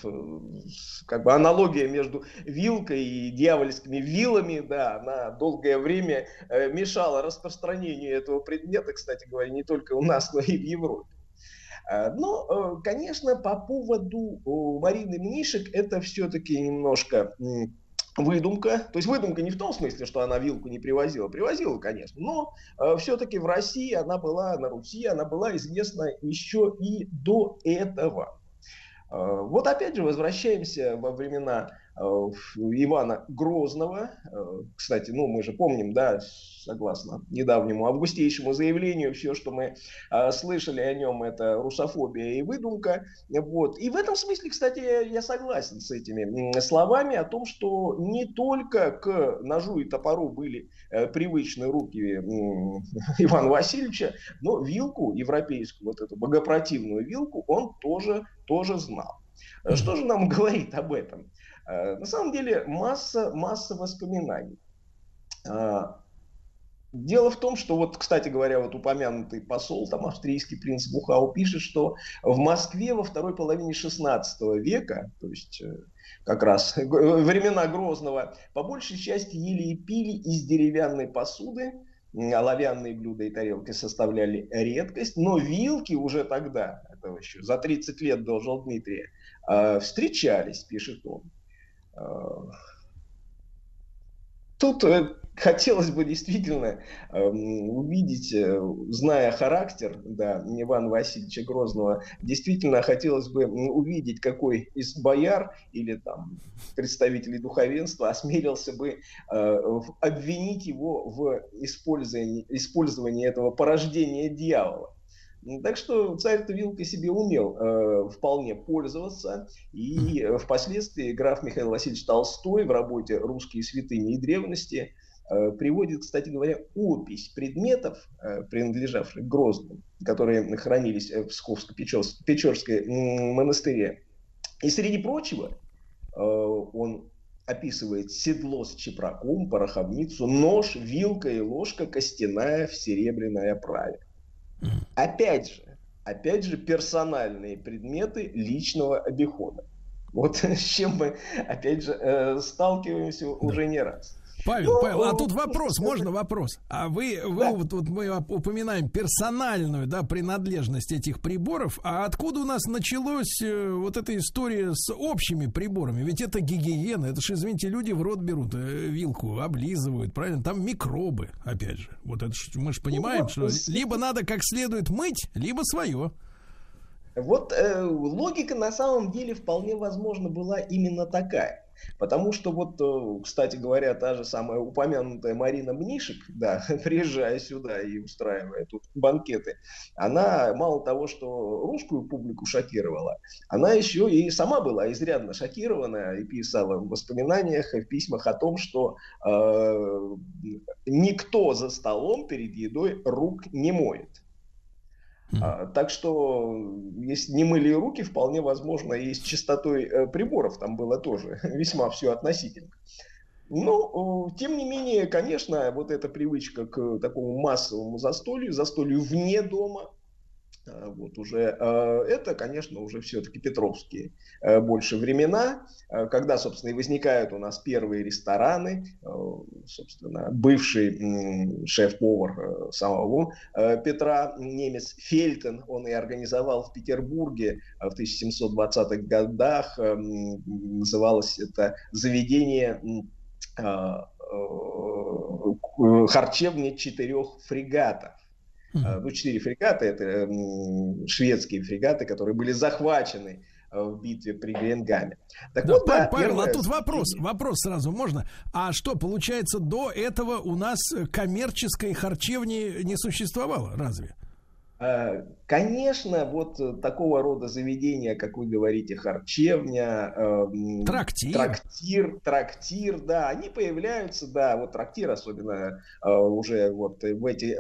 как бы аналогия между вилкой и дьявольскими вилами, да, она долгое время э, мешала распространению этого предмета, кстати говоря, не только у нас, но и в Европе. Э, но, э, конечно, по поводу Марины Мнишек это все-таки немножко выдумка. То есть выдумка не в том смысле, что она вилку не привозила. Привозила, конечно. Но э, все-таки в России она была, на Руси она была известна еще и до этого. Э, вот опять же возвращаемся во времена Ивана Грозного. Э, кстати, ну мы же помним, да, согласно недавнему августейшему заявлению, все, что мы слышали о нем, это русофобия и выдумка. Вот. И в этом смысле, кстати, я согласен с этими словами о том, что не только к ножу и топору были привычны руки (laughs) Ивана Васильевича, но вилку европейскую, вот эту богопротивную вилку, он тоже тоже знал. Э, что же нам говорит об этом? Э, на самом деле масса, масса воспоминаний. Э, дело в том, что вот, кстати говоря, вот упомянутый посол, там австрийский принц Бухау пишет, что в Москве во второй половине 16 века, то есть как раз (laughs) времена Грозного, по большей части ели и пили из деревянной посуды, оловянные блюда и тарелки составляли редкость, но вилки уже тогда, это еще за 30 лет до Дмитрия, э, встречались, пишет он. Э, тут э, хотелось бы действительно э, увидеть, э, зная характер да, Ивана Васильевича Грозного, действительно хотелось бы увидеть, какой из бояр или там представителей духовенства осмелился бы обвинить его в использовании, использовании этого порождения дьявола. Так что царь-то вилкой себе умел э, вполне пользоваться. И впоследствии граф Михаил Васильевич Толстой в работе «Русские святыни и древности» Э, приводит, кстати говоря, опись предметов, э, принадлежавших Грозному, которые хранились в Псковско-Печорской монастыре. И среди прочего э, он описывает седло с чепраком, пороховницу, нож, вилка и ложка костяная в серебряной оправе. Опять же, опять же персональные предметы личного обихода. Вот (laughs) с чем мы, опять же, сталкиваемся уже не раз. Павел, Павел, а тут вопрос, можно вопрос? А вы, вы вот, вот мы упоминаем персональную, да, принадлежность этих приборов, а откуда у нас началась э, вот эта история с общими приборами? Ведь это гигиена, это же, извините, люди в рот берут э, вилку, облизывают, правильно? Там микробы, опять же. Вот это мы же понимаем, что либо надо как следует мыть, либо свое. Вот э, логика на самом деле вполне возможно была именно такая. Потому что вот, э, кстати говоря, та же самая упомянутая Марина Мнишек, да, (laughs) приезжая сюда и устраивая тут банкеты, она мало того, что русскую публику шокировала, она еще и сама была изрядно шокирована и писала в воспоминаниях, в письмах о том, что э, никто за столом перед едой рук не моет. А, так что, если не мыли руки, вполне возможно, и с чистотой э, приборов там было тоже (laughs) весьма все относительно. Но, тем не менее, конечно, вот эта привычка к такому массовому застолью, застолью вне дома, вот уже э, это, конечно, уже все-таки петровские э, больше времена, когда, собственно, и возникают у нас первые рестораны, собственно, бывший шеф-повар самого Петра, немец Фельтен, он и организовал в Петербурге в 1720-х годах, называлось это заведение харчевни четырех фрегатов. Mm-hmm. Ну, четыре фрегата, это шведские фрегаты, которые были захвачены э, в битве при Гренгаме. Так да, вот, да, Павел, первое... а тут вопрос, вопрос сразу можно. А что, получается, до этого у нас коммерческой харчевни не существовало, разве? Э, Конечно, вот э, такого рода заведения, как вы говорите, харчевня, эм, Трактир. трактир, трактир, да, они появляются, да, вот трактир особенно э, уже вот в эти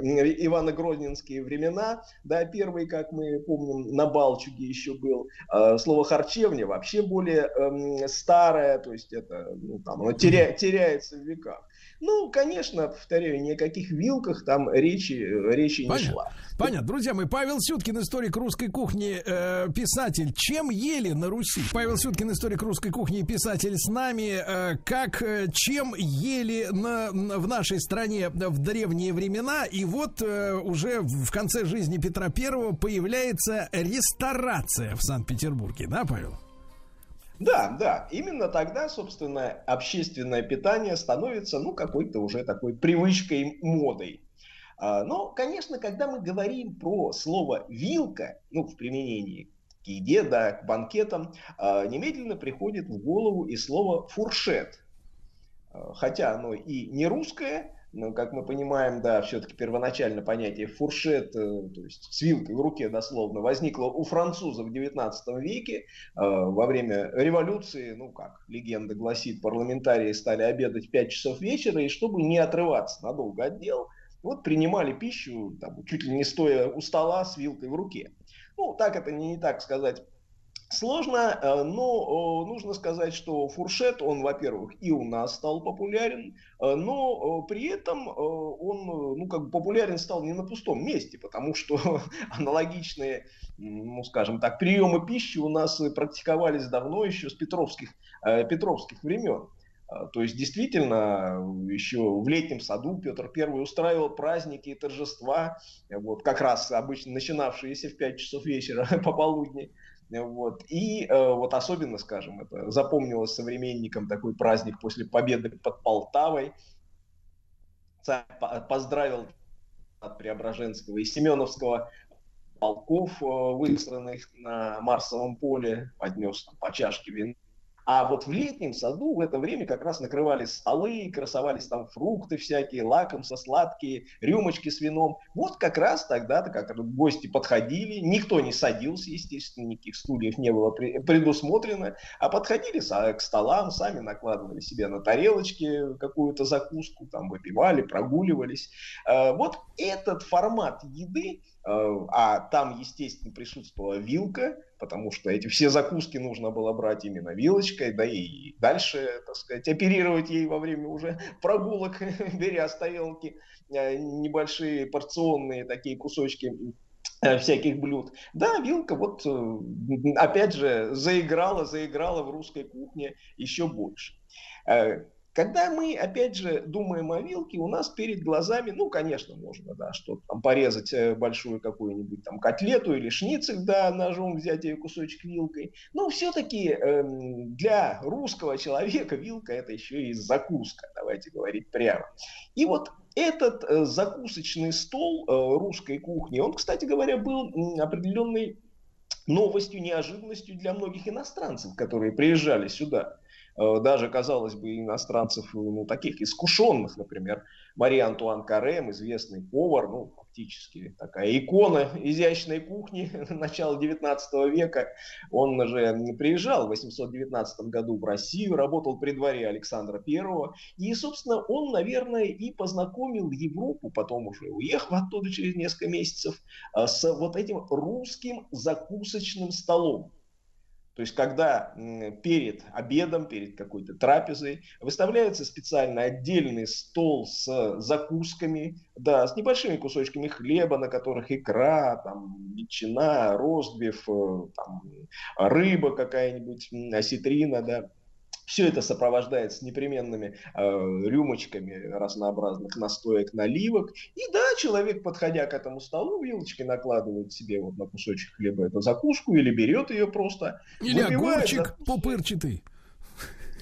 Ивано-Грозненские времена, да, первый, как мы помним, на Балчуге еще был. Э, Слово харчевня вообще более эм, старое, то есть это, ну, там, оно теря- теряется в веках. Ну, конечно, повторяю, ни о каких вилках там речи, речи не Понятно. шла. Понятно. Друзья мои, Павел Сюткин, историк русской кухни, э, писатель. Чем ели на Руси? Павел Сюткин, историк русской кухни и писатель с нами. Э, как, э, чем ели на, на- в нашей стране в древние времена? И вот э, уже в конце жизни Петра Первого появляется ресторация в Санкт-Петербурге, да, Павел? Да, да, именно тогда, собственно, общественное питание становится, ну, какой-то уже такой привычкой, модой. А, Но, конечно, когда мы говорим про слово «вилка», ну, в применении к еде, да, к банкетам, а, немедленно приходит в голову и слово «фуршет». А, Хотя оно и не русское, но, как мы понимаем, да, все-таки первоначально понятие фуршет, э, то есть с вилкой в руке дословно, возникло у французов в 19 веке э, во время революции, ну как легенда гласит, парламентарии стали обедать в 5 часов вечера, и чтобы не отрываться надолго от дел, вот принимали пищу там, чуть ли не стоя у стола с вилкой в руке. Ну, так это не, не так сказать Сложно, э, но э, нужно сказать, что фуршет, он, во-первых, и у нас стал популярен, э, но при этом он, ну, как бы популярен стал не на пустом месте, потому что (laughs) аналогичные, ну, скажем так, приемы пищи у нас практиковались давно, еще с петровских, петровских времен. То есть действительно еще в летнем саду Петр I устраивал праздники и торжества, вот, как раз обычно начинавшиеся в 5 часов вечера (laughs) пополудни. Э, Вот. И э, вот особенно, скажем, это запомнилось современникам такой праздник после победы под Полтавой. Царь по- поздравил от Преображенского и Семеновского полков, э, выстроенных на Марсовом поле, поднес по чашке вина. А вот в летнем саду в это время как раз накрывались столы, красовались там фрукты всякие, лакомства сладкие, рюмочки с вином. Вот как раз тогда-то, как гости подходили, никто не садился, естественно, никаких стульев не было пре- предусмотрено, а подходили са- к столам, сами накладывали себе на тарелочки какую-то закуску, там выпивали, прогуливались. Э, Вот этот формат еды, а там, естественно, присутствовала вилка, потому что эти все закуски нужно было брать именно вилочкой, да и дальше, так сказать, оперировать ей во время уже (laughs) прогулок, (laughs) беря с тарелки э, небольшие порционные такие кусочки э, всяких блюд. Да, вилка вот э, опять же заиграла, заиграла в русской кухне еще больше. Когда мы, опять же, думаем о вилке, у нас перед глазами, ну, конечно, можно, да, что-то там порезать э, большую какую-нибудь там котлету или шницель, да, ножом взять ее кусочек вилкой. Но все-таки эм, для русского человека вилка это еще и закуска, давайте говорить прямо. И вот этот э, закусочный стол э, русской кухни, он, кстати говоря, был определенной новостью, неожиданностью для многих иностранцев, которые приезжали сюда. Э, Даже, казалось бы, иностранцев, ну, таких искушенных, например, Мария Антуан Карем, известный повар, ну, фактически такая икона изящной кухни (laughs) начала 19 века. Он же приезжал в 819 году в Россию, работал при дворе Александра Первого. И, собственно, он, наверное, и познакомил Европу, потом уже уехал оттуда через несколько месяцев, э, с вот этим русским закусочным столом. То есть, когда перед обедом, перед какой-то трапезой выставляется специально отдельный стол с закусками, да, с небольшими кусочками хлеба, на которых икра, там, ветчина, ростбиф, э, там, рыба какая-нибудь, осетрина, да. Все это сопровождается непременными э, рюмочками разнообразных настоек, наливок. И да, человек, подходя к этому столу, вилочкой накладывает себе вот на кусочек хлеба эту закуску или берет ее просто. Или выпивает, огурчик пупырчатый.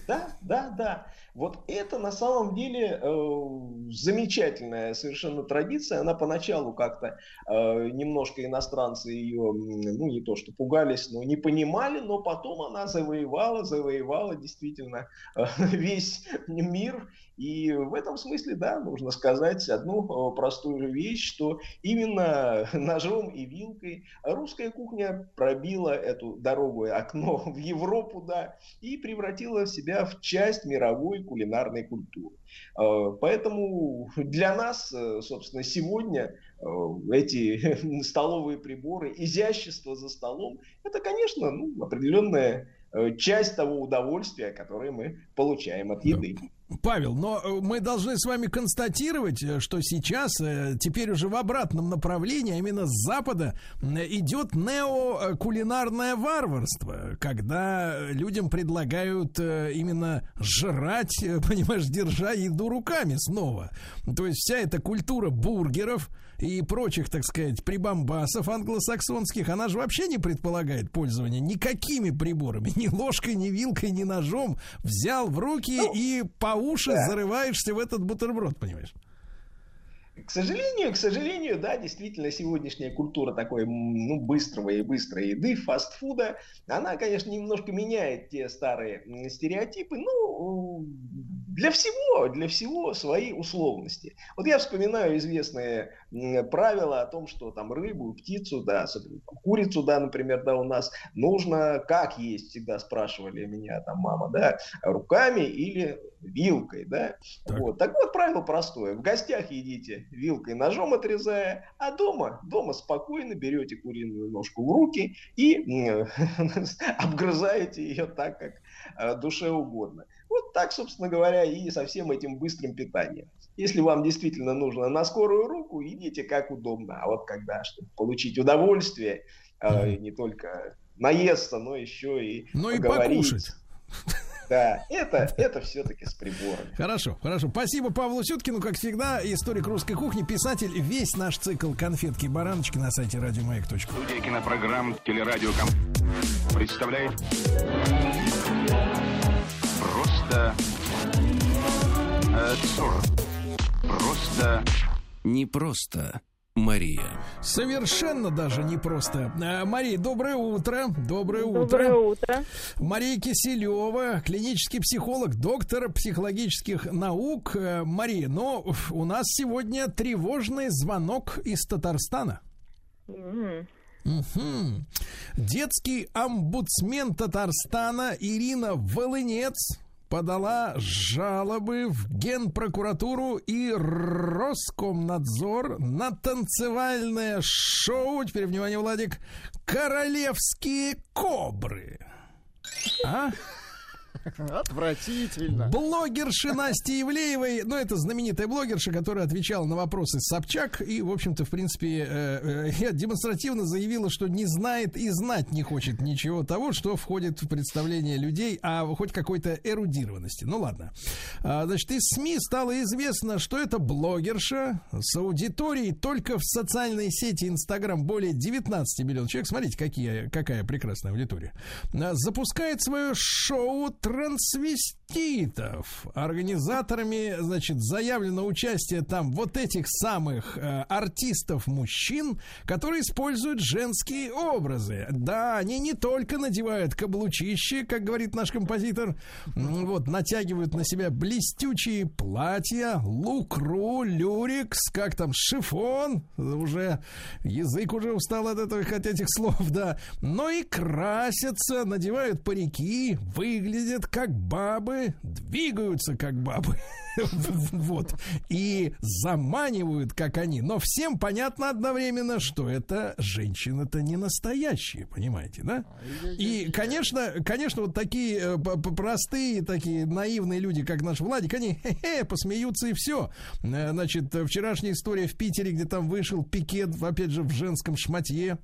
Да, да, да. Вот это на самом деле э, замечательная совершенно традиция. Она поначалу как-то э, немножко иностранцы ее, ну не то что пугались, но не понимали, но потом она завоевала, завоевала действительно э, (laughs) весь мир. И в этом смысле, да, нужно сказать одну э, простую вещь, что именно (laughs) ножом и вилкой русская кухня пробила эту дорогу и окно (laughs) в Европу, да, и превратила себя в часть мировой кулинарной культуры. Э, Поэтому для нас, э, собственно, сегодня э, эти (laughs) столовые приборы, изящество за столом, это, конечно, ну, определенная э, часть того удовольствия, которое мы получаем от еды. Павел, но э, мы должны с вами констатировать, э, что сейчас, э, теперь уже в обратном направлении, а именно с Запада, идет неокулинарное варварство, когда людям предлагают э, именно жрать, э, (laughs) понимаешь, держа еду руками снова. То есть вся эта культура бургеров и прочих, так сказать, прибамбасов англосаксонских, она же вообще не предполагает пользование никакими приборами, ни ложкой, ни вилкой, ни ножом. Взял в руки и по уши да. зарываешься в этот бутерброд, понимаешь? К сожалению, к сожалению, да, действительно, сегодняшняя культура такой, ну, быстрого и быстрой еды, фастфуда, она, конечно, немножко меняет те старые стереотипы, ну, для всего, для всего свои условности. Вот я вспоминаю известные правила о том, что там рыбу, птицу, да, курицу, да, например, да, у нас нужно как есть, всегда спрашивали меня там мама, да, руками или вилкой, да. Вот. Так вот, правило простое. В гостях едите вилкой, ножом отрезая, а дома, дома спокойно берете куриную ножку в руки и (laughs) обгрызаете ее так, как э, душе угодно. Вот так, собственно говоря, и со всем этим быстрым питанием. Если вам действительно нужно на скорую руку, идите как удобно. А вот когда, чтобы получить удовольствие, э, не только наесться, но еще и Ну и покушать. Да, это, (laughs) это все-таки с приборами. Хорошо, хорошо. Спасибо Павлу Сюткину, как всегда, историк русской кухни, писатель. Весь наш цикл «Конфетки и бараночки» на сайте радиомаяк.ру. Студия кинопрограмм «Телерадио представляет Просто не просто Мария. Совершенно даже непросто. Э, Мария, доброе утро. Доброе утро. Доброе утро. Мария Киселева, клинический психолог, доктор психологических наук. Э, Мария, но у нас сегодня тревожный звонок из Татарстана. М. Мгм. Детский омбудсмен Татарстана Ирина Волынец подала жалобы в Генпрокуратуру и Роскомнадзор на танцевальное шоу, теперь внимание, Владик, «Королевские кобры». А? Отвратительно. Блогерши Насти Ивлеевой, ну, это знаменитая блогерша, которая отвечала на вопросы Собчак и, в общем-то, в принципе, э, э, демонстративно заявила, что не знает и знать не хочет ничего того, что входит в представление людей о хоть какой-то эрудированности. Ну, ладно. А, значит, из СМИ стало известно, что это блогерша с аудиторией только в социальной сети Инстаграм более 19 миллионов человек. Смотрите, какие, какая прекрасная аудитория. А, Запускает свое шоу трансвеститов. Организаторами, значит, заявлено участие там вот этих самых э, артистов-мужчин, которые используют женские образы. Да, они не только надевают каблучищи, как говорит наш композитор, вот, натягивают на себя блестючие платья, лукру, люрикс, как там, шифон, уже язык уже устал от этого, от этих слов, да, но и красятся, надевают парики, выглядят как бабы, двигаются как бабы. (laughs) Вот. И заманивают, как они. Но всем понятно одновременно, что это женщины-то не настоящие, понимаете, да? И, конечно, конечно, вот такие э, простые, такие наивные люди, как наш Владик, они (laughs) хе-хе, посмеются и все. Значит, вчерашняя история в Питере, где там вышел пикет, опять же, в женском шматье.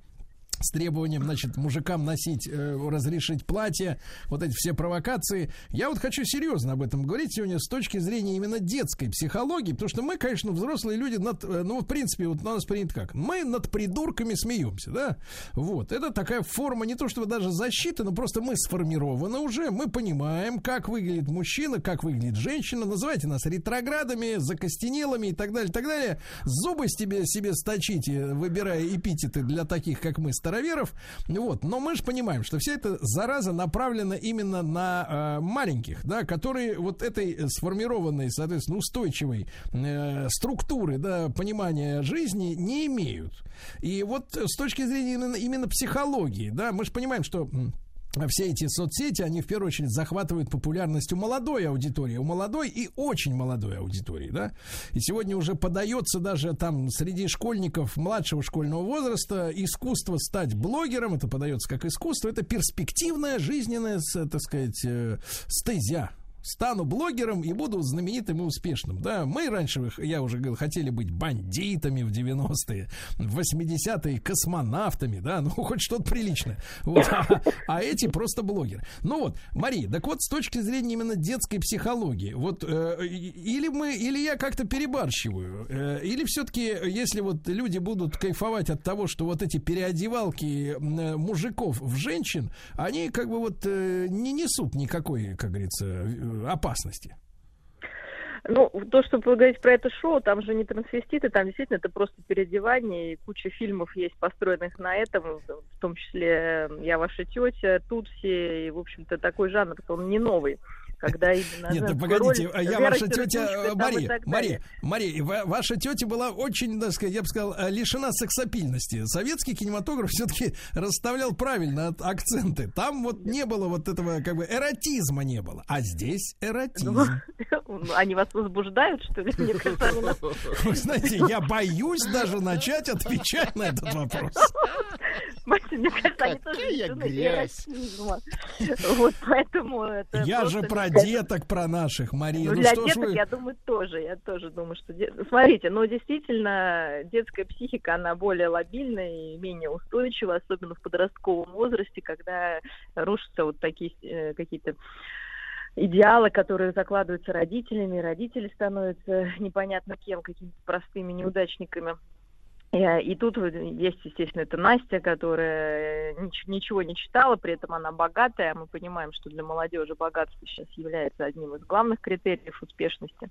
С требованием, значит, мужикам носить, э, разрешить платье, вот эти все провокации. Я вот хочу серьезно об этом говорить сегодня с точки зрения именно детской психологии, потому что мы, конечно, взрослые люди, над, э, ну, в принципе, вот у нас принято как? Мы над придурками смеемся, да? Вот, это такая форма не то чтобы даже защиты, но просто мы сформированы уже, мы понимаем, как выглядит мужчина, как выглядит женщина, называйте нас ретроградами, закостенелыми и так далее, так далее. Зубы себе, себе сточите, выбирая эпитеты для таких, как мы, староверов. Вот. Но мы же понимаем, что вся эта зараза направлена именно на э, маленьких, да, которые вот этой сформированной, соответственно, устойчивой э, структуры, да, понимания жизни не имеют. И вот с точки зрения именно, именно психологии, да, мы же понимаем, что все эти соцсети, они в первую очередь захватывают популярность у молодой аудитории, у молодой и очень молодой аудитории, да. И сегодня уже подается даже там среди школьников младшего школьного возраста искусство стать блогером, это подается как искусство, это перспективная жизненная, так сказать, э, стезя, стану блогером и буду знаменитым и успешным. Да, мы раньше, я уже говорил, хотели быть бандитами в 90-е, в 80-е космонавтами, да, ну хоть что-то приличное. Вот. А, а эти просто блогеры. Ну вот, Мария, так вот с точки зрения именно детской психологии, вот э, или мы, или я как-то перебарщиваю, э, или все-таки, если вот люди будут кайфовать от того, что вот эти переодевалки э, мужиков в женщин, они как бы вот э, не несут никакой, как говорится, опасности. Ну, то, что вы говорите про это шоу, там же не трансвеститы, там действительно это просто переодевание, и куча фильмов есть построенных на этом, в том числе «Я ваша тетя», «Тутси», и, в общем-то, такой жанр, он не новый когда именно... Нет, погодите, роль, я ваша тетя Мария, Мария, Мария, ваша тетя была очень, так сказать, я бы сказал, э, лишена сексапильности. Советский кинематограф все-таки расставлял правильно акценты. Там вот не было вот этого, как бы, эротизма не было. А здесь эротизм. Ну, (laughs) они вас возбуждают, что ли? Вы знаете, я боюсь даже начать отвечать на этот вопрос. Мне кажется, они тоже. Вот поэтому это Я же про деток, про наших, Мария. Ну, ну для деток, вы... я думаю, тоже. Я тоже думаю, что... Смотрите, ну, действительно, детская психика, она более лобильная и менее устойчива, особенно в подростковом возрасте, когда рушатся вот такие э, какие-то идеалы, которые закладываются родителями, родители становятся непонятно кем, какими-то простыми неудачниками. Э, и тут есть, естественно, это Настя, которая ничего не читала, при этом она богатая. Мы понимаем, что для молодежи богатство сейчас является одним из главных критериев успешности.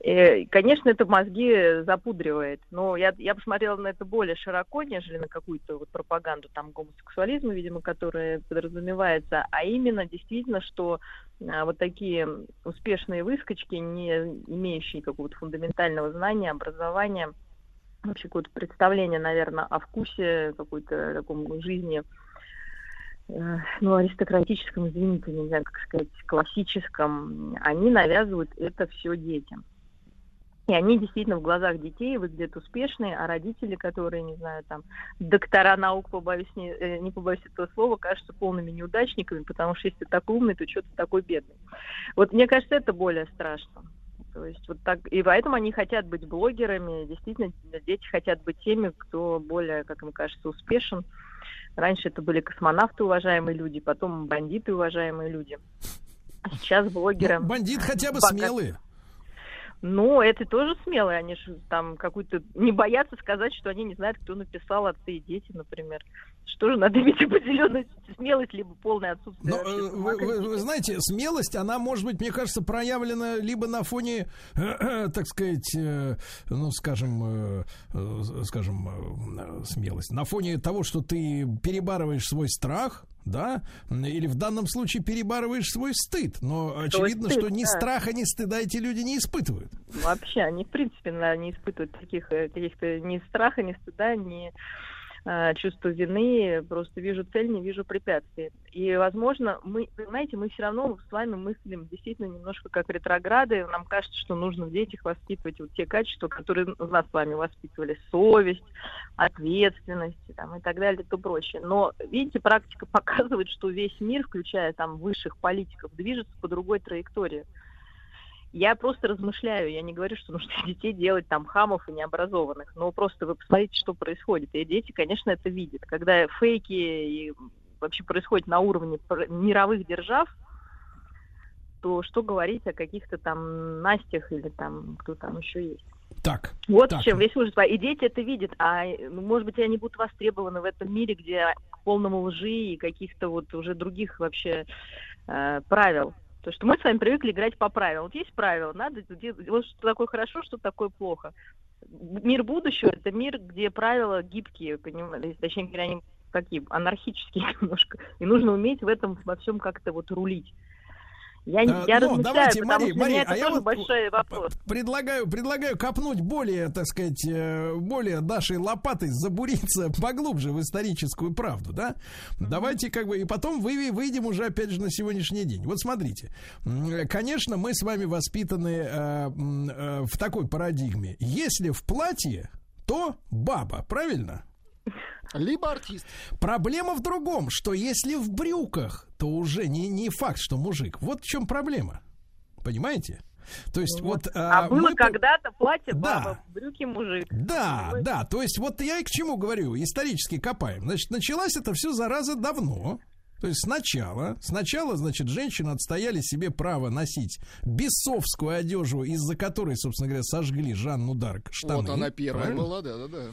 И, конечно, это мозги запудривает, но я, я посмотрела на это более широко, нежели на какую-то вот пропаганду там гомосексуализма, видимо, которая подразумевается, а именно действительно, что вот такие успешные выскочки, не имеющие какого-то фундаментального знания, образования, вообще какое-то представление, наверное, о вкусе какой-то таком жизни, э, ну, аристократическом, извините, не знаю, как сказать, классическом, они навязывают это все детям. И они действительно в глазах детей выглядят успешные, а родители, которые, не знаю, там, доктора наук, побоюсь, не, э, не побоюсь этого слова, кажутся полными неудачниками, потому что если ты такой умный, то что ты такой бедный. Вот мне кажется, это более страшно. То есть вот так, и поэтому они хотят быть блогерами, действительно, дети хотят быть теми, кто более, как им кажется, успешен. Раньше это были космонавты, уважаемые люди, потом бандиты, уважаемые люди. А сейчас блогеры... Ну, бандит хотя бы богат... смелые. Ну, это тоже смелые, они же там какую-то... Не боятся сказать, что они не знают, кто написал «Отцы и дети», например. Что же надо иметь определенную смелость, либо полное отсутствие. Но, э, вы, вы, вы знаете, смелость, она может быть, мне кажется, проявлена либо на фоне, (clears throat) так сказать, э, ну, скажем, э, скажем, смелость, на фоне того, что ты перебарываешь свой страх, да, или в данном случае перебарываешь свой стыд, но очевидно, стыд, что ни да. страха, ни стыда эти люди не испытывают. Вообще, они в принципе наверное, не испытывают таких э, каких-то ни страха, ни стыда, ни Э, чувство вины, просто вижу цель, не вижу препятствий. И, возможно, мы, понимаете, мы все равно с вами мыслим действительно немножко как ретрограды. Нам кажется, что нужно в детях воспитывать вот те качества, которые нас с вами воспитывали. Совесть, ответственность там, и так далее, и то прочее. Но, видите, практика (laughs) показывает, что весь мир, включая там высших политиков, движется по другой траектории. Я просто размышляю, я не говорю, что нужно (laughs) детей делать там хамов и необразованных, но просто вы посмотрите, что происходит. И дети, конечно, это видят. Когда фейки и вообще происходит на уровне мировых держав, то что говорить о каких-то там Настях или там кто там еще есть. Так. Вот так. в чем весь ужас. И дети это видят, а ну, может быть, они будут востребованы в этом мире, где к полному лжи и каких-то вот уже других вообще э, правил. То, что мы с вами привыкли играть по правилам. Вот есть правила, надо делать, вот что такое хорошо, что такое плохо. Мир будущего – это мир, где правила гибкие, понимаете, точнее говоря, они такие анархические (laughs) немножко. И нужно уметь в этом во всем как-то вот рулить. Я, Э, я ну, размышляю, давайте, потому Мария, что Мария, а я вот большой вопрос. Предлагаю, предлагаю копнуть более, так сказать, э, более нашей лопатой забуриться (laughs) поглубже в историческую правду, да? Давайте как бы, и потом вы, выйдем уже опять же на сегодняшний день. Вот смотрите, конечно, мы с вами воспитаны э, э, в такой парадигме. Если в платье, то баба, правильно? Либо артист. Проблема в другом, что если в брюках, то уже не, не факт, что мужик. Вот в чем проблема. Понимаете? То есть вот... А, было мы когда-то платье Да. баба, брюки мужик. Да, да, то есть вот я и к чему говорю, исторически копаем. Значит, началась это все зараза давно. То есть сначала, сначала, значит, женщины отстояли себе право носить бесовскую одежду, из-за которой, собственно говоря, сожгли Жанну Дарк штаны. Вот она первая правильно? была, да-да-да.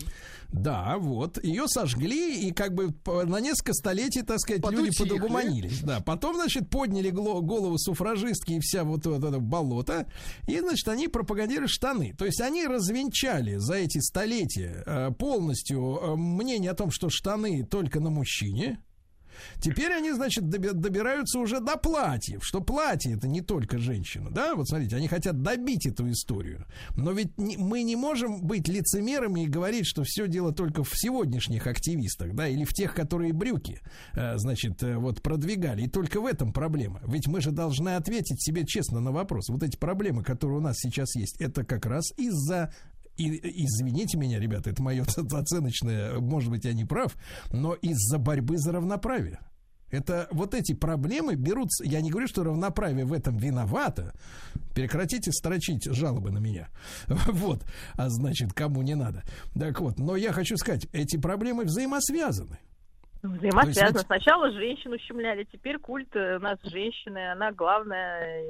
Да, вот. Ее сожгли, и как бы на несколько столетий, так сказать, люди Подутихли. подугуманились. Да. Потом, значит, подняли голову суфражистки и вся вот, вот это болото. И, значит, они пропагандировали штаны. То есть они развенчали за эти столетия э, полностью э, мнение о том, что штаны только на мужчине. Теперь они, значит, доби- добираются уже до платьев, что платье это не только женщина, да? Вот смотрите, они хотят добить эту историю. Но ведь мы не можем быть лицемерами и говорить, что все дело только в сегодняшних активистах, да, или в тех, которые брюки, э, значит, э, вот продвигали. И только в этом проблема. Ведь мы же должны ответить себе честно на вопрос. Вот эти проблемы, которые у нас сейчас есть, это как раз из-за и, извините меня, ребята, это мое (laughs) оценочное, может быть, я не прав, но из-за борьбы за равноправие. Это вот эти проблемы берутся. Я не говорю, что равноправие в этом виновато. Прекратите строчить жалобы на меня. (laughs) Вот. А значит, кому не надо. Так вот, но я хочу сказать, эти проблемы взаимосвязаны. Взаимосвязано. То есть Сначала женщину ущемляли, теперь культ э, у нас женщины, она главная, э,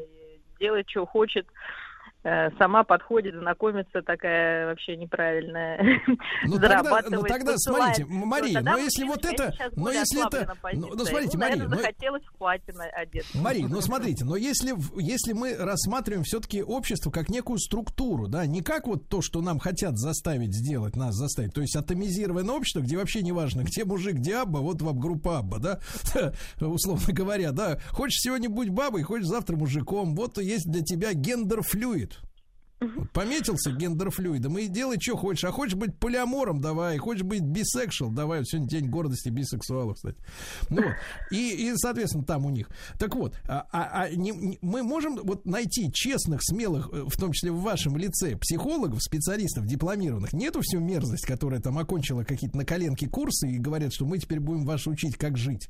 делает, что хочет. Э, Сама подходит, знакомится такая вообще неправильная. Ну тогда, зарабатывает, ну, тогда смотрите, Мария, Тогда но если вот это, но если это, ну, ну, смотрите, Ему, Мария, наверное, но- захотелось в платье на- одеться. Мария, ну смотрите, но если, если мы рассматриваем все-таки общество как некую структуру, да, не как вот то, что нам хотят заставить сделать, нас заставить, то есть атомизированное общество, где вообще не важно, где мужик, где баба, вот вам группа ABBA, да, (laughs) условно говоря, да, хочешь сегодня будь бабой, хочешь завтра мужиком, вот есть для тебя gender-fluid. Вот пометился gender-fluid ом и делай, что хочешь. А хочешь быть полиамором, давай. Хочешь быть бисексуал, давай. Сегодня день гордости бисексуалов, кстати. Ну вот. И, и, соответственно, там у них. Так вот, а, а- а не- не- мы можем вот найти честных, смелых, э, в том числе в вашем лице, психологов, специалистов, дипломированных. Нету всю мерзость, которая там окончила какие-то на коленке курсы и говорят, что мы теперь будем вас учить, как жить.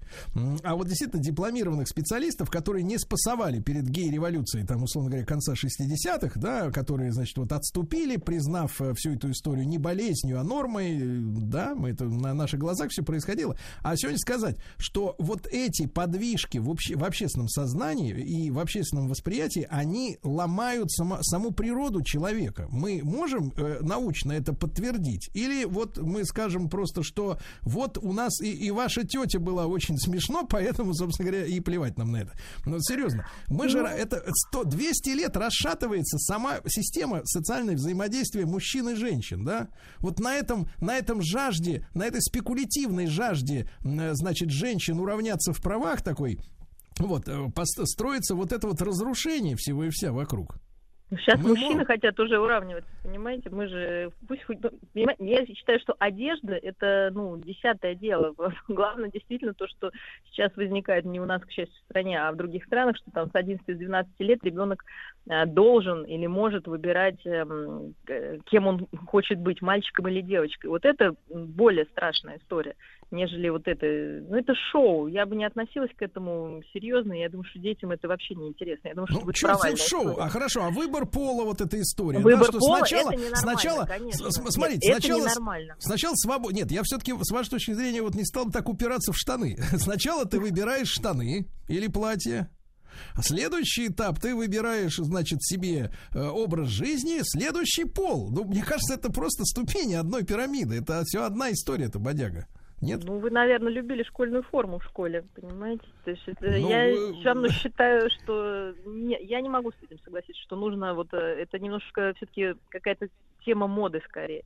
А вот действительно дипломированных специалистов, которые не спасовали перед гей-революцией, там, условно говоря, конца 60-х, да, которые, значит, вот отступили, признав э, всю эту историю не болезнью, а нормой, э, да, мы это на наших глазах все происходило. А сегодня сказать, что вот эти подвижки в, обще- в общественном сознании и в общественном восприятии, они ломают само- саму природу человека. Мы можем э, научно это подтвердить? Или вот мы скажем просто, что вот у нас и, и ваша тетя была очень смешно, поэтому, собственно говоря, и плевать нам на это. Но серьезно, мы же ра- это 100, 200 лет расшатывается сама система социального взаимодействия мужчин и женщин, да? Вот на этом, на этом жажде, на этой спекулятивной жажде, э, значит, женщин уравняться в правах такой, вот, э, строится вот это вот разрушение всего и вся вокруг. Сейчас Мы мужчины можем. хотят уже уравниваться, понимаете? Мы же пусть хоть- ну, я считаю, что одежда это ну десятое дело. (laughs) Главное действительно то, что сейчас возникает не у нас, к счастью, в стране, а в других странах, что там с 11-12 лет ребенок э, должен или может выбирать, эм, э, кем он хочет быть, мальчиком или девочкой. Вот это более страшная история. Нежели вот это. Ну, это шоу. Я бы не относилась к этому серьезно. Я думаю, что детям это вообще не интересно. Я думаю, что Ну, будет провальная шоу. история. А хорошо, а выбор пола вот эта история. Выбор да, что пола сначала, это сначала, конечно. с- Нет, смотрите, это сначала, сначала свобода. Нет, я все-таки с вашей точки зрения вот не стал бы так упираться в штаны. (laughs) Сначала ты выбираешь штаны или платье. А Следующий этап ты выбираешь, значит, себе э, образ жизни, следующий пол. Ну, мне кажется, это просто ступени одной пирамиды. Это все одна история, это бодяга. Нет? Ну, вы, наверное, любили школьную форму в школе, понимаете? То есть это, Ну, я вы- все равно считаю, что не, я не могу с этим согласиться, что нужно вот э, это немножко все-таки какая-то тема моды скорее.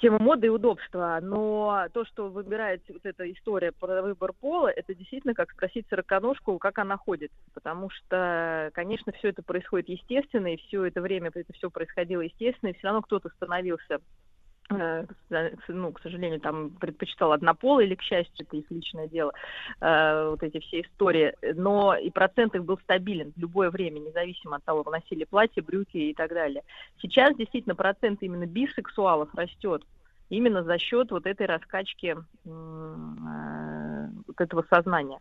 Тема моды и удобства, но то, что выбирает вот эта история про выбор пола, это действительно как спросить сороконожку, как она ходит, потому что, конечно, все это происходит естественно, и все это время это все происходило естественно, и все равно кто-то становился ну, к сожалению, там предпочитал однополый или, к счастью, это их личное дело, э, вот эти все истории, но и процент их был стабилен в любое время, независимо от того, носили платье, брюки и так далее. Сейчас действительно процент именно бисексуалов растет именно за счет вот этой раскачки э, вот этого сознания,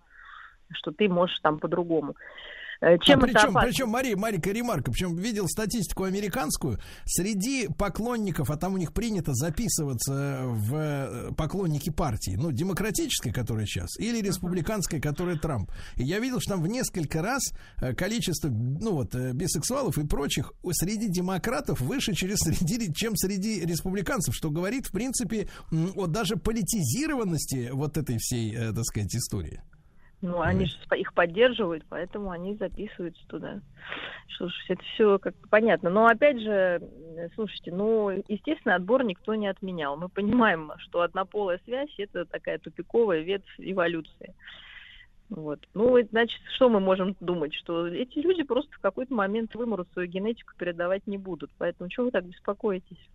что ты можешь там по-другому. Э, Чем а это причем, опасно? причем, Мария, Марика ремарка, причем видел статистику американскую, среди поклонников, а там у них принято записываться в э, поклонники партии, ну, демократической, которая сейчас, или республиканской, которая Трамп. И я видел, что там в несколько раз э, количество, ну, вот, э, бисексуалов и прочих среди демократов выше, через среди, чем среди республиканцев, что говорит, в принципе, о даже политизированности вот этой всей, э, так сказать, истории. Ну, они же их поддерживают, поэтому они записываются туда. Ж, это все как понятно. Но опять же, слушайте, ну, естественно, отбор никто не отменял. Мы понимаем, что однополая связь это такая тупиковая ветвь эволюции. Вот. Ну, значит, что мы можем думать? Что эти люди просто в какой-то момент вымрут, свою генетику передавать не будут. Поэтому чего вы так беспокоитесь?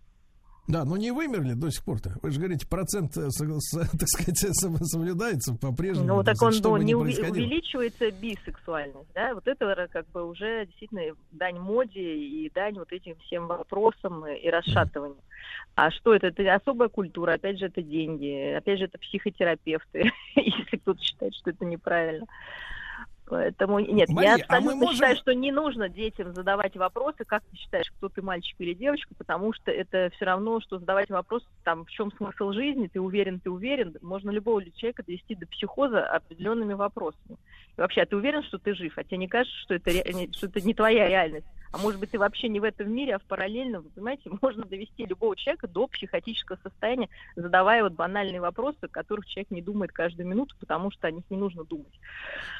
Да, но не вымерли до сих пор-то. Вы же говорите, процент, э, (laughs) так сказать, (laughs) соблюдается по-прежнему. Ну, так так он ну, не увеличивается бисексуальность, да, вот это как бы уже действительно дань моде и дань вот этим всем вопросам и расшатыванию. А что это? Это особая культура, опять же, это деньги, опять же, это психотерапевты, (laughs) если кто-то считает, что это неправильно. Поэтому нет, Мария, я а абсолютно можем- считаю, что не нужно детям задавать вопросы, как ты считаешь, кто ты мальчик или девочка, потому что это все равно, что задавать вопрос, там, в чем смысл жизни, ты уверен, ты уверен, можно любого человека довести до психоза определенными вопросами. И вообще, а ты уверен, что ты жив, а тебе не кажется, что это, ре- что это не твоя реальность? А может быть, ты вообще не в этом мире, а в параллельном, вы понимаете, (laughs) можно довести любого человека до психотического состояния, задавая вот банальные вопросы, о которых человек не думает каждую минуту, потому что о них не нужно думать.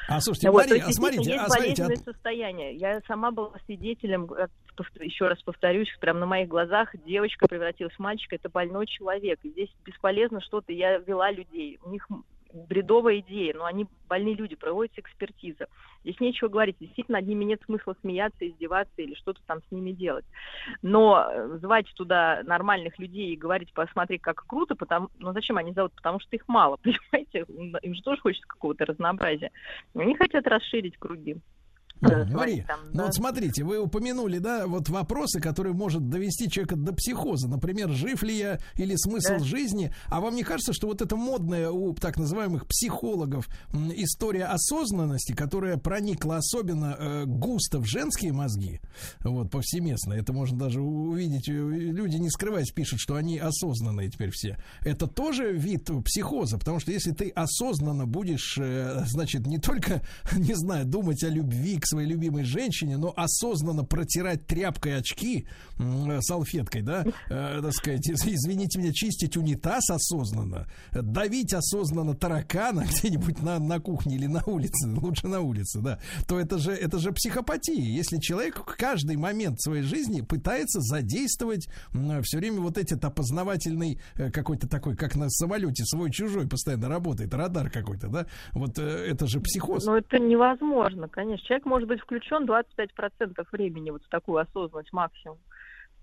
А слушайте, Вот, Мария, есть, а смотрите, есть а смотрите, а- болезненное состояние. Я сама была свидетелем, повтор- еще раз повторюсь, прямо на моих глазах девочка превратилась в мальчика, это больной человек. И здесь бесполезно что-то, я вела людей, у них бредовая идея, но они больные люди, проводится экспертиза. Здесь нечего говорить, действительно, над ними нет смысла смеяться, издеваться или что-то там с ними делать. Но э, звать туда нормальных людей и говорить, посмотри, как круто, потому, ну зачем они зовут? Потому что их мало, (laughs) понимаете? Им же тоже хочется какого-то разнообразия. Они хотят расширить круги. Э, свои Мария, там, ну да. вот смотрите, вы упомянули, да, вот вопросы, которые может довести человека до психоза. Например, жив ли я или смысл Да. жизни. А вам не кажется, что вот эта модная у так называемых психологов история осознанности, которая проникла особенно э, густо в женские мозги, вот, повсеместно, это можно даже увидеть, э, люди, не скрываясь, пишут, что они осознанные теперь все. Это тоже вид психоза, потому что если ты осознанно будешь, э, значит, не только, (laughs) не знаю, думать о любви к своей любимой женщине, но осознанно протирать тряпкой очки, э, салфеткой, да, э, так сказать, из- извините меня, чистить унитаз осознанно, давить осознанно таракана (laughs) где-нибудь на, на кухне или на улице, лучше на улице, да, то это же, это же психопатия. Если человек в каждый момент своей жизни пытается задействовать все время вот этот опознавательный э, какой-то такой, как на самолете свой-чужой постоянно работает, радар какой-то, да, вот э, это же психоз. Ну, это невозможно, конечно. Человек может быть включен 25% времени вот в такую осознанность максимум.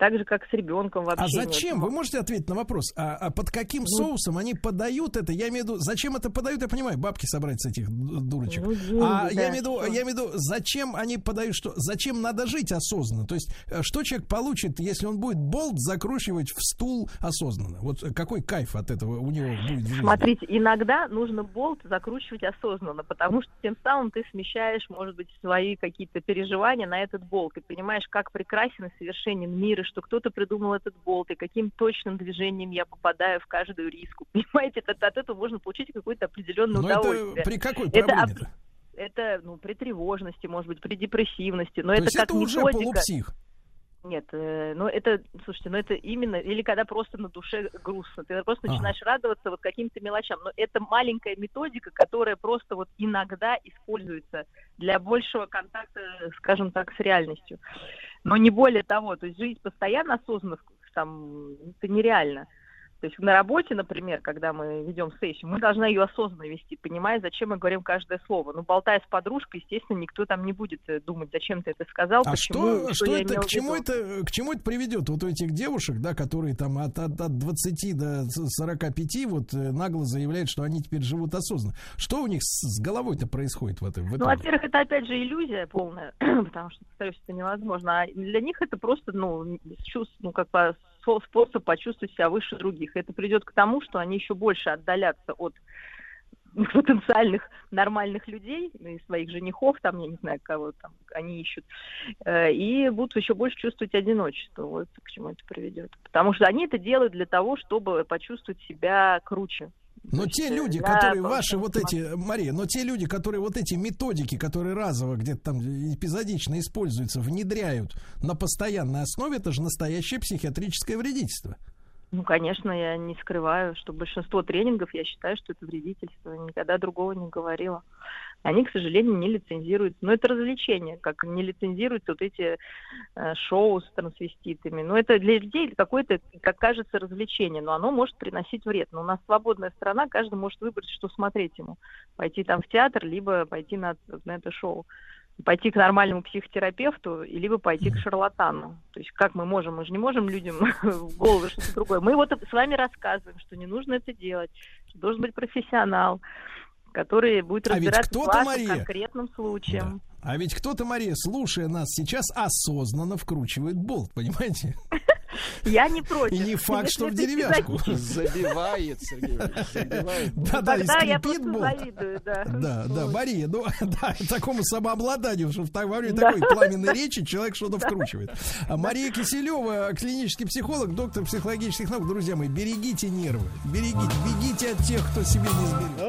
Так же, как с ребенком вообще. А зачем? Вы можете ответить на вопрос? А, а под каким Ну, соусом они подают это? Я имею в виду, зачем это подают? Я понимаю, бабки собрать с этих ду- дурочек. Ну, деньги, а да, я имею в виду, я имею в виду, зачем они подают что? Зачем надо жить осознанно? То есть, э, что человек получит, если он будет болт закручивать в стул осознанно? Вот какой кайф от этого у него будет? Смотрите, иногда нужно болт закручивать осознанно, потому что тем самым ты смещаешь, может быть, свои какие-то переживания на этот болт. Ты понимаешь, как прекрасен и совершенен мир, и что кто-то придумал этот болт, и каким точным движением я попадаю в каждую риску. (laughs) Понимаете, от, от этого можно получить какое-то определенное Но это удовольствие. при какой Это проблеме-то? об- Это, ну, при тревожности, может быть, при депрессивности, но То это есть как это уже методика. полупсих. Нет, э, ну это, слушайте, ну это именно, или когда просто на душе грустно, ты просто Ага. начинаешь радоваться вот каким-то мелочам. Но это маленькая методика, которая просто вот иногда используется для большего контакта, скажем так, с реальностью. Но не более того, то есть жить постоянно осознанно там, это нереально. То есть на работе, например, когда мы ведем сессию, мы должны ее осознанно вести, понимая, зачем мы говорим каждое слово. Ну, болтая с подружкой, естественно, никто там не будет э, думать, зачем ты это сказал, А почему, что, что я это, к чему это, к чему это приведет? Вот у этих девушек, да, которые там от, от, от 20 до 45 вот э, нагло заявляют, что они теперь живут осознанно. Что у них с, с головой-то происходит в этом? В Ну, во-первых, это опять же иллюзия полная, (clears throat) потому что, повторюсь, это невозможно. А для них это просто, ну, чувств, ну, как со- способ почувствовать себя выше других. Это придет к тому, что они еще больше отдалятся от потенциальных нормальных людей, ну, и своих женихов, там, я не знаю, кого там они ищут, э, и будут еще больше чувствовать одиночество. Вот к чему это приведет. Потому что они это делают для того, чтобы почувствовать себя круче. Но те люди, да, которые ваши вот эти, Мария, но те люди, которые вот эти методики, которые разово где-то там эпизодично используются, внедряют на постоянной основе, это же настоящее психиатрическое вредительство. Ну, конечно, я не скрываю, что большинство тренингов, я считаю, что это вредительство. Никогда другого не говорила. Они, к сожалению, не лицензируются. Но это развлечение, как не лицензируются вот эти э, шоу с трансвеститами. Но это для людей какое-то, как кажется, развлечение, но оно может приносить вред. Но у нас свободная страна, каждый может выбрать, что смотреть ему. Пойти там в театр, либо пойти на, на это шоу пойти к нормальному психотерапевту, либо пойти к шарлатану. То есть как мы можем? Мы же не можем людям (laughs) в голову что-то другое. Мы вот с вами рассказываем, что не нужно это делать, что должен быть профессионал, который будет А разбираться кто-то, вашим Мария, конкретным случаем. А ведь кто-то, Мария, слушая нас сейчас, осознанно вкручивает болт, понимаете? (laughs) Я не против. И не факт, что в деревяшку. Забивает, Сергей (laughs) забивает. Да-да, и скрипит болт. да. Да, да, Мария, ну (laughs) да, такому самообладанию, что во время Да. такой пламенной речи человек что-то вкручивает. А Мария Киселева, клинический психолог, доктор психологических наук. Друзья мои, берегите нервы, берегите, бегите от тех, кто себе не сберет.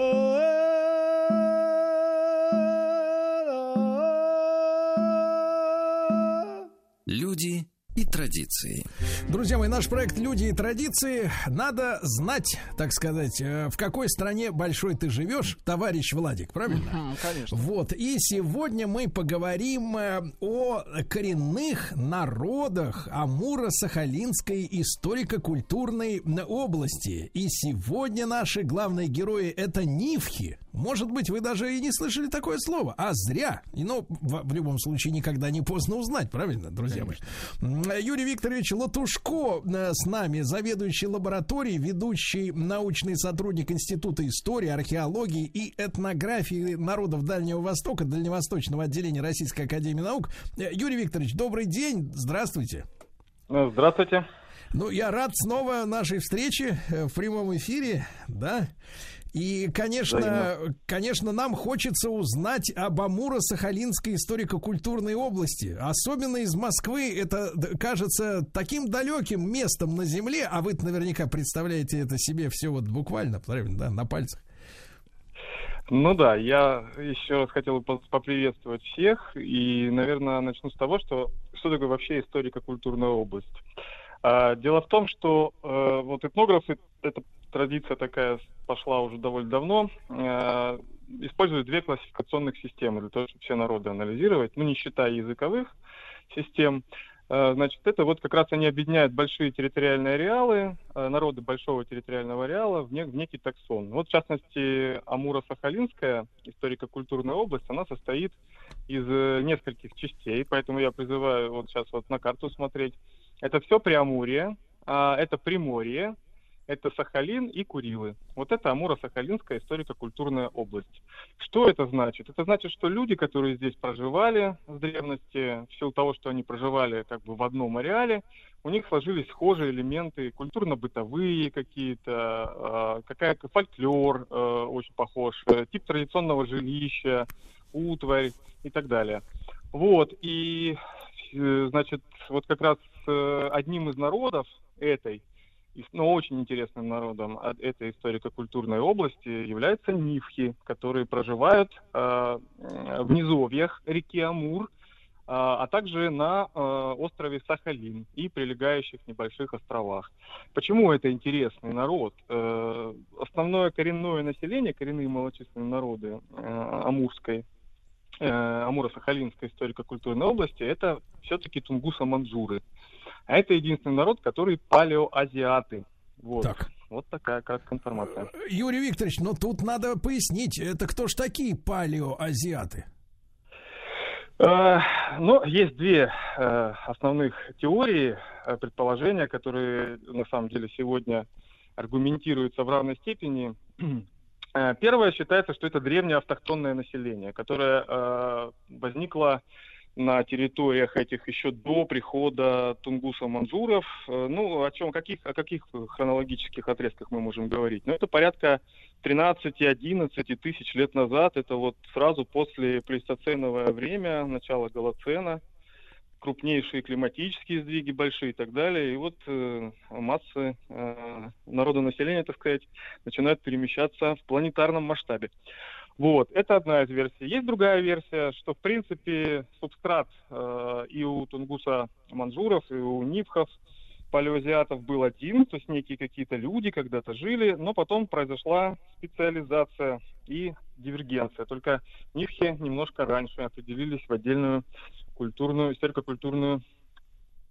Люди и традиции. Друзья мои, наш проект «Люди и традиции». Надо знать, так сказать, э, в какой стране большой ты живешь, товарищ Владик, правильно? Мгм, Конечно. Вот, и сегодня мы поговорим э, о коренных народах Амуро-Сахалинской историко-культурной области. И сегодня наши главные герои это нивхи. Может быть, вы даже и не слышали такое слово, а зря. И, ну, в, в любом случае, никогда не поздно узнать, правильно, друзья мои? М, Юрий Викторович Латушко э, с нами, заведующий лабораторией, ведущий научный сотрудник Института истории, археологии и этнографии народов Дальнего Востока, Дальневосточного отделения Российской Академии Наук. Э, Юрий Викторович, добрый день, здравствуйте. Здравствуйте. Ну, я рад снова нашей встрече э, в прямом эфире, да. И, конечно, Взаимно. конечно, нам хочется узнать об Амуро-Сахалинской историко-культурной области. Особенно из Москвы. Это кажется таким далеким местом на земле, а вы наверняка представляете это себе все вот буквально, да, на пальцах. Ну да, я еще раз хотел бы по- поприветствовать всех. И, наверное, начну с того, что что такое вообще историко-культурная область. А, дело в том, что э, вот этнографы, эта традиция такая пошла уже довольно давно, э, используют две классификационных системы для того, чтобы все народы анализировать, ну, не считая языковых систем. Э, Значит, это вот как раз они объединяют большие территориальные ареалы, народы большого территориального ареала в, не- в некий таксон. Вот, в частности, Амуро-Сахалинская историко-культурная область, она состоит из нескольких частей, поэтому я призываю вот сейчас вот на карту смотреть. Это все Преамурье, а, это Приморье, это Сахалин и Курилы. Вот это Амуро-Сахалинская историко-культурная область. Что это значит? Это значит, что люди, которые здесь проживали с древности, в силу того, что они проживали как бы в одном ареале, у них сложились схожие элементы, культурно-бытовые какие-то, а, какая-то фольклор э, очень похож, тип традиционного жилища, утварь и так далее. Вот, и, э, значит, вот как раз одним из народов этой но очень интересным народом этой историко-культурной области являются нивхи, которые проживают э, в низовьях реки Амур, э, а также на э, острове Сахалин и прилегающих небольших островах. Почему это интересный народ? Э, основное коренное население, коренные малочисленные народы э, Амурской э, Амуро-Сахалинской историко-культурной области, это все-таки тунгуса-манджуры. А это единственный народ, который палеоазиаты. Вот. Так. Вот такая краткая информация. Юрий Викторович, но тут надо пояснить, это кто ж такие палеоазиаты? Э, ну, есть две э, основных теории, э, предположения, которые на самом деле сегодня аргументируются в равной степени. Первое считается, что это древнее автохтонное население, которое возникло на территориях этих еще до прихода тунгусов-манжуров. Э, ну, о чем, каких, о каких хронологических отрезках мы можем говорить? Ну, это порядка 13-11 тысяч лет назад. Это вот сразу после плейстоценовое время, начало Голоцена, крупнейшие климатические сдвиги большие и так далее. И вот э, массы э, народонаселения, так сказать, начинают перемещаться в планетарном масштабе. Вот, это одна из версий. Есть другая версия, что, в принципе, субстрат э, и у тунгуса манжуров, и у нивхов, палеозиатов был один, то есть некие какие-то люди когда-то жили, но потом произошла специализация и дивергенция. Только нивхи немножко раньше определились в отдельную культурную, историко-культурную а,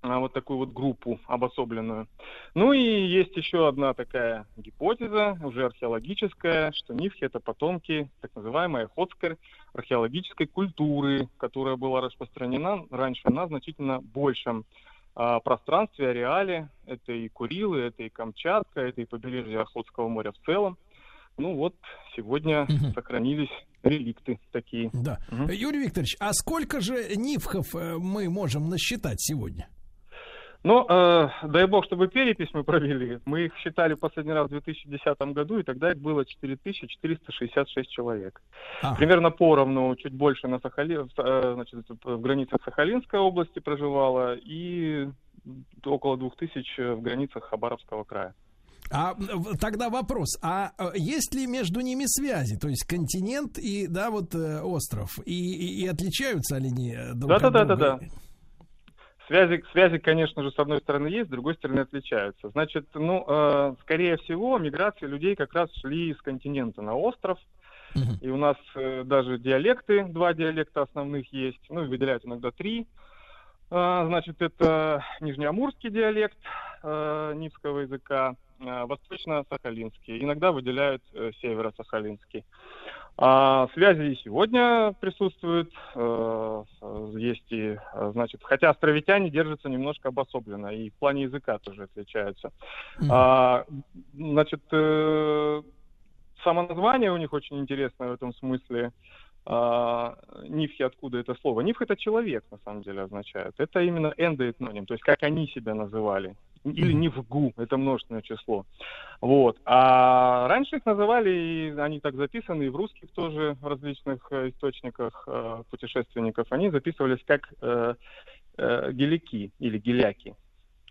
вот такую вот группу обособленную. Ну и есть еще одна такая гипотеза, уже археологическая, что Нивхи это потомки так называемой охотской археологической культуры, которая была распространена раньше на значительно большем а, пространстве, ареале. Это и Курилы, это и Камчатка, это и побережье Охотского моря в целом. Ну вот, сегодня угу. сохранились реликты такие. Да. Угу. Юрий Викторович, а сколько же нивхов э, мы можем насчитать сегодня? Ну, э, дай бог, чтобы перепись мы провели. Мы их считали последний раз в 2010 году, и тогда их было 4466 человек. А. Примерно поровну, чуть больше на Сахали, э, значит, в границах Сахалинской области проживало, и около 2000 в границах Хабаровского края. А тогда вопрос, а э, есть ли между ними связи? То есть континент и, да, вот э, остров, и, и, и отличаются ли они друг да, от да, друга? Да, да, да. Связи, связи, конечно же, с одной стороны есть, с другой стороны отличаются. Значит, ну, э, скорее всего, миграция людей как раз шли с континента на остров. Uh-huh. И у нас э, даже диалекты, два диалекта основных есть, ну, выделяют иногда три. Э, значит, это нижнеамурский диалект э, нивского языка, восточно-сахалинский. Иногда выделяют э, северо-сахалинский. А связи и сегодня присутствуют, э, есть и, значит, хотя островитяне держатся немножко обособленно, и в плане языка тоже отличаются. Mm-hmm. А, значит, э, само название у них очень интересное в этом смысле. А, нифхи, откуда это слово? Нифх это человек, на самом деле, означает. Это именно эндоэтноним, то есть как они себя называли или не в ГУ, это множественное число. Вот. А раньше их называли, и они так записаны, и в русских тоже, в различных э, источниках э, путешественников, они записывались как э, э, гелики или геляки.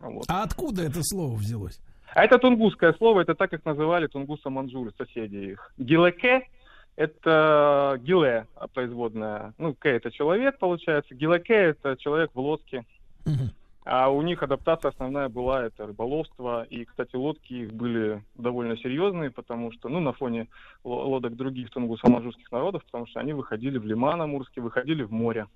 Вот. А откуда это слово взялось? А это тунгусское слово, это так, как называли тунгуса-манжуры, соседи их. Гилеке – это гиле, производная. Ну, к это человек, получается. Гилеке – это человек в лодке. Угу. А у них адаптация основная была это рыболовство. И, кстати, лодки их были довольно серьезные, потому что, ну, на фоне лодок других тунгусо-манжурских народов, потому что они выходили в лиман Амурский, выходили в море.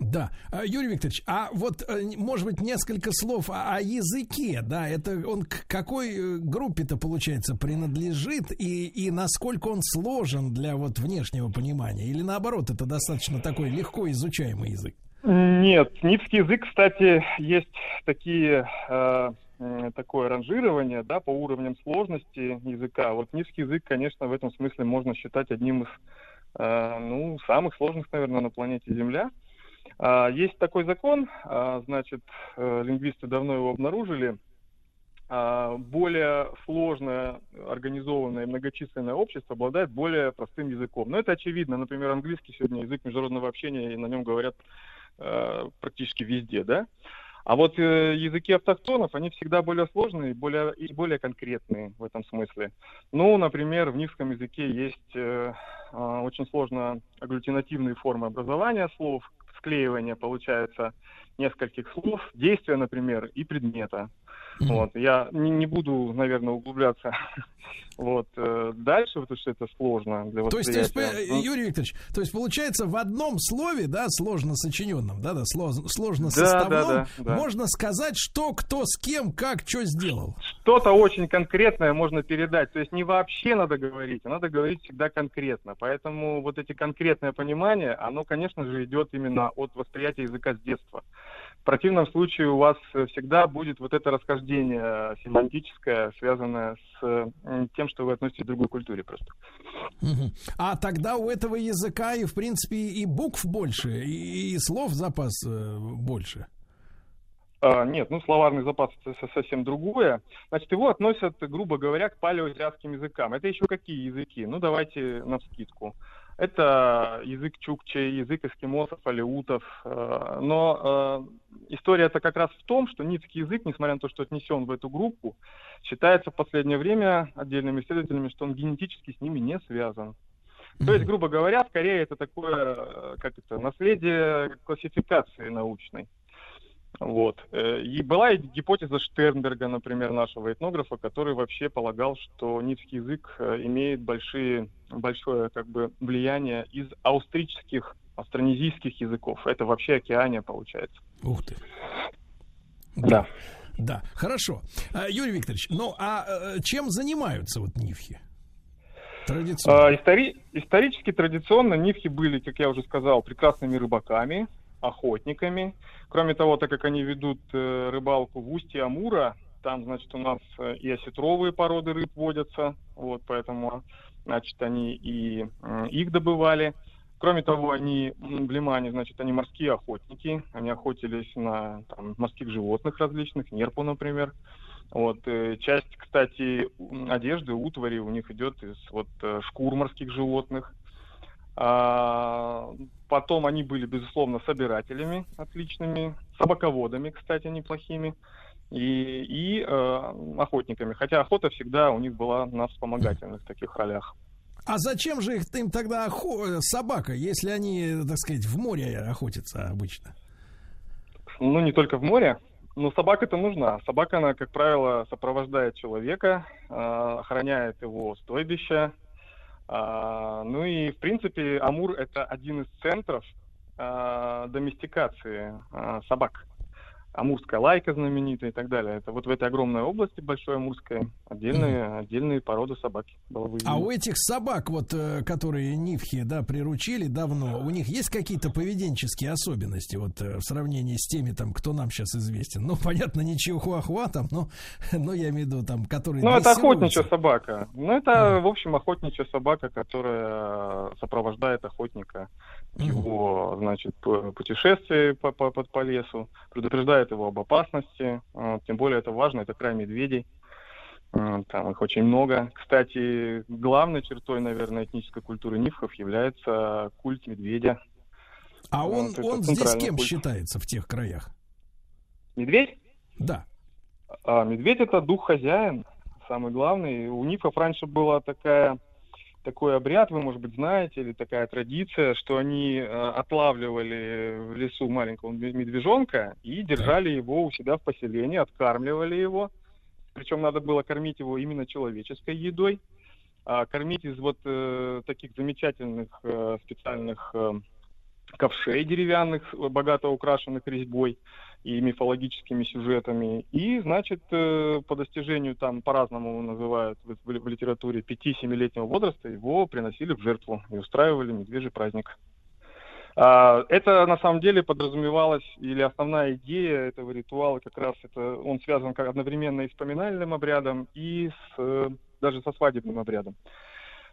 Да, а, Юрий Викторович, а вот, э, может быть, несколько слов о, о языке, да, это он к какой э, группе-то, получается, принадлежит и, и насколько он сложен для вот внешнего понимания? Или наоборот, это достаточно такой легко изучаемый язык? Нет, нивский язык, кстати, есть такие э, такое ранжирование, да, по уровням сложности языка. Вот нивский язык, конечно, в этом смысле можно считать одним из, э, ну, самых сложных, наверное, на планете Земля. А, Есть такой закон, а, значит, э, лингвисты давно его обнаружили. А, Более сложное, организованное, многочисленное общество обладает более простым языком. Но это очевидно. Например, английский сегодня язык международного общения, и на нем говорят э, практически везде, да? А вот э, языки автохтонов, они всегда более сложные более, и более конкретные в этом смысле. Ну, например, в нивском языке есть э, э, очень сложно агглютинативные формы образования слов, склеивания, получается, нескольких слов, действия, например, и предмета. Вот. Я не, не буду, наверное, углубляться (laughs) вот, э, дальше, потому что это сложно для То есть, то есть, восприятия. э, Юрий Викторович, то есть получается в одном слове, да, сложно сочиненном, да, да, сло- сложно Да, составном, да, да, да. можно сказать, что кто с кем, как, что сделал. что-то очень конкретное можно передать. То есть не вообще надо говорить, а надо говорить всегда конкретно. Поэтому вот эти конкретное понимание, оно, конечно же, идет именно от восприятия языка с детства. В противном случае у вас э, всегда будет вот это расхождение э, семантическое, связанное с тем, что вы относитесь к другой культуре просто. А тогда у этого языка и, в принципе, и букв больше, и, слов запас э, больше. А, нет, ну словарный запас это со- совсем другое. Значит, его относят, грубо говоря, к палеоазиатским языкам. Это еще какие языки? Ну, давайте на вскидку. Это язык чукчей, язык эскимосов, алеутов. э, Но э, история это как раз в том, что ницкий язык, несмотря на то, что отнесен в эту группу, считается в последнее время отдельными исследователями, что он генетически с ними не связан. То есть, грубо говоря, скорее это такое, э, как это, наследие классификации научной. Вот. Э, И была и гипотеза Штернберга, например, нашего этнографа, который вообще полагал, что нивский язык э, имеет большие, большое как бы, влияние из австрических, австронезийских языков. Это вообще океания получается. Ух ты. Да. Да, хорошо. А, Юрий Викторович, ну а э, чем занимаются вот нивхи? Традиционно. А, истори- Исторически, традиционно нивхи были, как я уже сказал, прекрасными рыбаками, охотниками. Кроме того, так как они ведут э, рыбалку в устье Амура, там, значит, у нас э, и осетровые породы рыб водятся, вот, поэтому, значит, они и их добывали. Кроме того, они м, в Лимане, значит, они морские охотники, они охотились на там, морских животных различных, нерпу, например. Вот, э, часть, кстати, одежды, утвари у них идет из вот шкур морских животных. А, потом они были, безусловно, собирателями отличными, собаководами, кстати, неплохими, и, и э, охотниками. Хотя охота всегда у них была на вспомогательных таких ролях. А зачем же их им тогда охо- собака, если они, так сказать, в море охотятся обычно? Ну, не только в море. Но собака-то нужна. Собака, она, как правило, сопровождает человека, э, охраняет его стойбище. А, ну и, в принципе, Амур — это один из центров э, доместикации э, собак. Амурская лайка знаменитая и так далее. Это вот в этой огромной области, большой Амурской, отдельные, отдельные породы собаки было выведено. А у этих собак, вот, э, которые нивхи, да, приручили давно, у них есть какие-то поведенческие особенности, вот, э, в сравнении с теми, там, кто нам сейчас известен? Ну, понятно, не чихуахуа там, но, (laughs) но я имею в виду, там, которые Ну, это охотничья собака. Ну, это, в общем, охотничья собака, которая сопровождает охотника его, значит, п- путешествии по, по, по, по лесу, предупреждает его об опасности. Тем более это важно, это край медведей. Там их очень много. Кстати, главной чертой, наверное, этнической культуры нивхов является культ медведя. А он, Вот, он здесь кем культ. считается в тех краях? Медведь? Да. А, медведь это дух хозяин, самый главный. У нифов раньше была такая такой обряд, вы, может быть, знаете, или такая традиция, что они э, отлавливали в лесу маленького ме- медвежонка и держали его у себя в поселении, откармливали его. Причем надо было кормить его именно человеческой едой. А кормить из вот э, таких замечательных э, специальных э, ковшей деревянных, богато украшенных резьбой и мифологическими сюжетами. И, значит, э, по достижению, там по-разному называют в, в- в литературе, 5-7-летнего возраста, его приносили в жертву и устраивали медвежий праздник. А, Это на самом деле подразумевалось, или основная идея этого ритуала как раз это, он связан как одновременно и с поминальным обрядом, и с, э, даже со свадебным обрядом.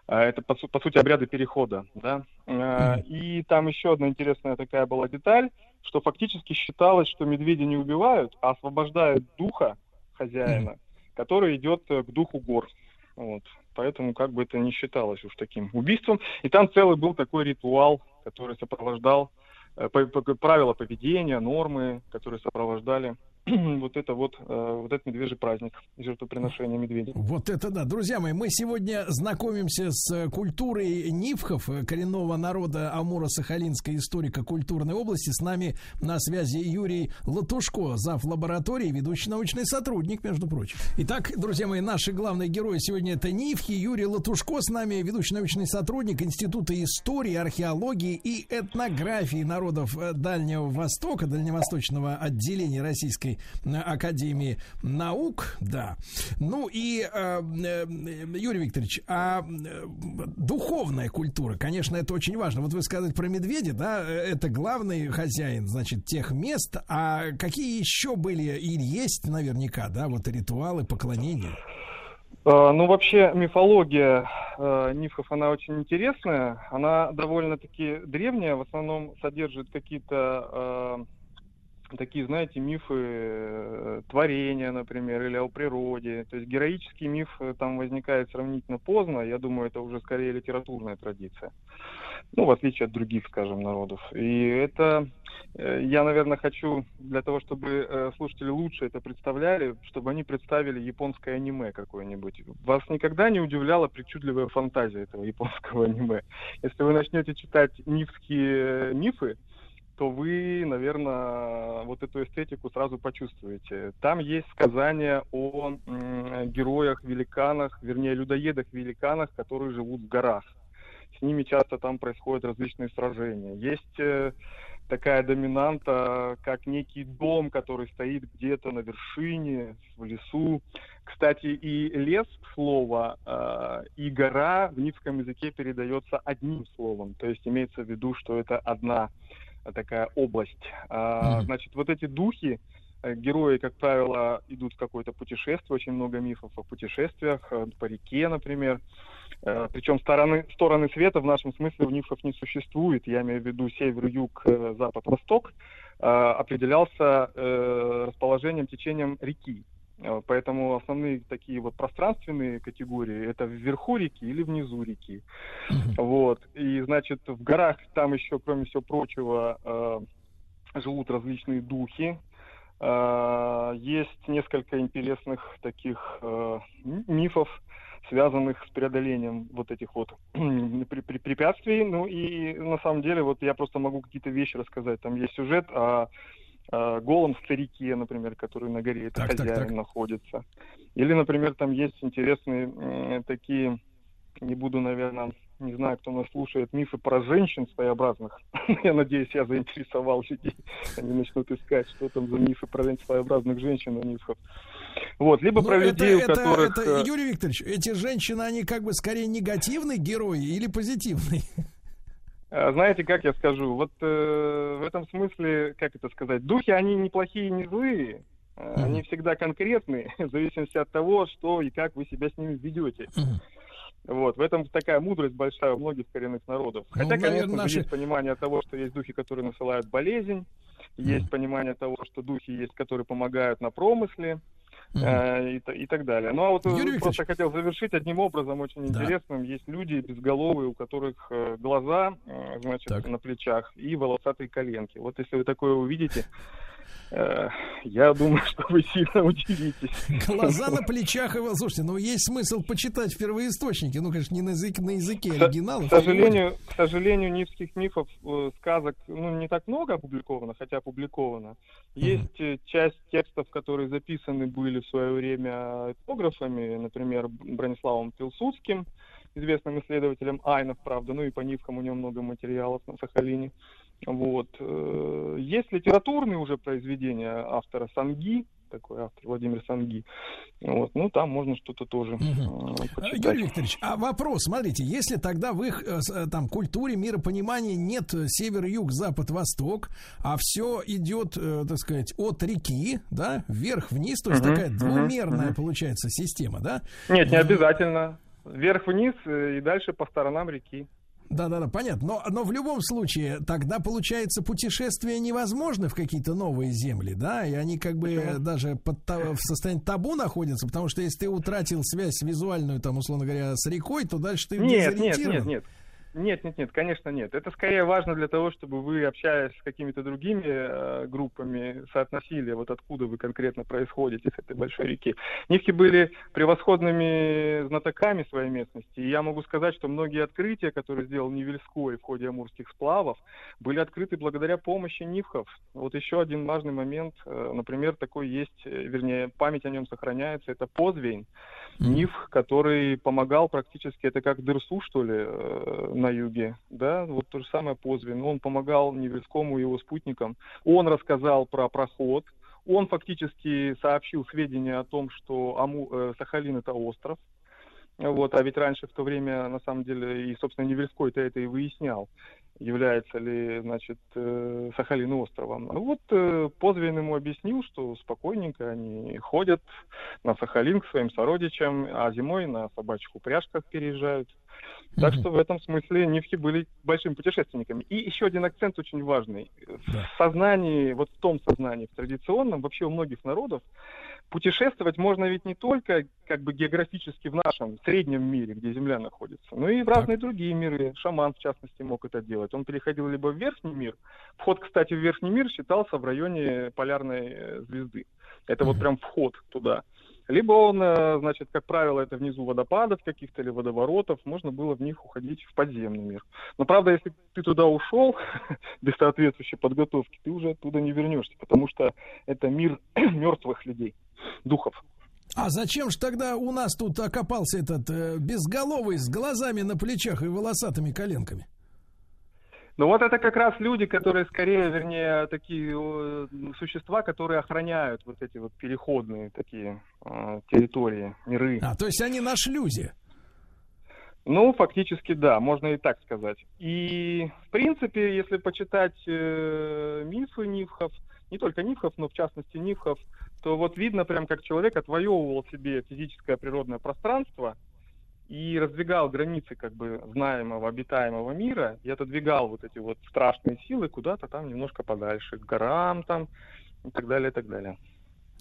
А, Это, по, су- по сути, обряды перехода, да. А, И там еще одна интересная такая была деталь, что фактически считалось, что медведи не убивают, а освобождают духа хозяина, который идет э, к духу гор. Вот. Поэтому как бы это не считалось уж таким убийством. И там целый был такой ритуал, который сопровождал э, правила поведения, нормы, которые сопровождали (clears throat) вот это вот, э, вот этот медвежий праздник, жертвоприношения медведей. Вот это да. Друзья мои, мы сегодня знакомимся с культурой нивхов, э, коренного народа Амуро-Сахалинской историко-культурной области. С нами на связи Юрий Латушко, зав. лаборатории, ведущий научный сотрудник, между прочим. Итак, друзья мои, наши главные герои сегодня это нивхи. Юрий Латушко с нами, ведущий научный сотрудник Института истории, археологии и этнографии народов э, Дальнего Востока, Дальневосточного отделения Российской Академии наук, да. Ну и, э, э, Юрий Викторович, а э, духовная культура, конечно, это очень важно. Вот вы сказали про медведя, да, это главный хозяин, значит, тех мест. А какие еще были или есть наверняка, да, вот ритуалы поклонения? Ну, вообще, мифология э, нифов, она очень интересная. Она довольно-таки древняя, в основном содержит какие-то э, такие, знаете, мифы э, творения, например, или о природе. То есть героический миф э, там возникает сравнительно поздно. Я думаю, это уже скорее литературная традиция. Ну, в отличие от других, скажем, народов. И это, э, я, наверное, хочу для того, чтобы слушатели лучше это представляли, чтобы они представили японское аниме какое-нибудь. Вас никогда не удивляла причудливая фантазия этого японского аниме? Если вы начнете читать нивские мифы, то вы, наверное, вот эту эстетику сразу почувствуете. Там есть сказания о м, героях-великанах, вернее, людоедах-великанах, которые живут в горах. С ними часто там происходят различные сражения. Есть э, такая доминанта, как некий дом, который стоит где-то на вершине, в лесу. Кстати, и лес, слово, э, и гора в нивском языке передается одним словом. То есть имеется в виду, что это одна такая область. А, Значит, вот эти духи, э, герои, как правило, идут в какое-то путешествие, очень много мифов о путешествиях, э, по реке, например. Э, Причем стороны, стороны света в нашем смысле у мифов не существует. Я имею в виду север, юг, запад, восток. э, Определялся расположением, течением реки. Э, Поэтому основные такие вот пространственные категории это вверху реки или внизу реки. Вот. И, значит, в горах там еще, кроме всего прочего, э, живут различные духи. Э, Есть несколько интересных таких э, мифов, связанных с преодолением вот этих вот (clears throat) препятствий. Ну и на самом деле вот я просто могу какие-то вещи рассказать. Там есть сюжет о, э, голом старике, например, который на горе, это Так, так, хозяин так. находится. Или, например, там есть интересные такие, не буду, наверное, не знаю, кто нас слушает, мифы про женщин своеобразных. (laughs) Я надеюсь, я заинтересовал людей. Они начнут искать, что там за мифы про своеобразных женщин у мифов. Вот, либо Ну, про это, людей, у это- которых... это, э, Юрий Викторович, эти женщины, они как бы скорее негативные герои или позитивные? (laughs) А, Знаете, как я скажу? Вот э, в этом смысле, как это сказать, духи, они не плохие, не злые. Э, Они всегда конкретные, (laughs) в зависимости от того, что и как вы себя с ними ведете. Вот, в этом такая мудрость большая у многих коренных народов. Ну, Хотя, конечно, наши- есть понимание того, что есть духи, которые насылают болезнь, есть понимание того, что духи есть, которые помогают на промысле, э, и, и так далее. Ну а вот э, Юрий просто хотел завершить одним образом очень Да. интересным. Есть люди безголовые, у которых э, глаза, э, значит, на плечах и волосатые коленки. Вот если вы такое увидите, я думаю, (laughs) что вы сильно удивитесь. Глаза на плечах его. Слушайте, ну есть смысл почитать в первоисточнике. Ну, конечно, не на языке, на языке оригинала. К сожалению, к сожалению, нивских мифов, э, сказок, ну, не так много опубликовано, хотя опубликовано. Есть э, часть текстов, которые записаны были в свое время этнографами, например, Брониславом Пилсудским, известным исследователем Айнов, правда, ну и по нивкам у него много материалов на Сахалине. Вот. Э, Есть литературные уже произведения автора Санги, такой автор, Владимир Санги. Вот, ну, там можно что-то тоже э, почитать. Юрий Викторович, а вопрос, смотрите, если тогда в их э, э, там культуре миропонимания нет э, север, юг, запад, восток, а все идет, э, так сказать, от реки, да, вверх-вниз, то есть Мгм, такая двумерная мгм. получается система, да? Нет, не Э, обязательно. Вверх-вниз э, и дальше по сторонам реки. Да, да, да, понятно. Но, но в любом случае, тогда получается путешествия невозможны в какие-то новые земли, да, и они как бы даже под в состоянии табу находятся, потому что если ты утратил связь визуальную, там, условно говоря, с рекой, то дальше ты Нет, нет, дезориентирован. нет, нет. Нет, нет, нет, конечно, нет. Это скорее важно для того, чтобы вы, общаясь с какими-то другими э, группами, соотносили, вот откуда вы конкретно происходите с этой большой реки. Нивки были превосходными знатоками своей местности. И я могу сказать, что многие открытия, которые сделал Невельской в ходе амурских сплавов, были открыты благодаря помощи нивхов. Вот еще один важный момент, э, например, такой есть, э, вернее, память о нем сохраняется, это Позвень. Ниф, который помогал практически, это как Дерсу, что ли, э, на юге, да, вот то же самое Позвин. Он помогал Невельскому и его спутникам. Он рассказал про проход, он фактически сообщил сведения о том, что Аму, э, Сахалин это остров, вот, а ведь раньше в то время, на самом деле, и, собственно, Невельской-то это и выяснял, является ли, значит, э, Сахалин островом. Ну вот э, Позвин ему объяснил, что спокойненько они ходят на Сахалин к своим сородичам, а зимой на собачьих упряжках переезжают. Так что в этом смысле Нивки были большими путешественниками. И еще один акцент очень важный. В сознании, вот в том сознании, в традиционном, вообще у многих народов, путешествовать можно ведь не только как бы географически в нашем среднем мире, где Земля находится, но и в разные другие миры. Шаман, в частности, мог это делать. Он переходил либо в верхний мир. Вход, кстати, в верхний мир считался в районе полярной э, звезды. Это вот прям вход туда. Либо он, э, значит, как правило, это внизу водопадов каких-то или водоворотов, можно было в них уходить в подземный мир. Но правда, если ты туда ушел (laughs) без соответствующей подготовки, ты уже оттуда не вернешься, потому что это мир (clears throat) мертвых людей, духов. А зачем же тогда у нас тут окопался этот э, безголовый с глазами на плечах и волосатыми коленками? Ну вот это как раз люди, которые скорее, вернее, такие э, существа, которые охраняют вот эти вот переходные такие э, территории, миры. А, то есть они на шлюзе. Ну, фактически, да, можно и так сказать. И, в принципе, если почитать э, мифы Нивхов, не только Нивхов, но в частности Нивхов, то вот видно прям, как человек отвоевывал себе физическое природное пространство и раздвигал границы как бы знаемого, обитаемого мира и отодвигал вот эти вот страшные силы куда-то там немножко подальше, к горам там и так далее, и так далее.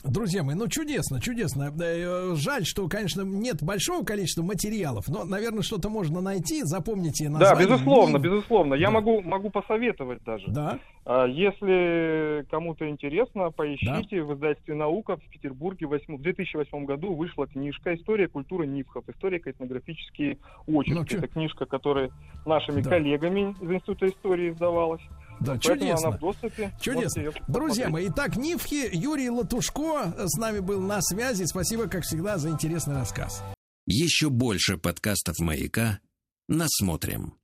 Друзья мои, ну чудесно, чудесно. Э, Жаль, что, конечно, нет большого количества материалов, но, наверное, что-то можно найти. Запомните Да, название. безусловно, Нив. безусловно. Я Да. могу, могу посоветовать даже. Да. А, Если кому-то интересно, поищите в издательстве «Наука» в Петербурге в восьм- в 2008 году вышла книжка «История культуры Нивхов. Историко-этнографические очерки». Ну, Это книжка, которая нашими Да. коллегами из Института истории издавалась. Да, Поэтому чудесно. она в доступе. Чудесно. Друзья мои, итак, Нивхи, Юрий Латушко с нами был на связи. Спасибо, как всегда, за интересный рассказ. Еще больше подкастов «Маяка» насмотрим.